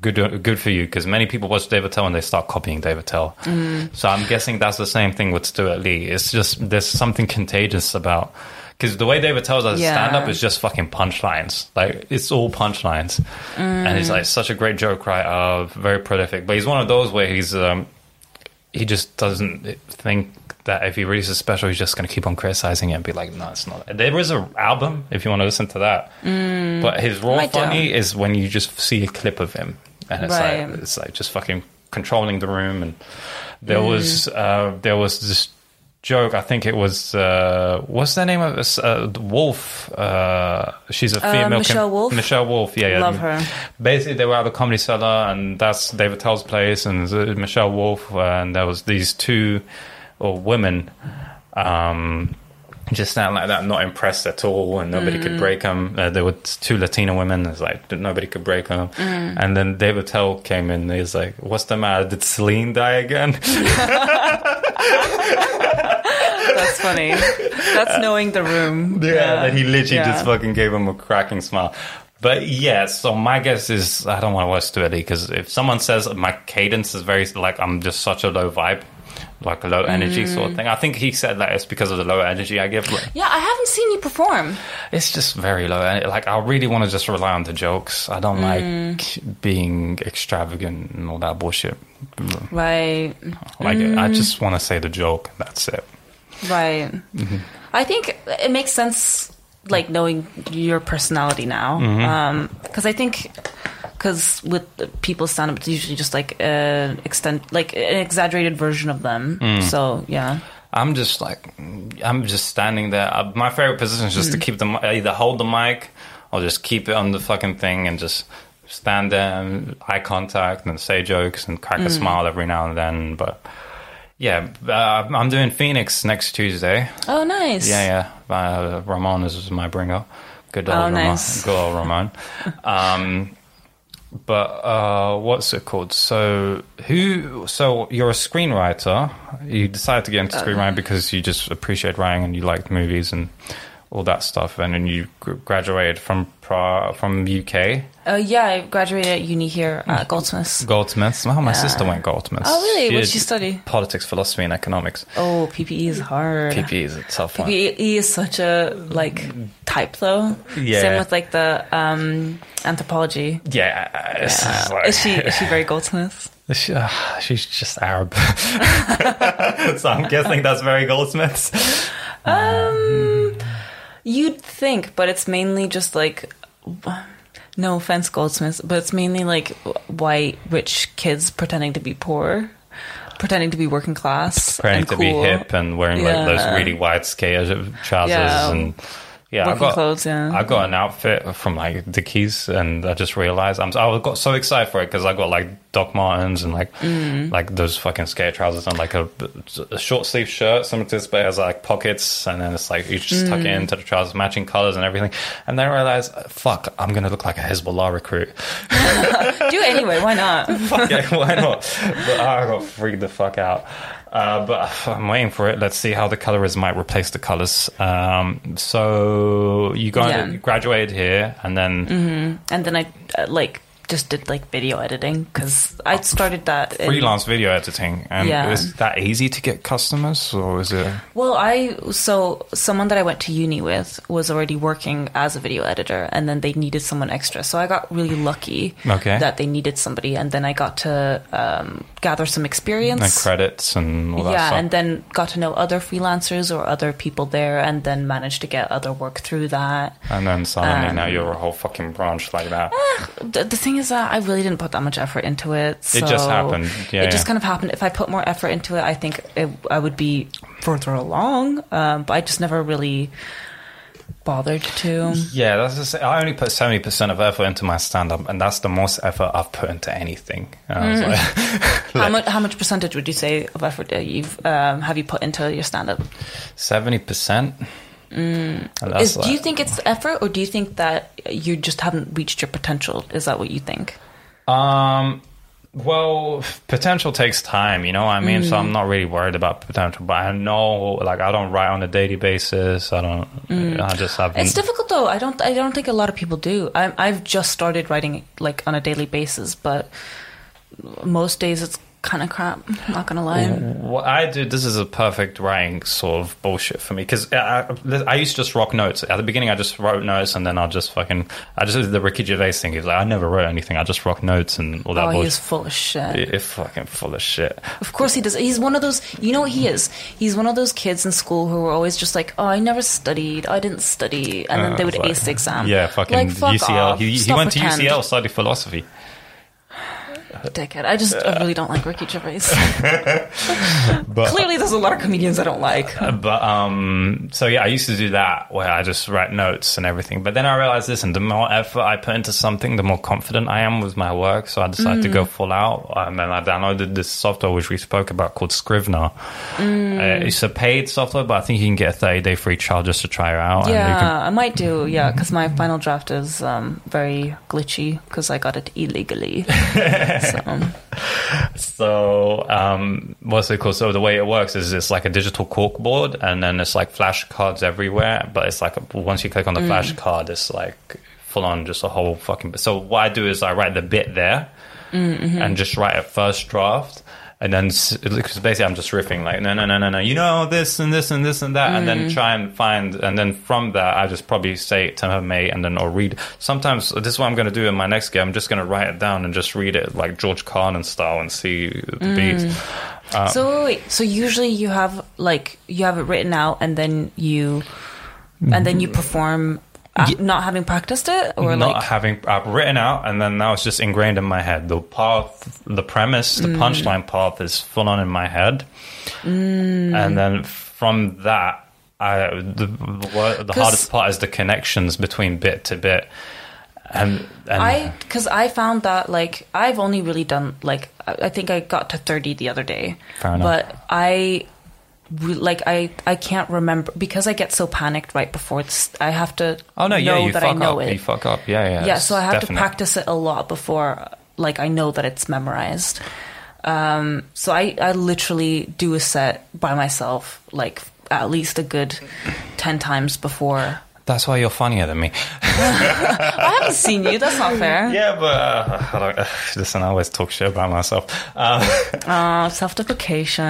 good, good for you, because many people watch David Attell and they start copying Dave Attell. Mm-hmm. So I'm guessing that's the same thing with Stewart Lee. It's just there's something contagious about. Because the way David tells us Yeah. stand up is just fucking punchlines. Like, it's all punchlines. And he's like such a great joke writer, very prolific. But he's one of those where he's, um, he just doesn't think that if he releases a special, he's just going to keep on criticizing it and be like, no, it's not. There is an album if you want to listen to that. But his raw funny is when you just see a clip of him. And it's Right. like, it's like just fucking controlling the room. And there was, uh, there was this joke. I think it was, uh, what's the name of this? Uh, Wolf. Uh, she's a female. Michelle Wolf? Michelle Wolf. Yeah, yeah. Love her. Basically, they were at the comedy cellar, and that's David Attell's place, and uh, Michelle Wolf, and there was these two or women. Um, just standing like that, not impressed at all, and nobody Mm. could break them. Uh, there were two Latina women. It's like nobody could break them. Mm. And then David Attell came in. He's like, "What's the matter? Did Celine die again?" that's funny. That's knowing the room. Yeah, and he literally Yeah. just fucking gave him a cracking smile. But yeah, so my guess is I don't want to watch Stewart Lee because if someone says my cadence is very like I'm just such a low vibe, like a low energy sort of mm. thing. I think he said that it's because of the low energy I give. Yeah, I haven't seen you perform. it's just very low. Like I really want to just rely on the jokes. I don't like mm. being extravagant and all that bullshit. Right, Like I mm. just want to say the joke. That's it. Right. I think it makes sense, like knowing your personality now, Mm-hmm. because I think. Because with people stand up, it's usually just like an extent, like an exaggerated version of them. Mm. So yeah, I'm just like, I'm just standing there. Uh, my favorite position is just to keep the either hold the mic or just keep it on the fucking thing and just stand there and eye contact and say jokes and crack a smile every now and then. But yeah, uh, I'm doing Phoenix next Tuesday. Oh, nice. Yeah, yeah. Uh, Ramon is my bringer. Good old Oh, Ramon. nice. Good old Ramon. um, but uh, what's it called? So who? So you're a screenwriter. You decided to get into screenwriting because you just appreciate writing and you liked movies and all that stuff. And then you graduated from pra- from UK Uh, yeah, I graduated at uni here at Goldsmiths. Goldsmiths. Well, my Yeah. sister went Goldsmiths. Oh, really? What did she study? Politics, philosophy, and economics. Oh, PPE is hard. PPE is a tough one. PPE is such a like type though. Yeah. Same with like the um, anthropology. Yeah, just like- is she is she very Goldsmiths? She, uh, she's just Arab. so I'm guessing that's very Goldsmiths. Um, you'd think, but it's mainly just like. No offense, Goldsmiths, but it's mainly like white rich kids pretending to be poor, pretending to be working class, pretending to cool. be hip and wearing like those really wide skater trousers Yeah. and yeah, I Working got clothes, yeah. I got an outfit from like Dickies, and I just realized I'm I got so excited for it because I got like Doc Martens and like Mm. like those fucking skate trousers and like a, a short sleeve shirt, similar to this, but it has like pockets, and then it's like you just tuck it Mm. into the trousers, matching colors and everything. And then I realized, fuck, I'm gonna look like a Hezbollah recruit. Do it anyway. Why not? fuck it, why not? But I got freaked the fuck out. Uh, but I'm waiting for it. Let's see how the colorism might replace the colors. Um, so you got Yeah. graduated here, and then and then I uh, like just did like video editing because I started that in- freelance video editing. And Yeah. is that easy to get customers, or is it? Well, I so someone that I went to uni with was already working as a video editor, and then they needed someone extra. So I got really lucky Okay. that they needed somebody, and then I got to um, gather some experience. Like credits and all that yeah, and then got to know other freelancers or other people there, and then managed to get other work through that. And then suddenly Um, now you're a whole fucking branch like that. The, the thing is that I really didn't put that much effort into it. So It just happened. Yeah, it just kind of happened. If I put more effort into it, I think it, I would be further along. Um, but I just never really bothered to. Yeah, that's just, I only put seventy percent of effort into my stand up, and that's the most effort I've put into anything. And I was Mm. like, How much? How much percentage would you say of effort you've um, have you put into your stand up? seventy percent. Mm. Is, do you think it's effort, or do you think that you just haven't reached your potential? Is that what you think? Um, well, potential takes time, you know I mean? So Mm. I'm not really worried about potential, but I know, like, I don't write on a daily basis. I don't, I just have. Mm. It's difficult though. I don't. I don't think a lot of people do. I, I've just started writing like on a daily basis, but most days it's kind of crap. I'm not gonna lie. What I do, this is a perfect writing sort of bullshit for me because I, I, I used to just rock notes. At the beginning, I just wrote notes and then I'll just fucking, I just did the Ricky Gervais thing. He's like, I never wrote anything. I just rock notes and all that Oh, bullshit. he's full of shit. It's fucking full of shit. Of course he does. He's one of those. You know what he is? He's one of those kids in school who were always just like, "Oh, I never studied. I didn't study," and then Uh, they would like- ace the exam. Yeah, fucking like, fuck UCL. Off. He, he went pretend. to UCL, studied philosophy. Dickhead. I just I really don't like Ricky Gervais. But, Clearly, there's a lot of comedians I don't like. but um, so yeah, I used to do that where I just write notes and everything. But then I realized, listen, the more effort I put into something, the more confident I am with my work. So I decided to go Mm. full out, and then I downloaded this software which we spoke about called Scrivener. Mm. Uh, it's a paid software, but I think you can get a 30 day free trial just to try it out. Yeah, can- I might do. Yeah, because my final draft is um, very glitchy because I got it illegally. so, So, um, what's it called? So the way it works is it's like a digital corkboard, and then it's like flashcards everywhere. But it's like once you click on the mm. flash card, it's like full on just a whole fucking. So what I do is I write the bit there, mm, mm-hmm. and just write a first draft. And then, because basically, I'm just riffing like, no, no, no, no, no, you know, this and this and this and that, and then mm. try and find, and then from that, I just probably say it to her mate, and then or read. Sometimes this is what I'm going to do in my next game. I'm just going to write it down and just read it like George Carlin style and see the mm. beats. Um, so wait, so usually you have like you have it written out and then you and then you perform uh, not having practiced it or not like having uh, written out, and then now it's just ingrained in my head. The path, the premise, the Mm. punchline path is full on in my head, Mm. and then from that, I the the, wor- the 'Cause- hardest part is the connections between bit to bit, and and I because I found that like I've only really done like I think I got to thirty the other day, Fair enough. but I like I I can't remember because I get so panicked right before it's, I have to oh no, yeah, know you that fuck I know up, it. you fuck up, yeah, yeah, yeah so I have definite. to practice it a lot before like I know that it's memorized. Um so I I literally do a set by myself like at least a good 10 times before That's why you're funnier than me. I haven't seen you that's not fair Yeah, but uh, I don't, uh, listen, I always talk shit about myself. Um, Oh, self-deprecation.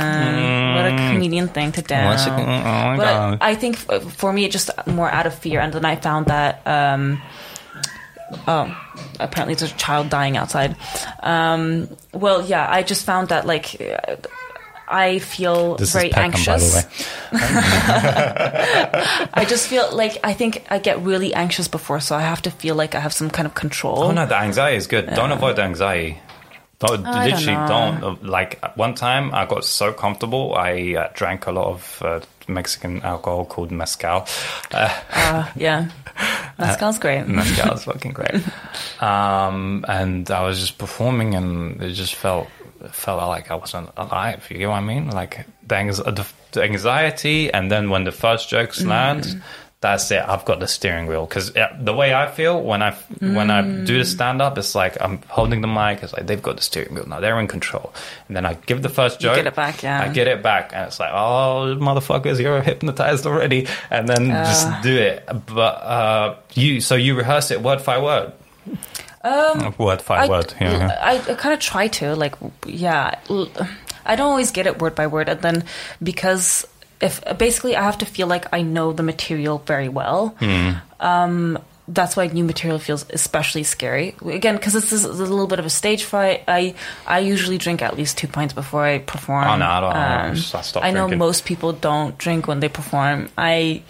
What a comedian thing to do. Oh my but God. I think f- for me, it's just more out of fear. And then I found that, um, oh, apparently there's a child dying outside. Um, well, yeah, I just found that like uh, I feel this very is Peckham, anxious. by the way. I just feel like I think I get really anxious before, so I have to feel like I have some kind of control. Oh no, the anxiety is good. Don't avoid the anxiety. Don't, I don't literally know. don't. uh, Like one time, I got so comfortable. I uh, drank a lot of uh, Mexican alcohol called mezcal. Uh, Uh, yeah, mezcal's great. mezcal is fucking great. Um, and I was just performing, and it just felt it felt like I wasn't alive. You get what I mean? Like the, anx- the, the anxiety, and then when the first jokes mm. land. That's it. I've got the steering wheel because the way I feel when I when I do the mm. stand up, it's like I'm holding the mic. It's like they've got the steering wheel now; they're in control. And then I give the first You joke, get it back, yeah. I get it back, and it's like, oh, motherfuckers, you're hypnotized already. And then just uh. do it. But uh, you, so you rehearse it word by word. Um, word by I, word. Yeah. I, I kind of try to like yeah I don't always get it word by word and then because if basically I have to feel like I know the material very well um that's why new material feels especially scary. Again because this- is a little bit of a stage fright. I I usually drink at least two pints before I perform Oh, no, I don't- Um, I I know most people don't drink when they perform. I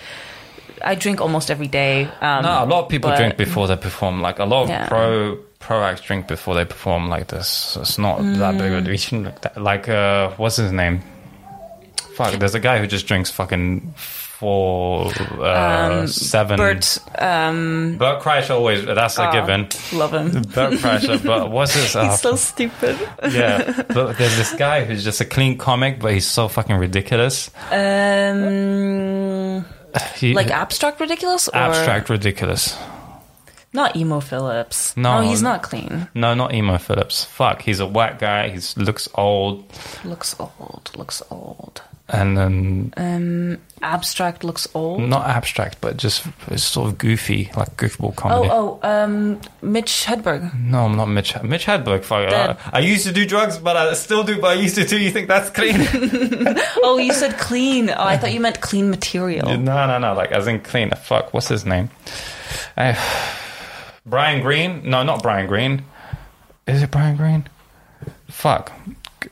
I drink almost every day um, No, a lot of people but- drink before they perform. Like a lot of Yeah. pro pro acts drink before they perform. Like this, it's not that big of a deal. Like uh, what's his name? Fuck, there's a guy who just drinks fucking four, uh, seven. Bert um Bert Kreischer always. That's a Ah, given. Love him. Bert Kreischer, but what's his? Uh, He's so stupid. yeah, but there's this guy who's just a clean comic, but he's so fucking ridiculous. Um, He, like abstract ridiculous or abstract ridiculous. Not Emo Philips. No. he's not clean. No, not Emo Philips. Fuck, he's a white guy. He looks old, Looks old. Looks old. and then Um, abstract looks old. not abstract, but just it's sort of goofy, like goofball Oh, comedy. oh, um, Mitch Hedberg. No, I'm not Mitch. Mitch Hedberg. Fuck, uh, I used to do drugs, but I still do. But I used to too. You think that's clean? Oh, you said clean. Oh, I thought you meant clean material. no, no, no. Like as in clean. Fuck, what's his name? Uh, Brian Green? No, not Brian Green. Is it Brian Green? Fuck.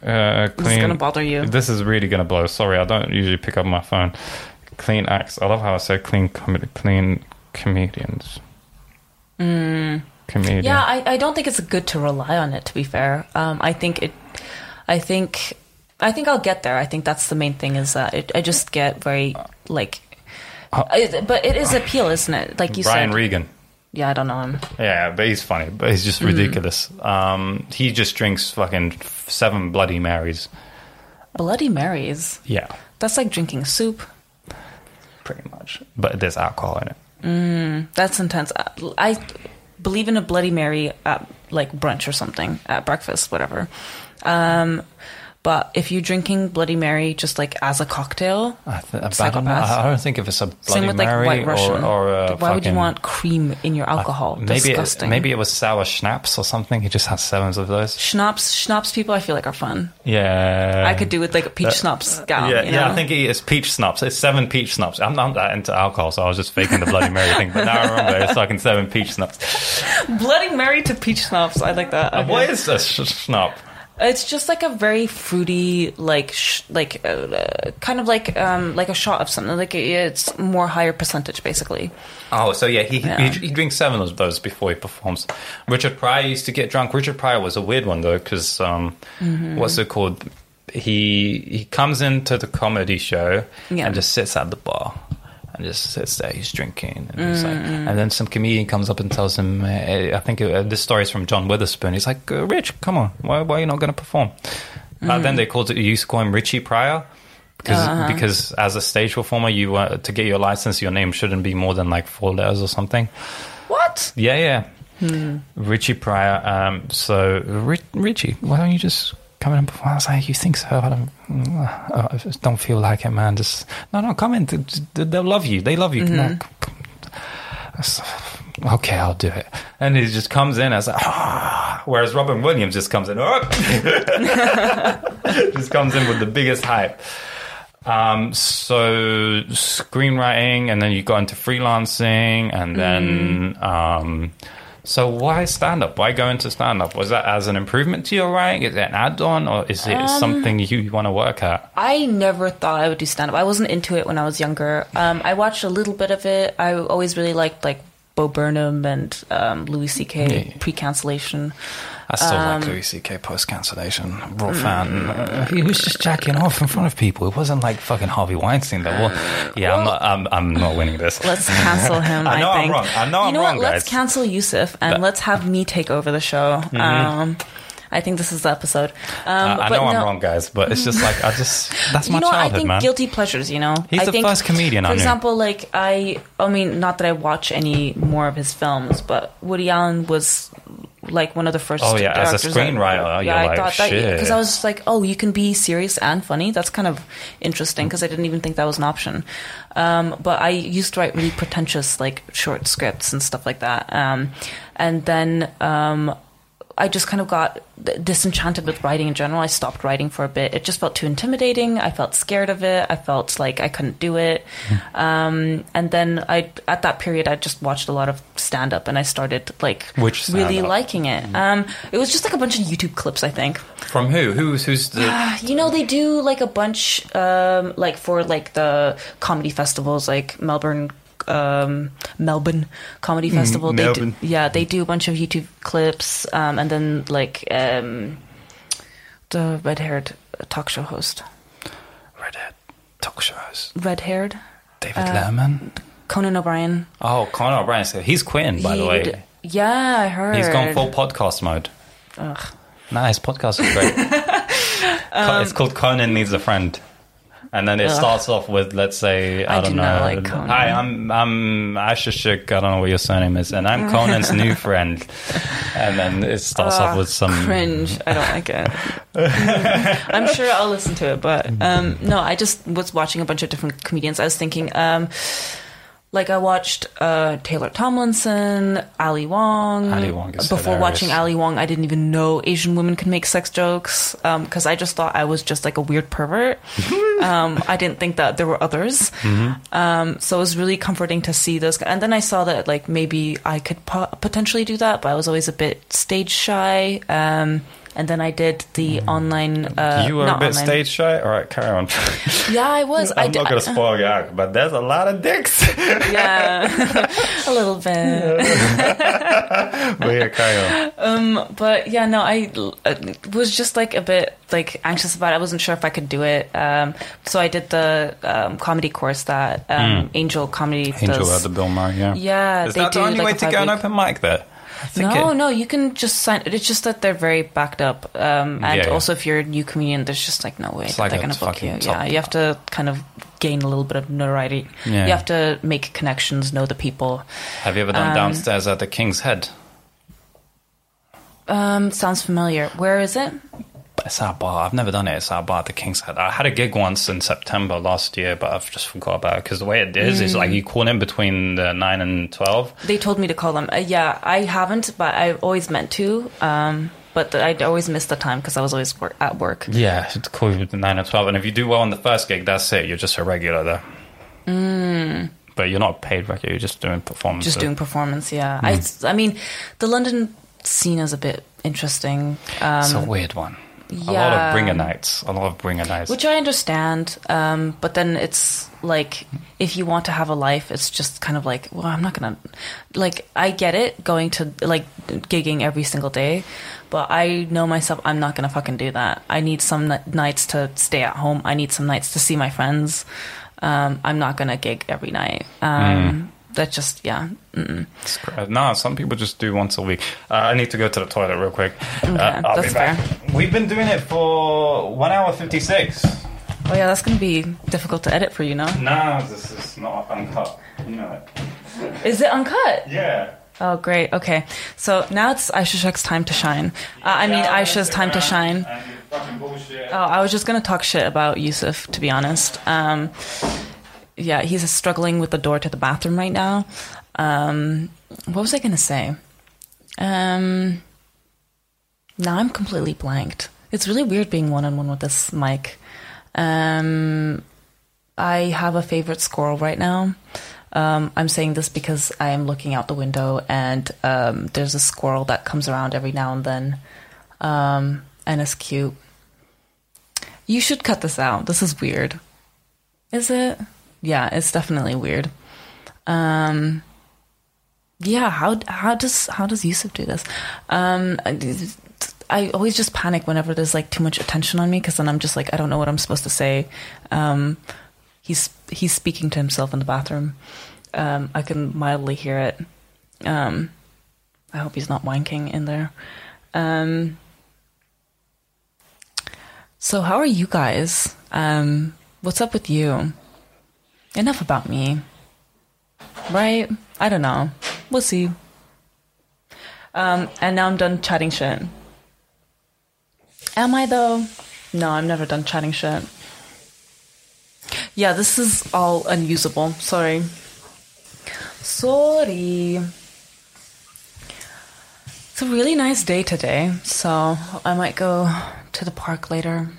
Uh, clean. This is gonna bother you. This is really gonna blow. Sorry, I don't usually pick up my phone. Clean acts. I love how I said clean com- clean comedians. Comedian. Mm. Yeah, I, I don't think it's good to rely on it. To be fair, um, I think it. I think, I think I'll get there. I think that's the main thing. Is that it, I just get very like, I- but it is appeal, isn't it? Like you Uh, Brian said. Regan. Yeah, I don't know him. Yeah, but he's funny, but he's Mm. just ridiculous. Um, he just drinks fucking seven Bloody Marys. Bloody Marys. Yeah, That's like drinking soup. pretty much. But there's alcohol in it. That's intense. I, I believe in a Bloody Mary at like brunch or something, at breakfast, whatever. Um, but if you're drinking Bloody Mary just like as a cocktail, I, th- I, don't know. Psychopath. I don't think if it's a Bloody same with like Mary White Russian. or, or a Why would you fucking- want cream in your alcohol? Maybe it, Disgusting. maybe it was sour schnapps or something. He just has sevens of those. schnapps. Schnapps people, I feel like are fun. Yeah, I could do with like a peach schnapps uh, gal. Yeah, you yeah. know? I think he is peach schnapps. It's seven peach schnapps. I'm not that into alcohol, so I was just faking the Bloody Mary thing. But now I remember it's fucking seven peach schnapps. Bloody Mary to peach schnapps. I like that. Uh, okay. What is a sh- schnapp? It's just like a very fruity, like sh- like uh, kind of like um like a shot of something. Like it's more higher percentage, basically. Oh, so yeah, he, Yeah. he he drinks seven of those before he performs. Richard Pryor used to get drunk. Richard Pryor was a weird one though, because um, Mm-hmm. what's it called? He he comes into the comedy show Yeah. and just sits at the bar and just sits there. He's drinking, and, he's like, Mm-hmm. and then some comedian comes up and tells him, uh, I think uh, this story is from John Witherspoon. He's like, uh, Rich, come on, why, why are you not going to perform? Uh, then they called it. You used to call him Richie Pryor. Because, Uh-huh. because as a stage performer, you uh, to get your license, your name shouldn't be more than like four letters or something. What? Yeah, yeah. Hmm. Richie Pryor. Um, so Ri- Richie, why don't you just come in and perform? I was like, you think so? I don't, uh, I just don't feel like it, man. Just no, no, come in. Th- th- They'll love you. They love you. Mm-hmm. Okay, I'll do it. And he just comes in as like, ah. Whereas Robin Williams just comes in, "Oh." just comes in with the biggest hype. Um, so screenwriting, and then you got into freelancing, and then um, so why stand up? Why go into stand up? Was that as an improvement to your writing? Is it an add on, or is it something you, you want to work at? I never thought I would do stand up. I wasn't into it when I was younger. Um, I watched a little bit of it. I always really liked like Bo Burnham and um, Louis C.K. Yeah. pre cancellation. I still Um, like Louis C.K. post cancellation. Raw mm. fan. Uh, he was just jacking off in front of people. It wasn't like fucking Harvey Weinstein. That well, yeah, I'm not. I'm, I'm not winning this. Let's cancel him. I know I'm wrong. I know you I'm know wrong, what? Let's guys. cancel Yusuf and But- Mm-hmm. let's have me take over the show. Um, I think this is the episode. Um, Uh, I know I'm wrong, guys, but it's just like I just that's my you know, I think man. guilty pleasures. You know, He's I the think, first comedian For I knew. example, like I, I mean, not that I watch any more of his films, but Woody Allen was like one of the first. Oh, yeah, as a screenwriter, yeah, I like, thought that because I was like, oh, you can be serious and funny. That's kind of interesting because I didn't even think that was an option. Um, but I used to write really pretentious like short scripts and stuff like that. Um, and then um, I just kind of got disenchanted with writing in general. I stopped writing for a bit. It just felt too intimidating. I felt scared of it. I felt like I couldn't do it. Um, and then I, at that period, I just watched a lot of stand up and I started like Which really stand-up? liking it. Um, it was just like a bunch of YouTube clips, I think. From who? Who's who's the? You know, they do like a bunch, um, like for like the comedy festivals, like Melbourne, um, Melbourne Comedy Festival. They Melbourne. do, yeah, they do a bunch of YouTube clips, um, and then like um, the red-haired talk show host, Redhead talk shows. red-haired David Uh, Letterman. Conan O'Brien. Oh, Conan O'Brien. So he's quitting, by the way. yeah, I heard. He's gone full podcast mode. Ugh. Nah, his podcast is great. Co- it's called Conan Needs a Friend. And then it Ugh. starts off with, let's say, I, I don't know. like Hi, I'm I'm Asha Shik. I don't know what your surname is, and I'm Conan's new friend. And then it starts off with some cringe. I don't like it. I'm sure I'll listen to it, but um, no, I just was watching a bunch of different comedians. I was thinking, um, like I watched uh, Taylor Tomlinson, Ali Wong. Ali Wong is Before hilarious. watching Ali Wong, I didn't even know Asian women could make sex jokes because I just thought I was just like a weird pervert. um, I didn't think that there were others. Mm-hmm. Um, so it was really comforting to see those. And then I saw that like maybe I could po- potentially do that, but I was always a bit stage shy. And then I did the online. Uh, Mm. you were a bit online. stage shy. All right, carry on. Yeah, I was. I I'm did. not going to spoil your act, but there's a lot of dicks. yeah, a little bit. but yeah, carry on. Um, But yeah, no, I uh, was just like a bit like anxious about it. I wasn't sure if I could do it. Um, so I did the um, comedy course that um, Angel Comedy. Angel does. at the Bill Murray, yeah. Yeah, Is they that the only like, way a to get an five-week- open mic there? No, it- no, you can just sign. It's just that they're very backed up, um, and Yeah, yeah. also if you're a new comedian, there's just like no way that like they're going to book you. Yeah, you have to kind of gain a little bit of notoriety. Yeah. You have to make connections, know the people. Have you ever done Um, downstairs at the King's Head? Um, sounds familiar. Where is it? It's our bar. I've never done it. It's our bar at the King's Head. I had a gig once in September last year, but I've just forgot about it because the way it is is Mm. like you call in between the nine and twelve. They told me to call them. Uh, yeah, I haven't, but I've always meant to. Um, but the, I'd always miss the time because I was always work, at work. Yeah, it's call you between nine and twelve. And if you do well on the first gig, that's it. You're just a regular there. But you're not paid regular. You're just doing performance. Mm. Just doing performance. Yeah, I, I mean, the London scene is a bit interesting. Um, It's a weird one. A lot Yeah. of bringer nights. A lot of bringer nights. Which I understand, um, but then it's like if you want to have a life, it's just kind of like, well, I'm not gonna like. I get it going to like gigging every single day, but I know myself. I'm not gonna fucking do that. I need some ni- nights to stay at home. I need some nights to see my friends. Um, I'm not gonna gig every night. Um, That just yeah. No, some people just do once a week. Uh, I need to go to the toilet real quick. Uh, I'll that's be back. We've been doing it for one hour fifty six. Oh yeah, that's gonna be difficult to edit for you, no? No, this is not uncut. You know it. Is it uncut? Yeah. Oh, great. Okay. So now it's Aisha Shek's time to shine. Uh, I mean, Aisha's time to shine. Oh, I was just going to talk shit about Yusuf, to be honest. Um, yeah, he's struggling with the door to the bathroom right now. Um, what was I going to say? Um, now I'm completely blanked. It's really weird being one on one with this mic. Um, I have a favorite squirrel right now. Um, I'm saying this because I am looking out the window and um, there's a squirrel that comes around every now and then. Um, and it's cute. You should cut this out. This is weird. Is it? Yeah, it's definitely weird. Um, yeah, how how does how does Yusuf do this? Um, I always just panic whenever there's like too much attention on me because then I'm just like I don't know what I'm supposed to say. Um, he's he's speaking to himself in the bathroom. Um, I can mildly hear it. Um, I hope he's not wanking in there. Um, so how are you guys? Um, what's up with you? Enough about me. Right? I don't know. We'll see. Um, and now I'm done chatting shit. Am I though? No, I'm never done chatting shit. Yeah, this is all unusable. Sorry. Sorry. It's a really nice day today, so I might go to the park later.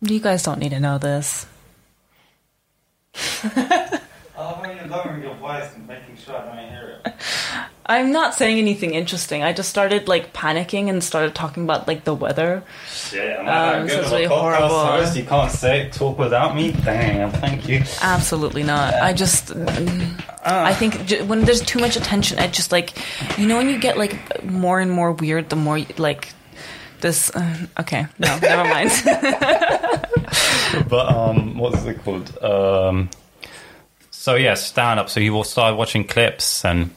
You guys don't need to know this. I'm not saying anything interesting. I just started like panicking and started talking about like the weather. Shit, am Um, so it's of a really horrible. host? You can't say talk without me. Damn, thank you. Absolutely not. I just, mm, I think j- when there's too much attention, I just like, you know, when you get like more and more weird, the more like this. Uh, okay, no, never mind. But um, what's it called? Um, so yeah, stand up. So you will start watching clips and.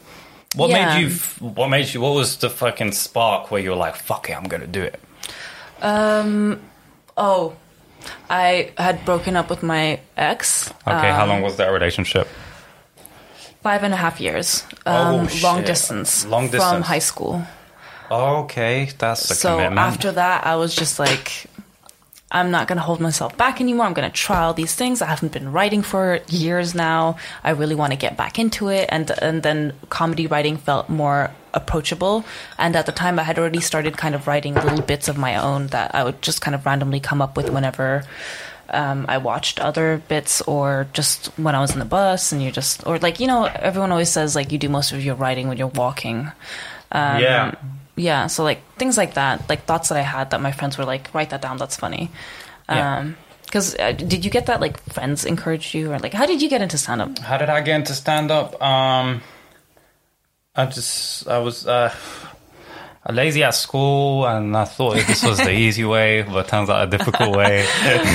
What Yeah. made you? What made you? What was the fucking spark where you were like, "Fuck it, I'm gonna do it"? um, oh, I had broken up with my ex. Okay, how um, long was that relationship? Five and a half years. Oh, Um, long distance. Long distance from high school. Okay, that's a so commitment. after that i was just like i'm not going to hold myself back anymore. I'm going to try all these things. I haven't been writing for years now. I really want to get back into it. And and then comedy writing felt more approachable. And at the time i had already started kind of writing little bits of my own that i would just kind of randomly come up with whenever um, I watched other bits, or just when I was in the bus, and you just, or like you know, everyone always says like you do most of your writing when you're walking. Um, yeah, yeah so like things like that like thoughts that i had that my friends were like write that down that's funny Yeah. um because uh, did you get that like friends encouraged you or like how did you get into stand-up How did I get into stand up? Um, I just I was uh, lazy at school, and I thought this was the easy way, but it turns out a difficult way.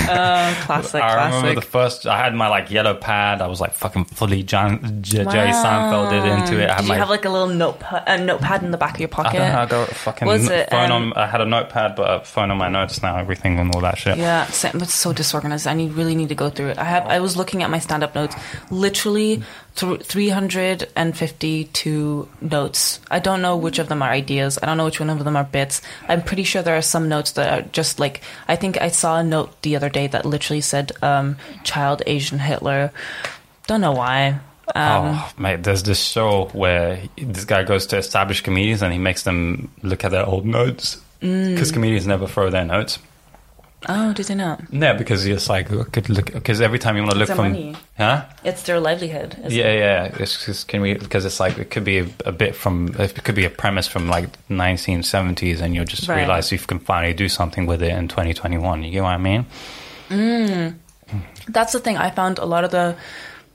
uh, classic I remember classic the first. I had my like yellow pad. I was like fucking fully Jan, J, Jay Wow. Seinfelded into it. I had did my you have like a little notepad a notepad in the back of your I pocket don't know. I got a fucking Was it, phone um, on. I had a notepad, but a phone on my notes now. Everything and all that shit. Yeah, it's so disorganized. I need really need to go through it. I have. I was looking at my stand-up notes, literally th- three hundred and fifty-two notes. I don't know which of them are ideas. I don't know which one of them are bits. I'm pretty sure there are some notes that are just like. I think I saw a note the other day that literally said um, "child Asian Hitler." Don't know why. Um, oh, mate, there's this show where this guy goes to established comedians and he makes them look at their old notes Mm. because comedians never throw their notes. Oh, did they not? No, because it's like could look because every time you want to look from, money. huh? It's their livelihood. Yeah, it? yeah. It's just, can we because it's like it could be a, a bit from it could be a premise from like 1970s, and you'll just Right. realize you can finally do something with it in 2021. You get what I mean? Mm. That's the thing. I found a lot of the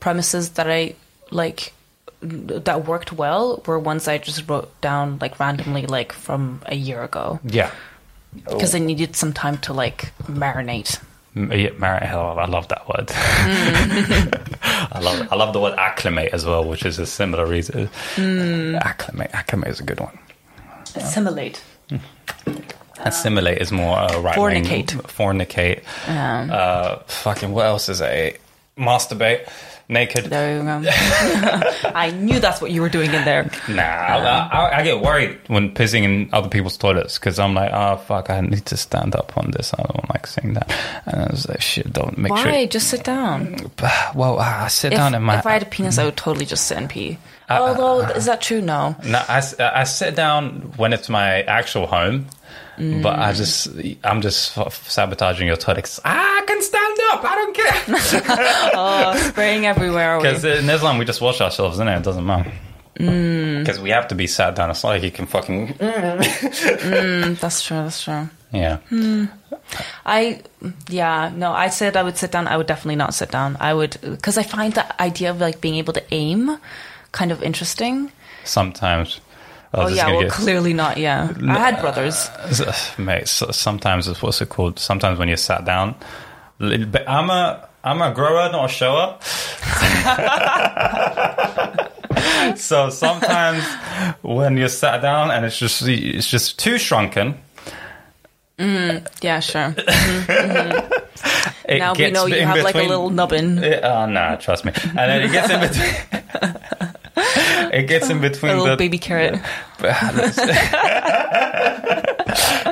premises that I like that worked well were ones I just wrote down like randomly, like from a year ago, Yeah. Because I needed some time to like marinate. Yeah, mar- hell, I love that word. I love I love the word acclimate as well, which is a similar reason. Acclimate, acclimate is a good one. Assimilate. Assimilate is more uh, right. Fornicate. Fornicate. Um, Uh, fucking what else is a masturbate? Naked. you go. I knew that's what you were doing in there. Nah, I, I, I get worried when pissing in other people's toilets because I'm like, oh fuck, I need to stand up on this. I don't like saying that. And I was like, shit, don't make Why? sure. Just sit down. Well, I sit If, down in my. if I had a penis, I would totally just sit and pee. Oh, uh, Although, is that true? No. No, I, I sit down when it's my actual home, but I mm. just I'm just f- sabotaging your toilet. I can stand up. I don't care. Oh, spraying everywhere. Because in Islam we just wash ourselves, innit? It It doesn't matter. Mm. Because we have to be sat down. It's not like you can fucking mm. Mm, That's true. That's true. yeah. Hmm. I, yeah, no, I said I would sit down. I would definitely not sit down. I would, because I find the idea of like being able to aim kind of interesting. Sometimes. Oh, yeah, well, get- clearly not, yeah. I had brothers. Uh, mate. So, sometimes it's what's it called? Sometimes when you're sat down, little bit- I'm a I'm a grower, not a shower. so sometimes when you're sat down and it's just it's just too shrunken. Mm, yeah, sure. Mm-hmm. It now we know you have like a little nubbin, It- oh no, trust me. And then it gets in between. it gets in between a little the baby carrot.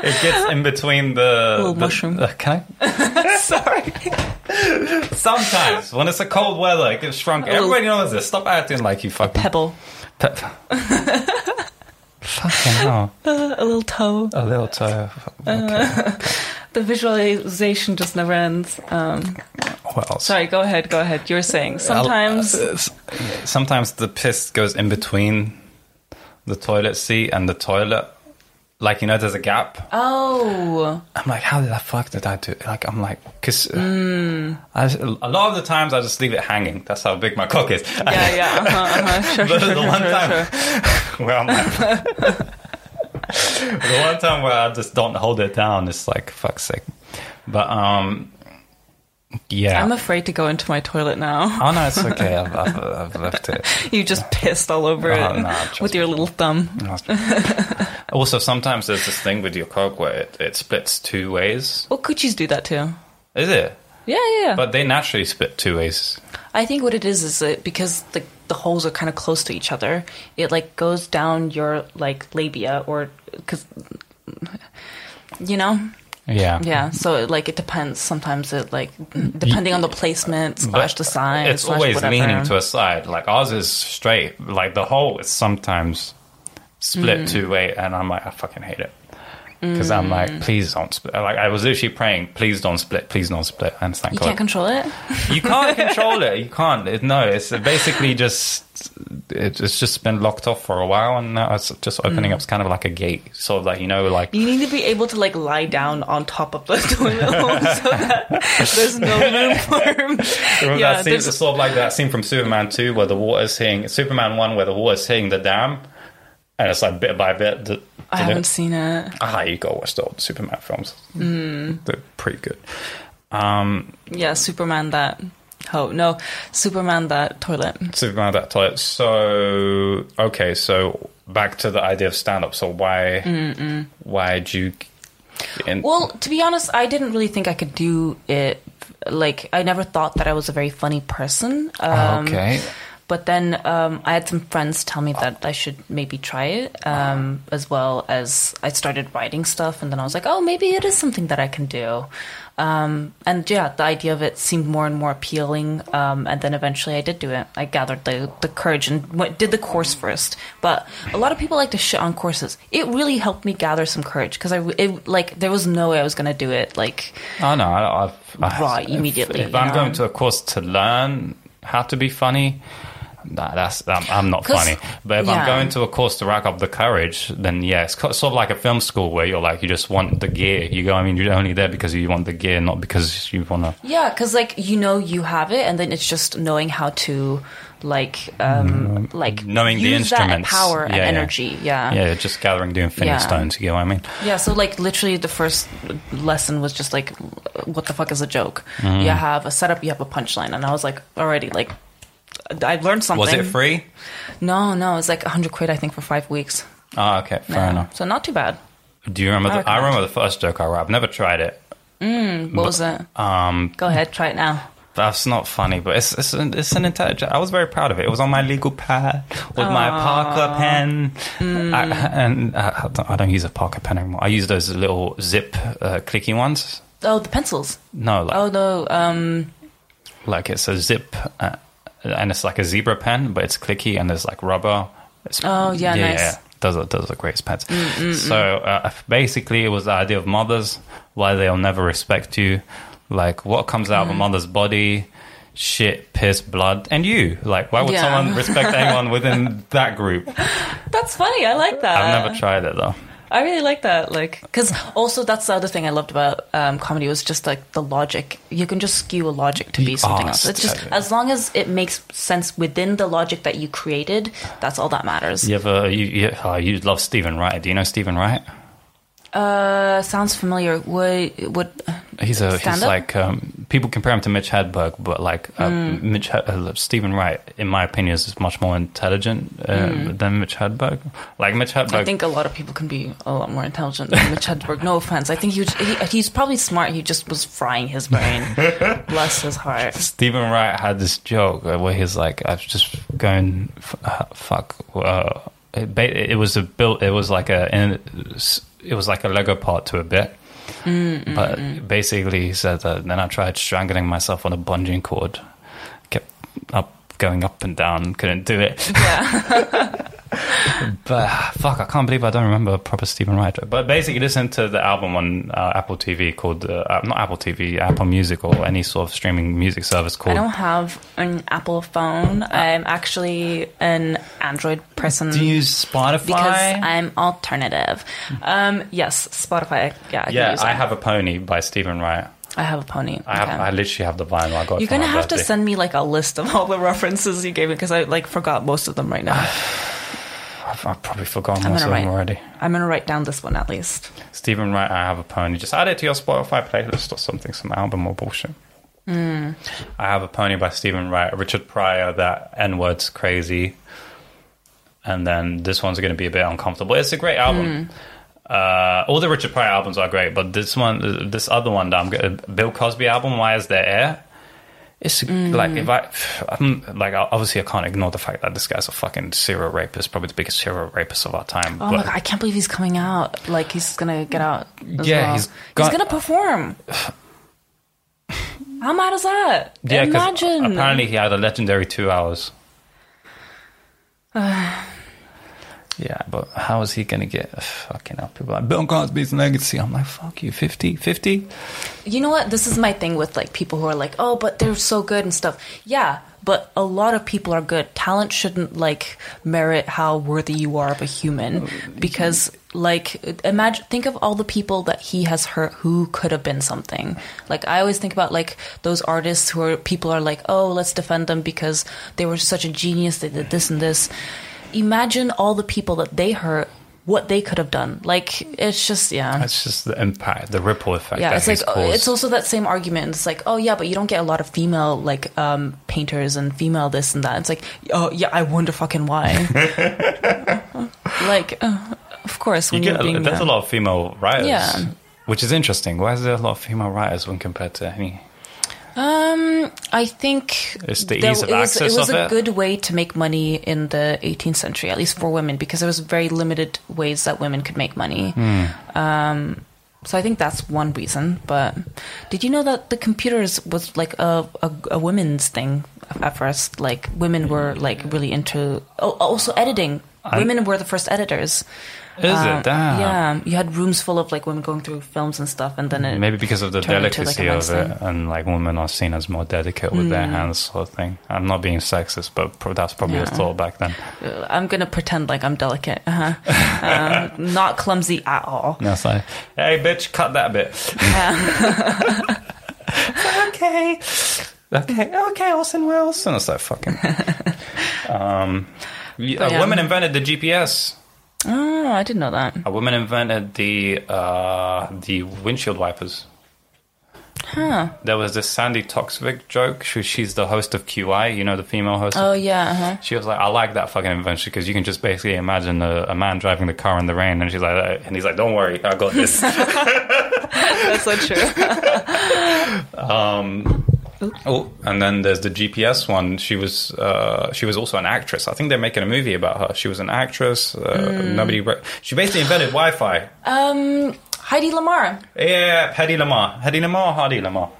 It gets in between the Little the- mushroom. uh, can I? Sorry. Sometimes when it's a cold weather, it gets shrunk. little- Everybody knows this. Stop acting like you fucking Pebble. Pe- fucking hell. A little toe. A little toe. Okay. The visualization just never ends. Um, What else? sorry, go ahead, go ahead. You were saying sometimes. Uh, sometimes the piss goes in between the toilet seat and the toilet. Like you know, there's a gap. oh. I'm like, how did the fuck did I do? it? Like, I'm like, because Hmm. a lot of the times I just leave it hanging. That's how big my cock is. Yeah, yeah. Uh-huh, uh-huh. Sure, But sure, the sure, one sure, time sure. where I'm like, the one time where I just don't hold it down, it's like fuck's sake. But um, yeah. I'm afraid to go into my toilet now. oh no, it's okay. I've, I've, I've left it. You just pissed all over Oh, it no, with your little thumb. also, sometimes there's this thing with your cock where it, it splits two ways. Well, coochies do that too. Is it? Yeah, yeah. But they naturally split two ways. I think what it is is that because the the holes are kind of close to each other, it like goes down your like labia or because you know Yeah. yeah. So it, like it depends. Sometimes it like depending on the placement slash the size. It's slash always whatever. leaning to a side. Like ours is straight. Like the hole is sometimes split Mm. two way, and I'm like, I fucking hate it because I'm Mm. like, please don't split. Like I was literally praying, please don't split, please don't split. And thank You God, can't control it. you can't control it. You can't. It, no, it's basically just it, it's just been locked off for a while, and now it's just opening Mm. up. It's kind of like a gate, sort of like you know, like You need to be able to like lie down on top of the toilet so that there's no room for. Remember Yeah, that scene, it's sort of like that scene from Superman 2 where the water's hitting Superman 1 where the water's hitting the dam and it's like bit by bit. The, I haven't seen it. Ah, you gotta watch the old Superman films. They're pretty good. Um, Yeah, Superman that. Oh no, Superman that toilet. Superman that toilet. So okay, so back to the idea of stand up. So why why did you? In, Well, to be honest, I didn't really think I could do it. Like, I never thought that I was a very funny person. Um, okay, But then um, I had some friends tell me that I should maybe try it, um, as well as I started writing stuff, and then I was like, oh, maybe it is something that I can do. Um, and yeah, the idea of it seemed more and more appealing. Um, and then eventually I did do it. I gathered the, the courage and went, did the course first. But a lot of people like to shit on courses. It really helped me gather some courage because I, it, like, there was no way I was going to do it. Like, Oh no, I, I, I Right, immediately, If, if I'm know? going to a course to learn how to be funny, nah, that's I'm, I'm not funny. But if yeah. I'm going to a course to rack up the courage, then yeah, it's sort of like a film school where you're like you just want the gear. You go, I mean, you're only there because you want the gear, not because you want to. yeah, because like, you know, you have it, and then it's just knowing how to, like, um, like, Knowing the instruments. power and Yeah, yeah. energy. Yeah. Yeah, just gathering the infinite Yeah. stones. You get what I mean? Yeah, so like literally the first lesson was just like, what the fuck is a joke? Mm-hmm. You have a setup, you have a punchline, and I was like, already like, I learned something. Was it free? No, no, it was like a hundred quid I think for five weeks. Oh, okay, fair Yeah. enough. So not too bad. Do you remember? I The, I remember the first joke I wrote. I've never tried it. What was it? Um, Go ahead, try it now. That's not funny, but it's it's an, it's an intelligent. I was very proud of it. It was on my legal pad with my Parker pen, Mm. I, and uh, I, don't, I don't use a Parker pen anymore. I use those little zip uh, clicky ones. Oh, the pencils. No, like Oh no, um, like it's a zip, uh, and it's like a zebra pen, but it's clicky and there's like rubber. It's, Oh, yeah, nice. Those are those are great pens. So uh, basically, it was the idea of mothers why they'll never respect you, like what comes out of Mm. a mother's body. Shit, piss, blood, and you. Like, why would Yeah. someone respect anyone within that group? that's funny. I like that. I've never tried it though. I really like that. Like, because also that's the other thing I loved about um, comedy was just like the logic. You can just skew a logic to be something else. It's just as long as it makes sense within the logic that you created. That's all that matters. You ever you you, oh, you love Steven Wright? Do you know Steven Wright? Uh, sounds familiar. Would would He's a he's Stand-up? like um, people compare him to Mitch Hedberg, but like uh, Hmm. Mitch uh, Steven Wright, in my opinion, is much more intelligent uh, than Mitch Hedberg. Like Mitch Hedberg. I think a lot of people can be a lot more intelligent than Mitch Hedberg. No offense. I think he, he he's probably smart. He just was frying his brain. Bless his heart. Steven Wright had this joke uh, where he's like, "I was just going f- uh, fuck." Uh, it, it was a built. It was like a. in- It was like a Lego part to a bit. Mm, mm, but mm. basically, he said that then I tried strangling myself on a bungee cord, kept up going up and down, couldn't do it. Yeah. But fuck, I can't believe I don't remember a proper Steven Wright. But basically, listen to the album on uh, Apple TV called uh, uh, not Apple TV, Apple Music or any sort of streaming music service called. I don't have an Apple phone. I'm actually an Android person. Do you use Spotify? because I'm alternative. Um, yes, Spotify. Yeah, I yeah, I have a pony by Steven Wright. I have a pony. I have. Okay. I literally have the vinyl. I got. You're gonna have to send me like a list of all the references you gave me because I like forgot most of them right now. I've, I've probably forgotten I'm most of them already. I'm gonna write down this one at least. Steven Wright, I have a pony. Just add it to your Spotify playlist or something, some album or bullshit. Hmm. I have a pony by Steven Wright, Richard Pryor. That N word's crazy, and then this one's going to be a bit uncomfortable. It's a great album. Hmm. Uh, all the Richard Pryor albums are great, but this one, this other one that I'm going Bill Cosby album, Why Is There Air? It's Hmm. like if I, I'm like obviously I can't ignore the fact that this guy's a fucking serial rapist, probably the biggest serial rapist of our time. Oh but my god, I can't believe he's coming out. Like he's gonna get out. as Yeah, well. he's got- gonna perform. How mad is that? Yeah, Imagine. apparently he had a legendary two hours. yeah, but how is he going to get fucking up? People like Bill Cosby's legacy. I'm like, fuck you, 50, 50? You know what? This is my thing with like people who are like, oh, but they're so good and stuff. Yeah, but a lot of people are good. Talent shouldn't like merit how worthy you are of a human because like imagine think of all the people that he has hurt who could have been something. Like I always think about like those artists who are people are like, "Oh, let's defend them because they were such a genius, they did this and this." Imagine all the people that they hurt what they could have done. Like it's just yeah. It's just the impact, the ripple effect Yeah, that it's like caused. it's also that same argument. It's like, oh yeah, but you don't get a lot of female like um, painters and female this and that. It's like, oh yeah, I wonder fucking why. like, uh, of course, you when get are being a, there's a lot of female writers. Yeah. Which is interesting. Why is there a lot of female writers when compared to any? Um, I think It's the ease of it was, it was a it? good way to make money in the 18th century, at least for women, because there was very limited ways that women could make money. Hmm. Um, so I think that's one reason. But did you know that the computers was like a, a, a women's thing at first? Like women were like really into oh, also editing. women were the first editors. Is Um, it? Damn. Yeah, you had rooms full of like women going through films and stuff, and then it Maybe because of the into, like, delicacy of it, and like women are seen as more delicate with their hands, sort of thing. I'm not being sexist, but pro- that's probably a thought back then. Uh, I'm gonna pretend like I'm delicate. Uh-huh. um, not clumsy at all. It's like, hey, bitch, cut that bit. okay, okay, okay, Orson Welles, and it's like fucking. Um, y- But a yeah. woman invented the GPS. Oh, I didn't know that. A woman invented the uh, the windshield wipers. Huh. There was this Sandi Toksvig joke. She, she's the host of QI, you know, the female host. Oh yeah. Uh-huh. She was like, "I like that fucking invention because you can just basically imagine a, a man driving the car in the rain." And she's like, uh, "And he's like, don't worry, I got this." That's so true. oh, and then there's the GPS one. She was uh, she was also an actress. I think they're making a movie about her. She was an actress. Uh, Nobody. Re- she basically invented Wi-Fi. um, Heidi Lamarr. Yeah, Heidi Lamarr. Heidi Lamarr, Heidi Lamarr.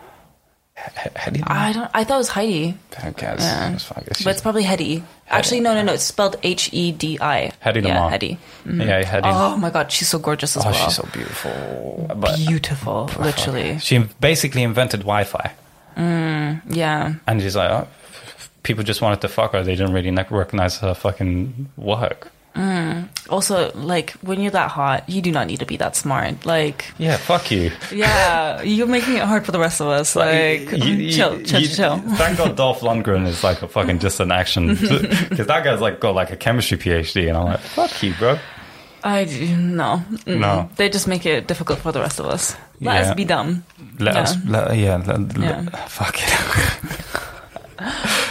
Hedy Lamarr. I don't. I thought it was Heidi, Who cares? Yeah. It's fine. It's but it's probably Hetty. Actually, no, no, no. It's spelled H E D I. Hedy Yeah, Lamarr. Hetty. Yeah, Hedy. Oh my god, she's so gorgeous as Oh, well. she's so beautiful. But beautiful, literally. she basically invented Wi-Fi. Mm, yeah. And she's like, oh, people just wanted to fuck her. They didn't really ne- recognize her fucking work. Mm. Also, like when you're that hot, you do not need to be that smart. Like, Yeah, fuck you. yeah, you're making it hard for the rest of us. Like, You- you- chill, chill, you- chill. Thank God Dolph Lundgren is like a fucking just an action because that guy's like got like a chemistry PhD, and I'm like, fuck you, bro. I no, Mm-mm. No. They just make it difficult for the rest of us. Let Yeah. us be dumb. Let Yeah. us, let, yeah, let, Yeah. let- fuck it.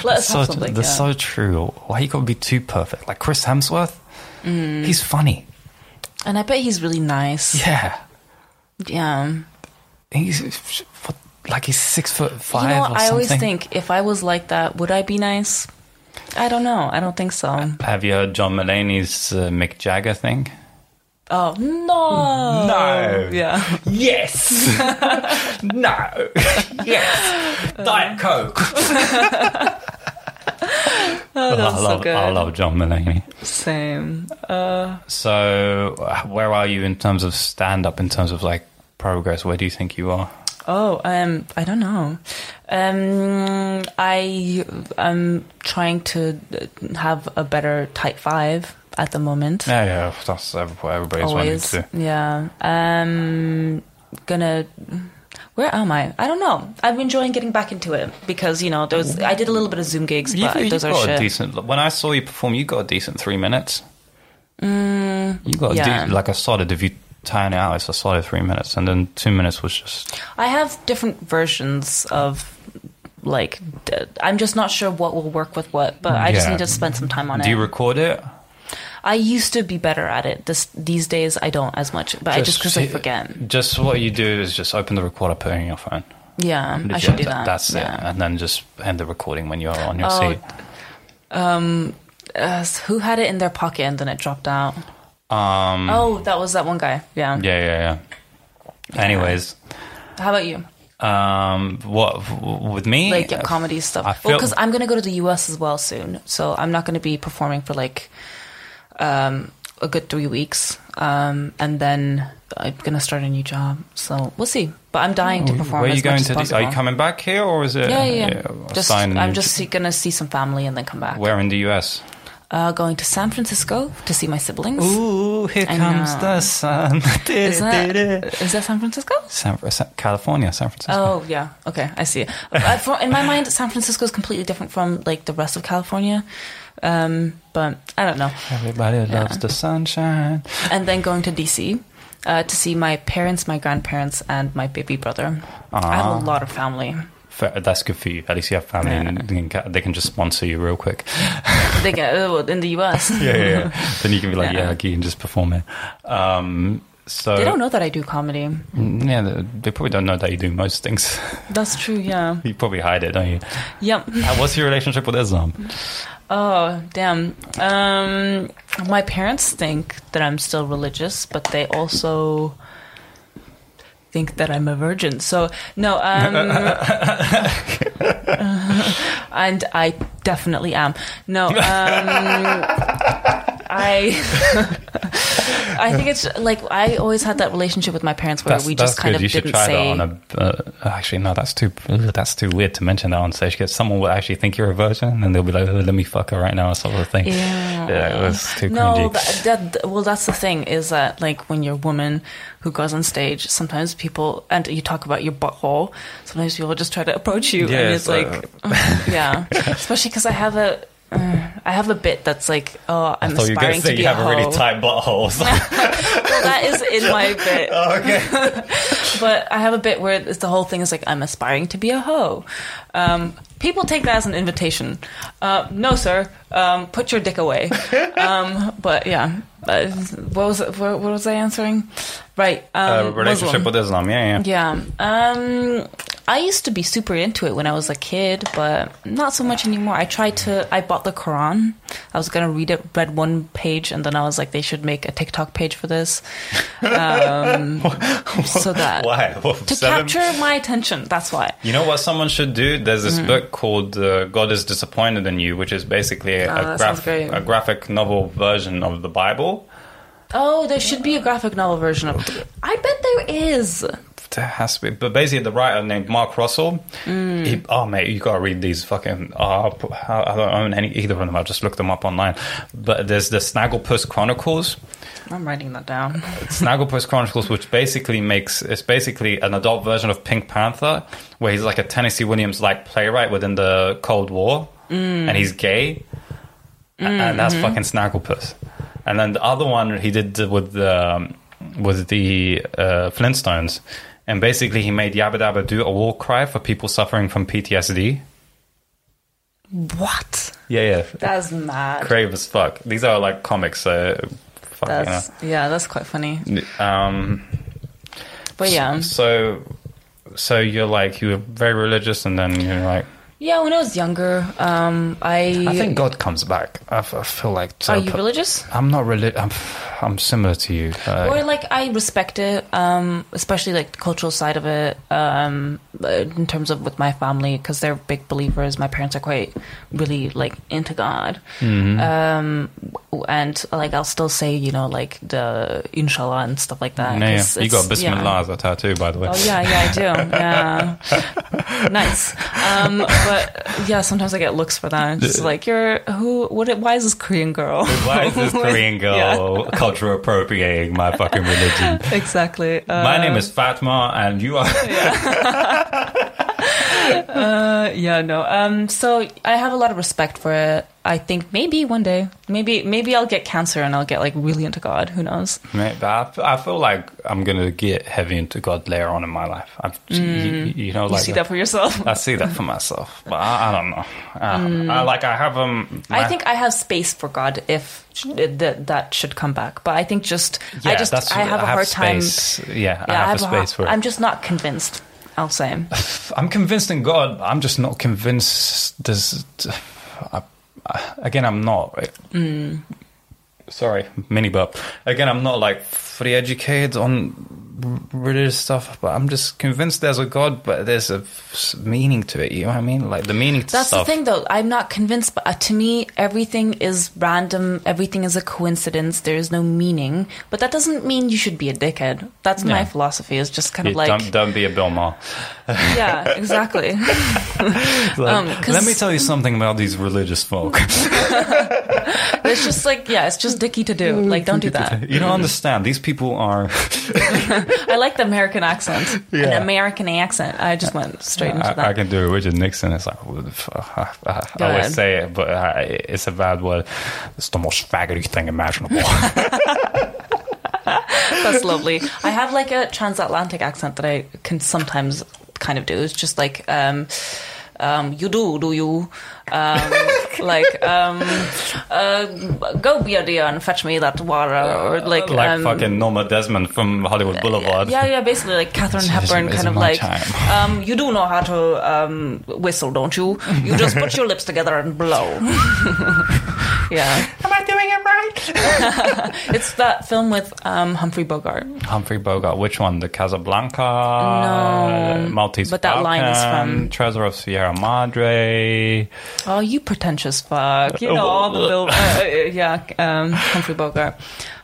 Let us so, have something. that's so true. Why you gotta be too perfect? Like Chris Hemsworth, Mm. he's funny. and I bet he's really nice. Yeah, Yeah. he's what, like he's six foot five you know? I always think if I was like that, would I be nice? I don't know. I don't think so. Have you heard John Mulaney's uh, Mick Jagger thing? Oh no! No. Yeah. Yes. no. yes. Diet Coke. Oh, that's I so love, good. I love John Mulaney. Same. Uh, So, uh, where are you in terms of stand up? In terms of like progress, where do you think you are? oh, um, I don't know. Um, I am trying to have a better type five at the moment. Yeah, yeah, that's what everybody's Always, wanting to. yeah. Um, gonna. Where am I? I don't know. I'm enjoying getting back into it because you know those. I did a little bit of Zoom gigs, but you those are got a shit. decent. When I saw you perform, you got a decent three minutes. you got a de- like a solid. If you time it out, it's a solid three minutes, and then two minutes was just. I have different versions of like. d- I'm just not sure what will work with what, but I just need to spend some time on Do it. Do you record it? I used to be better at it. This these days I don't as much, but I just because I forget. Just what you do is just open the recorder, put it in your phone. Yeah, I should do that. That's it, and then just end the recording when you're on your Oh, seat. Uh, who had it in their pocket and then it dropped out? Um, Oh, that was that one guy. Yeah. yeah, yeah, yeah. Anyways, How about you? um, what with me? Like yeah, comedy stuff. I feel- because I'm going to go to the US as well soon, so I'm not going to be performing for like um, a good three weeks, um, and then I'm to start a new job. So we'll see. But I'm dying to perform. Where are as you going to? The, are you coming back here, or is it? Yeah, yeah. yeah. Just, I'm just see, gonna see some family and then come back. Where in the US? Uh, going to San Francisco to see my siblings. Ooh, here I comes know. the sun. Is that, is that San Francisco? San, California, San Francisco. Oh yeah, okay, I see. Uh, for, in my mind, San Francisco is completely different from like the rest of California, um, but I don't know. Everybody loves the sunshine. And then going to DC uh, to see my parents, my grandparents, and my baby brother. I have a lot of family. That's good for you. At least you have family, and they can, they can just sponsor you real quick. They get oh, in the US. yeah, yeah, yeah. then you can be like, yeah, Yeah. you can just perform it. Um, So They don't know that I do comedy. Mm, Yeah, they- they probably don't know that you do most things. That's true. Yeah. you probably hide it, don't you? Yep. What's your relationship with Islam? Oh, damn. Um, my parents think that I'm still religious, but they also think that I'm a virgin. So, no, um, and I definitely am. No, um, I, I think it's like I always had that relationship with my parents where That's, we just kind good. of You should didn't try say. that on a. Uh, actually, no, that's too. That's too weird to mention that on stage because someone will actually think you're a virgin and they'll be like, oh, "Let me fuck her right now," sort of thing. Yeah. Yeah, it was too No, that, that well, that's the thing is that like when you're a woman who goes on stage, sometimes people and you talk about your butthole. Sometimes people just try to approach you, Yeah, and it's so- like, yeah, especially because I have a. Uh, I have a bit that's like, oh, I'm I thought you were aspiring to say be you a have a really tight butthole. So- Well, that is in my bit, oh, okay. but I have a bit where it's, the whole thing is like, I'm aspiring to be a hoe. Um, people take that as an invitation. Uh, no, sir. Um, put your dick away. Um, but yeah, uh, what was what, what was I answering? Right. Um, Uh, relationship Muslim. with Islam, yeah, yeah. Yeah. Um, I used to be super into it when I was a kid, but not so much anymore. I tried to. I bought the Quran. I was gonna read it, read one page, and then I was like, they should make a TikTok page for this, um, so that Why? to Seven- capture my attention. That's why. You know what someone should do? There's Mm-hmm. this book called uh, "God is Disappointed in You," which is basically a, Oh, a, that sounds graph- great. a graphic novel version of the Bible. Oh, there should be a graphic novel version of. I bet there is. There has to be, but basically, the writer named Mark Russell. Mm. He, oh mate, you gotta read these fucking. Oh, I don't own any either of them. I'll just look them up online. But there's the Snagglepuss Chronicles. I'm writing that down. Snagglepuss Chronicles, which basically makes it's basically an adult version of Pink Panther, where he's like a Tennessee Williams like playwright within the Cold War, and he's gay, A- and that's fucking Snagglepuss. And then the other one he did with the um, with the uh, Flintstones, and basically he made Yabba Dabba Do a war cry for people suffering from PTSD. What? Yeah, yeah, That's mad. crave as fuck. These are like comics, so fuck, you know. Yeah. That's quite funny. Um, But yeah. So, so you're like you were very religious, and then you're like, Yeah, when I was younger, um, I. I think God comes back. I, f- I feel like. Are you religious? I'm not religious. I'm, I'm similar to you. Uh, Or like I respect it, um, especially like the cultural side of it, um, in terms of with my family because they're big believers. My parents are quite really like into God, Mm-hmm. um, and like I'll still say you know like the Inshallah and stuff like that. yeah, 'cause you got Bismillah yeah. as a tattoo, by the way. Oh yeah, yeah, I do. Yeah, nice. Um, but yeah, sometimes I get looks for that. It's just like you're who? What? Why is this Korean girl? Why is this Korean girl culture appropriating my fucking religion? exactly. Uh, my name is Fatma, and you are. Uh, yeah, no. Um, so I have a lot of respect for it. I think maybe one day, maybe maybe I'll get cancer and I'll get like really into God. Who knows? But I feel like I'm gonna get heavy into God later on in my life. I've, you, you know, Mm. You see that for yourself. I see that for myself, but I, I don't know. Uh, I, like I have um. Mm. I think I have space for God if that that should come back. But I think just I just I have a hard time. space. Yeah, I Yeah, have, a a space har- for it. I'm just not convinced. I'll say. I'm convinced in God. I'm just not convinced. There's, I, I, again, I'm not. Mm. Sorry, mini burp. Again, I'm not like fully educated on religious stuff, but I'm just convinced there's a God, but there's a meaning to it. You know what I mean? Like the meaning to That's stuff. the thing, though. I'm not convinced, but uh, to me, everything is random. Everything is a coincidence. There is no meaning. But that doesn't mean you should be a dickhead. That's my philosophy. Is just kind You of like, don't, don't be a Bill Maher. yeah, exactly. Like, Um, let me tell you something about these religious folk. it's just like, yeah, it's just dicky to do. Like, don't do that. you don't understand. These people are. I like the American accent. Yeah. An American accent. I just went straight into I, that. I can do Richard Nixon. It's like what the fuck? I, I, I always say it, but uh, it's a bad word. It's the most faggoty thing imaginable. That's lovely. I have like a transatlantic accent that I can sometimes kind of do. It's just like, um, um, you do, do you? Um, like um, uh, go Beardia and fetch me that water, or like like um, fucking Norma Desmond from Hollywood Boulevard. Yeah, yeah, basically like Katharine Hepburn, kind of like, um, you do know how to um, whistle, don't you? You just put your lips together and blow. yeah, Am I doing it right? it's that film with um, Humphrey Bogart. Humphrey Bogart. Which one? The Casablanca? No, Maltese but that line is Falcon, from- Treasure of Sierra Madre. Oh, you pretentious fuck! You know all the film. Uh, uh, yeah, um, Humphrey Bogart.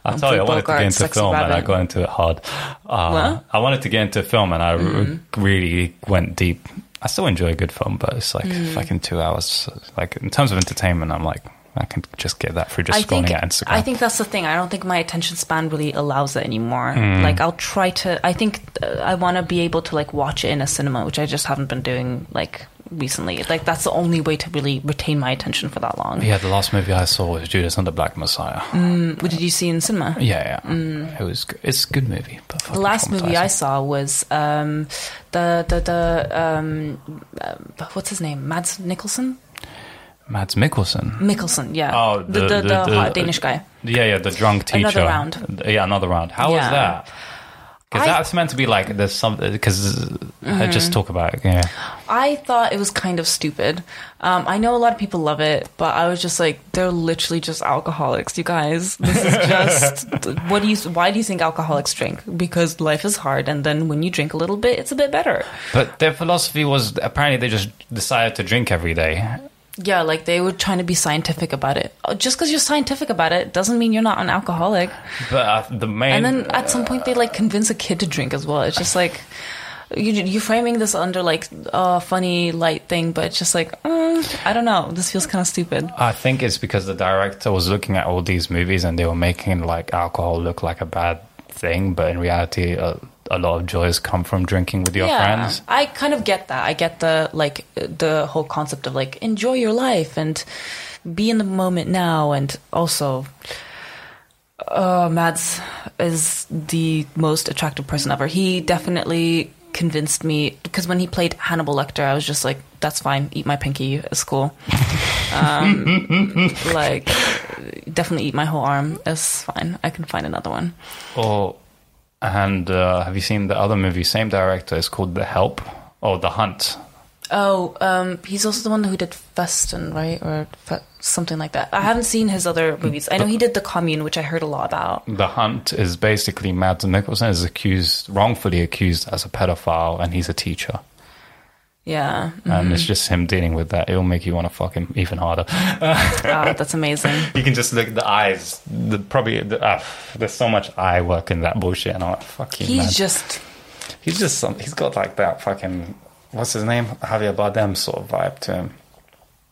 I tell you, I wanted to get into film and I got into it hard. Uh. I wanted to get into film and I r- really went deep. I still enjoy a good film, but it's like Mm. fucking two hours. Like in terms of entertainment, I'm like I can just get that through just I scrolling think at Instagram. I think that's the thing. I don't think my attention span really allows it anymore. Hmm. Like I'll try to. I think uh, I want to be able to like watch it in a cinema, which I just haven't been doing like recently. Like that's the only way to really retain my attention for that long. yeah, the last movie I saw was Judas and the Black Messiah. Mm, what did you see in cinema? Yeah, yeah, it was. Good. It's a good movie. The last movie I saw was um, the the the um, uh, what's his name? Mads Nicholson. Mads Mikkelsen. Mikkelsen, yeah. Oh, the the, the, hot Danish guy. Yeah, yeah, the drunk teacher. Another round. Yeah, another round. How was that? Because that's meant to be like there's something. Because Mm-hmm. just talk about it. Yeah. I thought it was kind of stupid. Um, I know a lot of people love it, but I was just like, they're literally just alcoholics, you guys. This is just what do you? Why do you think alcoholics drink? Because life is hard, and then when you drink a little bit, it's a bit better. But their philosophy was apparently they just decided to drink every day. Yeah, like they were trying to be scientific about it. Uh, Just because you're scientific about it doesn't mean you're not an alcoholic. But uh, the main. And then at some point, they like convince a kid to drink as well. It's just like. You, you're framing this under like a funny light thing, but it's just like mm, I don't know. This feels kind of stupid. I think it's because the director was looking at all these movies and they were making like alcohol look like a bad thing, but in reality, a, a lot of joys come from drinking with your friends. I kind of get that. I get the like the whole concept of like enjoy your life and be in the moment now, and also, uh, Mads is the most attractive person ever. He definitely convinced me because when he played Hannibal Lecter, I was just like, "That's fine. Eat my pinky. It's cool." Um, like, definitely eat my whole arm. It's fine. I can find another one. Or and uh, have you seen the other movie? Same director. It's called The Help or The Hunt. Oh, um, he's also the one who did Festen, right, or Fe- something like that. I haven't seen his other movies. I know he did The Commune, which I heard a lot about. The Hunt is basically Mads Mikkelsen is accused, wrongfully accused as a pedophile, and he's a teacher. Yeah, And it's just him dealing with that. It'll make you want to fuck him even harder. ah, that's amazing. You can just look at the eyes. The probably the, uh, there's so much eye work in that bullshit, and I'm like, fuck you, He's man. just he's just some. He's got like that fucking what's his name, Javier Bardem sort of vibe to him.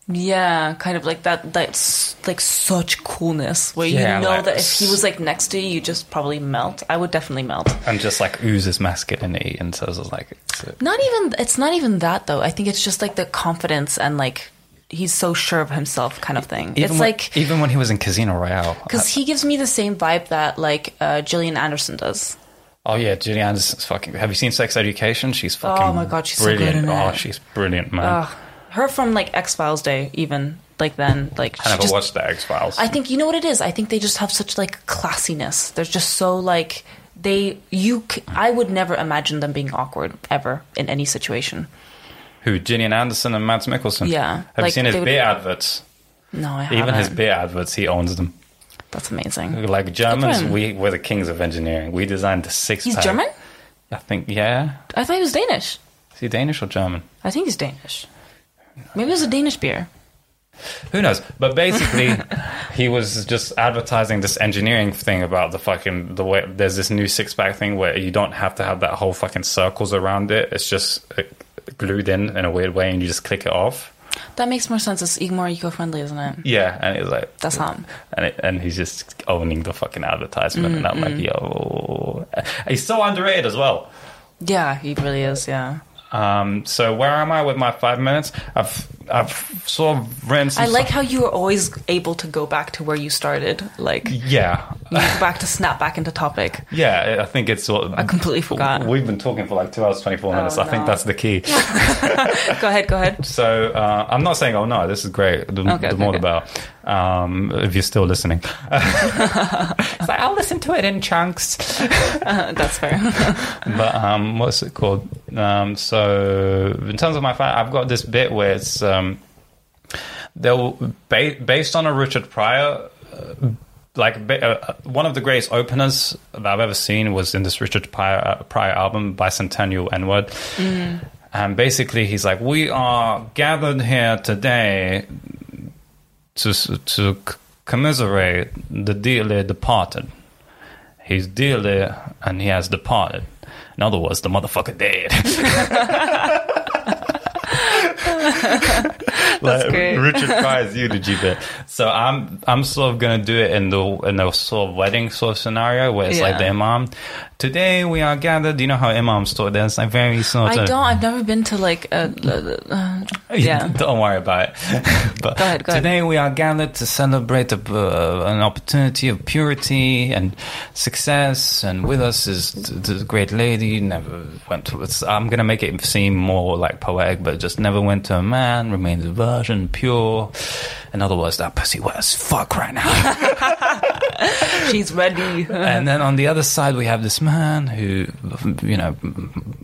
Yeah, kind of like that. That's like such coolness where Yeah, you know like that if he was like next to you, you just probably melt. I would definitely melt. and just like oozes masculinity, and so it's like it's, uh, Not even. It's not even that though. I think it's just like the confidence and like he's so sure of himself kind of thing. even it's when, like even when he was in Casino Royale. because he gives me the same vibe that like uh, Gillian Anderson does. oh yeah, Julie Anderson's fucking. Have you seen Sex Education? She's fucking. Oh my God, she's so good brilliant. in Oh, she's brilliant, man. Ugh. Her from like X Files day, even like then, like I never just, watched the X Files. I think you know what it is. I think they just have such like classiness. They're just so like they you. c- I would never imagine them being awkward ever in any situation. Who? Gillian Anderson and Mads Mikkelsen. Yeah, Have you like, seen his would- beer adverts? No, I haven't. Even his beer adverts, he owns them. That's amazing. Like Germans, we were the kings of engineering. We designed the six. He's pack. German. I think. Yeah. I thought he was Danish. Is he Danish or German? I think he's Danish. Maybe it was a Danish beer. Who knows? But basically, he was just advertising this engineering thing about the fucking the way. There's this new six pack thing where you don't have to have that whole fucking circles around it. It's just uh, glued in in a weird way, and you just click it off. That makes more sense. It's more eco-friendly, isn't it? Yeah, and it's like That's hot. and it, and he's just owning the fucking advertisement, and I'm like, yo, he's so underrated as well. Yeah, he really is. Yeah. Um, so where am I with my five minutes? I've I've sort of. Some I like stuff- how you were always able to go back to where you started. Like, Yeah, back to snap back into topic. Yeah, I think it's what I completely forgot. We've been talking for like two hours twenty four minutes. Oh, I think that's the key. Go ahead, go ahead. So uh, I'm not saying, oh no, this is great. The, Okay, the okay, more okay. better. Um, if you're still listening, it's like I'll listen to it in chunks. Uh, that's fair. but um, what's it called? Um, so in terms of my fan, I've got this bit where it's um, they'll ba- based on a Richard Pryor. Uh, like uh, one of the greatest openers that I've ever seen was in this Richard Pryor, uh, Pryor album, Bicentennial N Word. And basically, he's like, "We are gathered here today to to commiserate the dearly departed. He's dearly and he has departed. In other words, the motherfucker dead. like great. Richard Pryor's eulogy bit. So I'm I'm sort of gonna do it in the in a sort of wedding sort of scenario where it's like Yeah. the imam. Today we are gathered. You know how imams talk? There's like very sort of. I don't. I've never been to like a. Uh, yeah. Don't worry about it. but Go ahead, go ahead. today we are gathered to celebrate a, uh, an opportunity of purity and success, and with us is the, the great lady. Never went to. I'm gonna make it seem more like poetic, but just never went to a man. Remains a virgin, pure. In other words, that pussy wet as fuck right now. She's ready. and then on the other side, we have this man who, you know,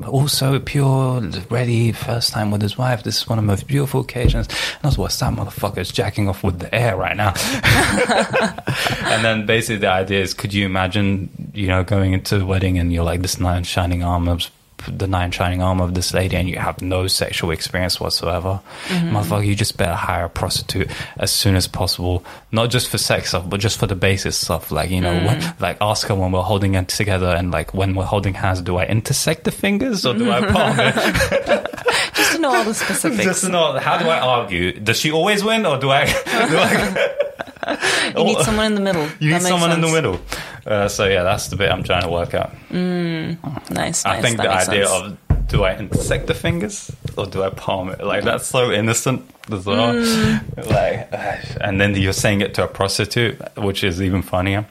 also pure, ready, first time with his wife. This is one of the most beautiful occasions. And also, what's that motherfucker is jacking off with the air right now. and then basically the idea is, could you imagine, you know, going into the wedding and you're like this knight in shining armor, the nine shining armor of this lady, and you have no sexual experience whatsoever. Mm-hmm. Motherfucker, you just better hire a prostitute as soon as possible, not just for sex stuff, but just for the basic stuff. Like you know, when, mm. like ask her when we're holding it together, and like when we're holding hands, do I intersect the fingers or do I palm it? Just to know all the specifics. just to know how do I argue? Does she always win, or do I? Do I you need someone in the middle. You That need someone in the middle. Uh, so yeah, that's the bit I'm trying to work out. Nice. I nice. think the idea sense. of do I intersect the fingers or do I palm it? Like that's so innocent as well. Mm. Like, uh, and then you're saying it to a prostitute, which is even funnier.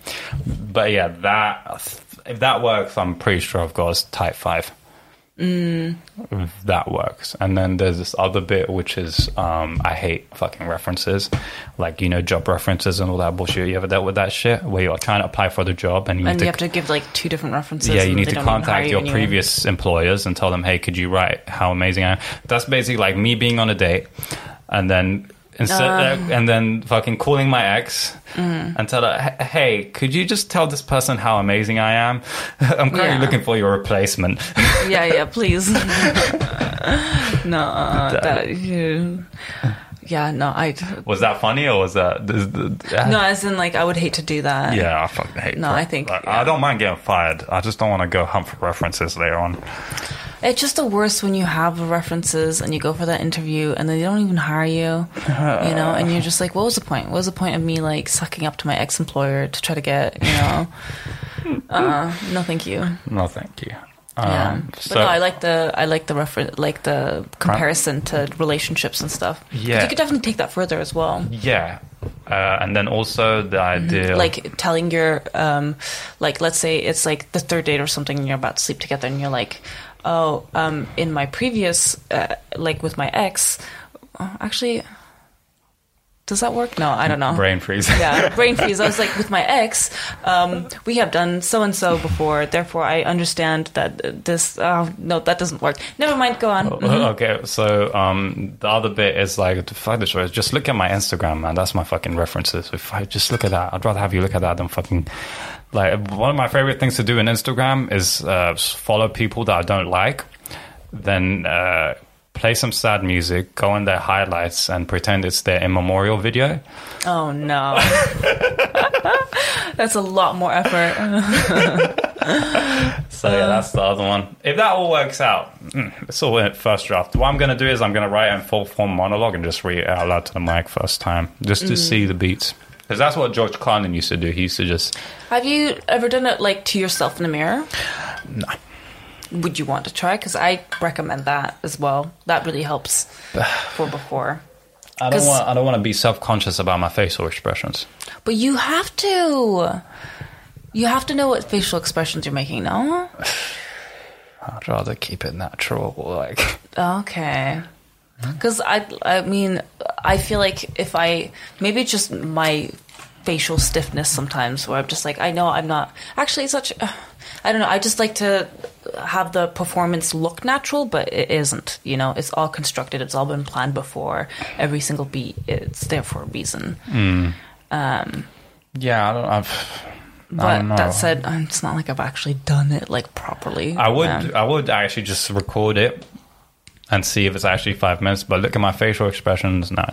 But yeah, that if that works, I'm pretty sure I've got a type five. Mm. That works, and then there's this other bit which is um, I hate fucking references, like you know job references and all that bullshit. You ever dealt with that shit where you're trying to apply for the job and you and you to have to give like two different references. yeah, you need to don't even hire contact your previous employers and tell them, hey, could you write how amazing I am? That's basically like me being on a date and then instead, Um. and then fucking calling my ex Mm. and tell her, hey, could you just tell this person how amazing I am? I'm currently Yeah. looking for your replacement. yeah, yeah, please. no, uh, that, you- yeah, no, I. was that funny or was that? This, No, as in like I would hate to do that. Yeah, I fucking hate. No, that. I think- Like, yeah. I don't mind getting fired. I just don't want to go hunt for references later on. It's just the worst when you have references and you go for that interview and then they don't even hire you, you know, and you're just like, what was the point? What was the point of me like sucking up to my ex employer to try to get, you know, uh, no, thank you. No, thank you. Yeah, Um, but so- no, I like the I like the reference, like the comparison to relationships and stuff. Yeah. you could definitely take that further as well. yeah, uh, and then also the idea, Mm-hmm. Like telling your um, like let's say it's like the third date or something, and you're about to sleep together, and you're like, oh, um, in my previous uh, like with my ex, actually, does that work? No, I don't know. brain freeze. yeah, brain freeze. I was like, with my ex, um, we have done so and so before. Therefore, I understand that this. Oh, no, that doesn't work. Never mind. Go on. Mhm. Okay, so um, the other bit is like to find the choice. Just look at my Instagram, man. That's my fucking references. If I just look at that, I'd rather have you look at that than fucking. Like one of my favorite things to do in Instagram is uh, follow people that I don't like, then uh, play some sad music, go in their highlights, and pretend it's their immemorial video. Oh no, that's a lot more effort. So yeah, that's the other one. If that all works out, mm, it's all in first draft. What I'm going to do is I'm going to write it in full form monologue and just read it out loud to the mic first time, just to see the beats. Because that's what George Carlin used to do. He used to just have you ever done it like to yourself in the mirror? no. Would you want to try? Because I recommend that as well. That really helps for before. I don't want. I don't want to be self conscious about my facial expressions. But you have to. You have to know what facial expressions you're making, no? I'd rather keep it natural. Like, Okay. Hmm? Because I, I mean, I feel like if I maybe just my facial stiffness sometimes, where I'm just like, I know I'm not actually such. Uh, I don't know. I just like to have the performance look natural, but it isn't. You know, it's all constructed. It's all been planned before. Every single beat, it's there for a reason. yeah, I don't. I've, But I don't know. that said, it's not like I've actually done it like properly. I would Um, I would actually just record it and see if it's actually five minutes. But look at my facial expressions. No,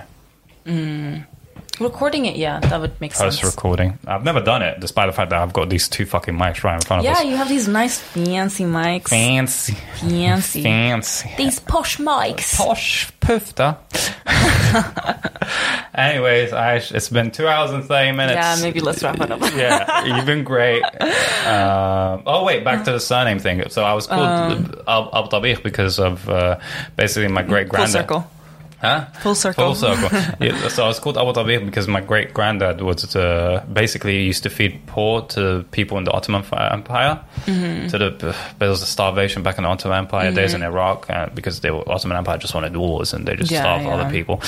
recording it, yeah, that would make post sense. recording. I've never done it, despite the fact that I've got these two fucking mics right in front of Yeah, us. Yeah, you have these nice fancy mics. Fancy, Fancy. fancy, These posh mics. posh poofter. Anyways, Ash, it's been two hours and thirty minutes. Yeah, maybe let's wrap it up. yeah, you've been great. Um, oh wait, back to the surname thing. So I was called Al Al because of uh, basically my great Full circle. Huh? Full circle. Full circle. yeah, so I was called Abu Tabih because my great granddad was uh, basically used to feed poor to people in the Ottoman Empire. Mm-hmm. To the there was a starvation back in the Ottoman Empire days in Iraq uh, because the Ottoman Empire just wanted wars and they just Yeah, starved yeah. other people.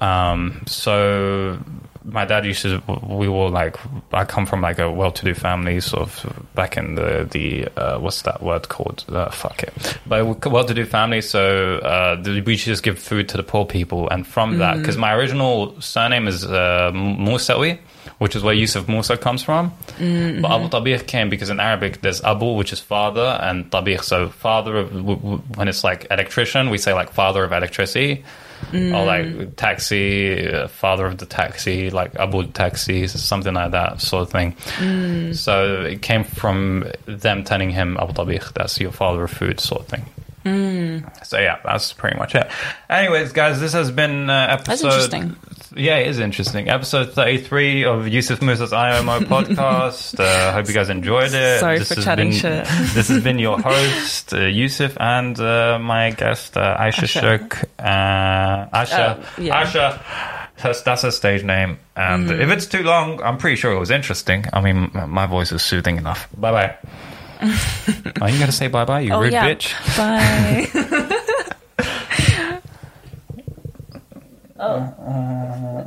Um, so my dad used to we were like I come from like a well-to-do family sort of back in the the uh, what's that word called? Uh, fuck it. But well-to-do family so uh, we just give food to the poor people. And from that because my original surname is uh, Musawi which is where Yusuf Musa comes from. But Abu Tabih came because in Arabic there's Abu which is father and Tabih so father of when it's like electrician we say like father of electricity or like taxi, uh, father of the taxi, like Abu Taxi, something like that sort of thing. So it came from them telling him Abu Tabih, that's your father of food sort of thing. So yeah, that's pretty much it. Anyways, guys, this has been uh, episode. interesting. Yeah, it is interesting. Episode thirty-three of Yusuf Musa's IMO podcast. Uh, hope you guys enjoyed it. Sorry This for chatting been- shit. this has been your host uh, Yusuf and uh, my guest uh, Aisha. Shuk. Uh, Asha. Uh, yeah. Asha. That's, that's her stage name. And Mm-hmm. if it's too long, I'm pretty sure it was interesting. I mean, my voice is soothing enough. Bye bye. Are you going to say bye bye, you Oh rude yeah. bitch? Bye. oh. Uh, uh,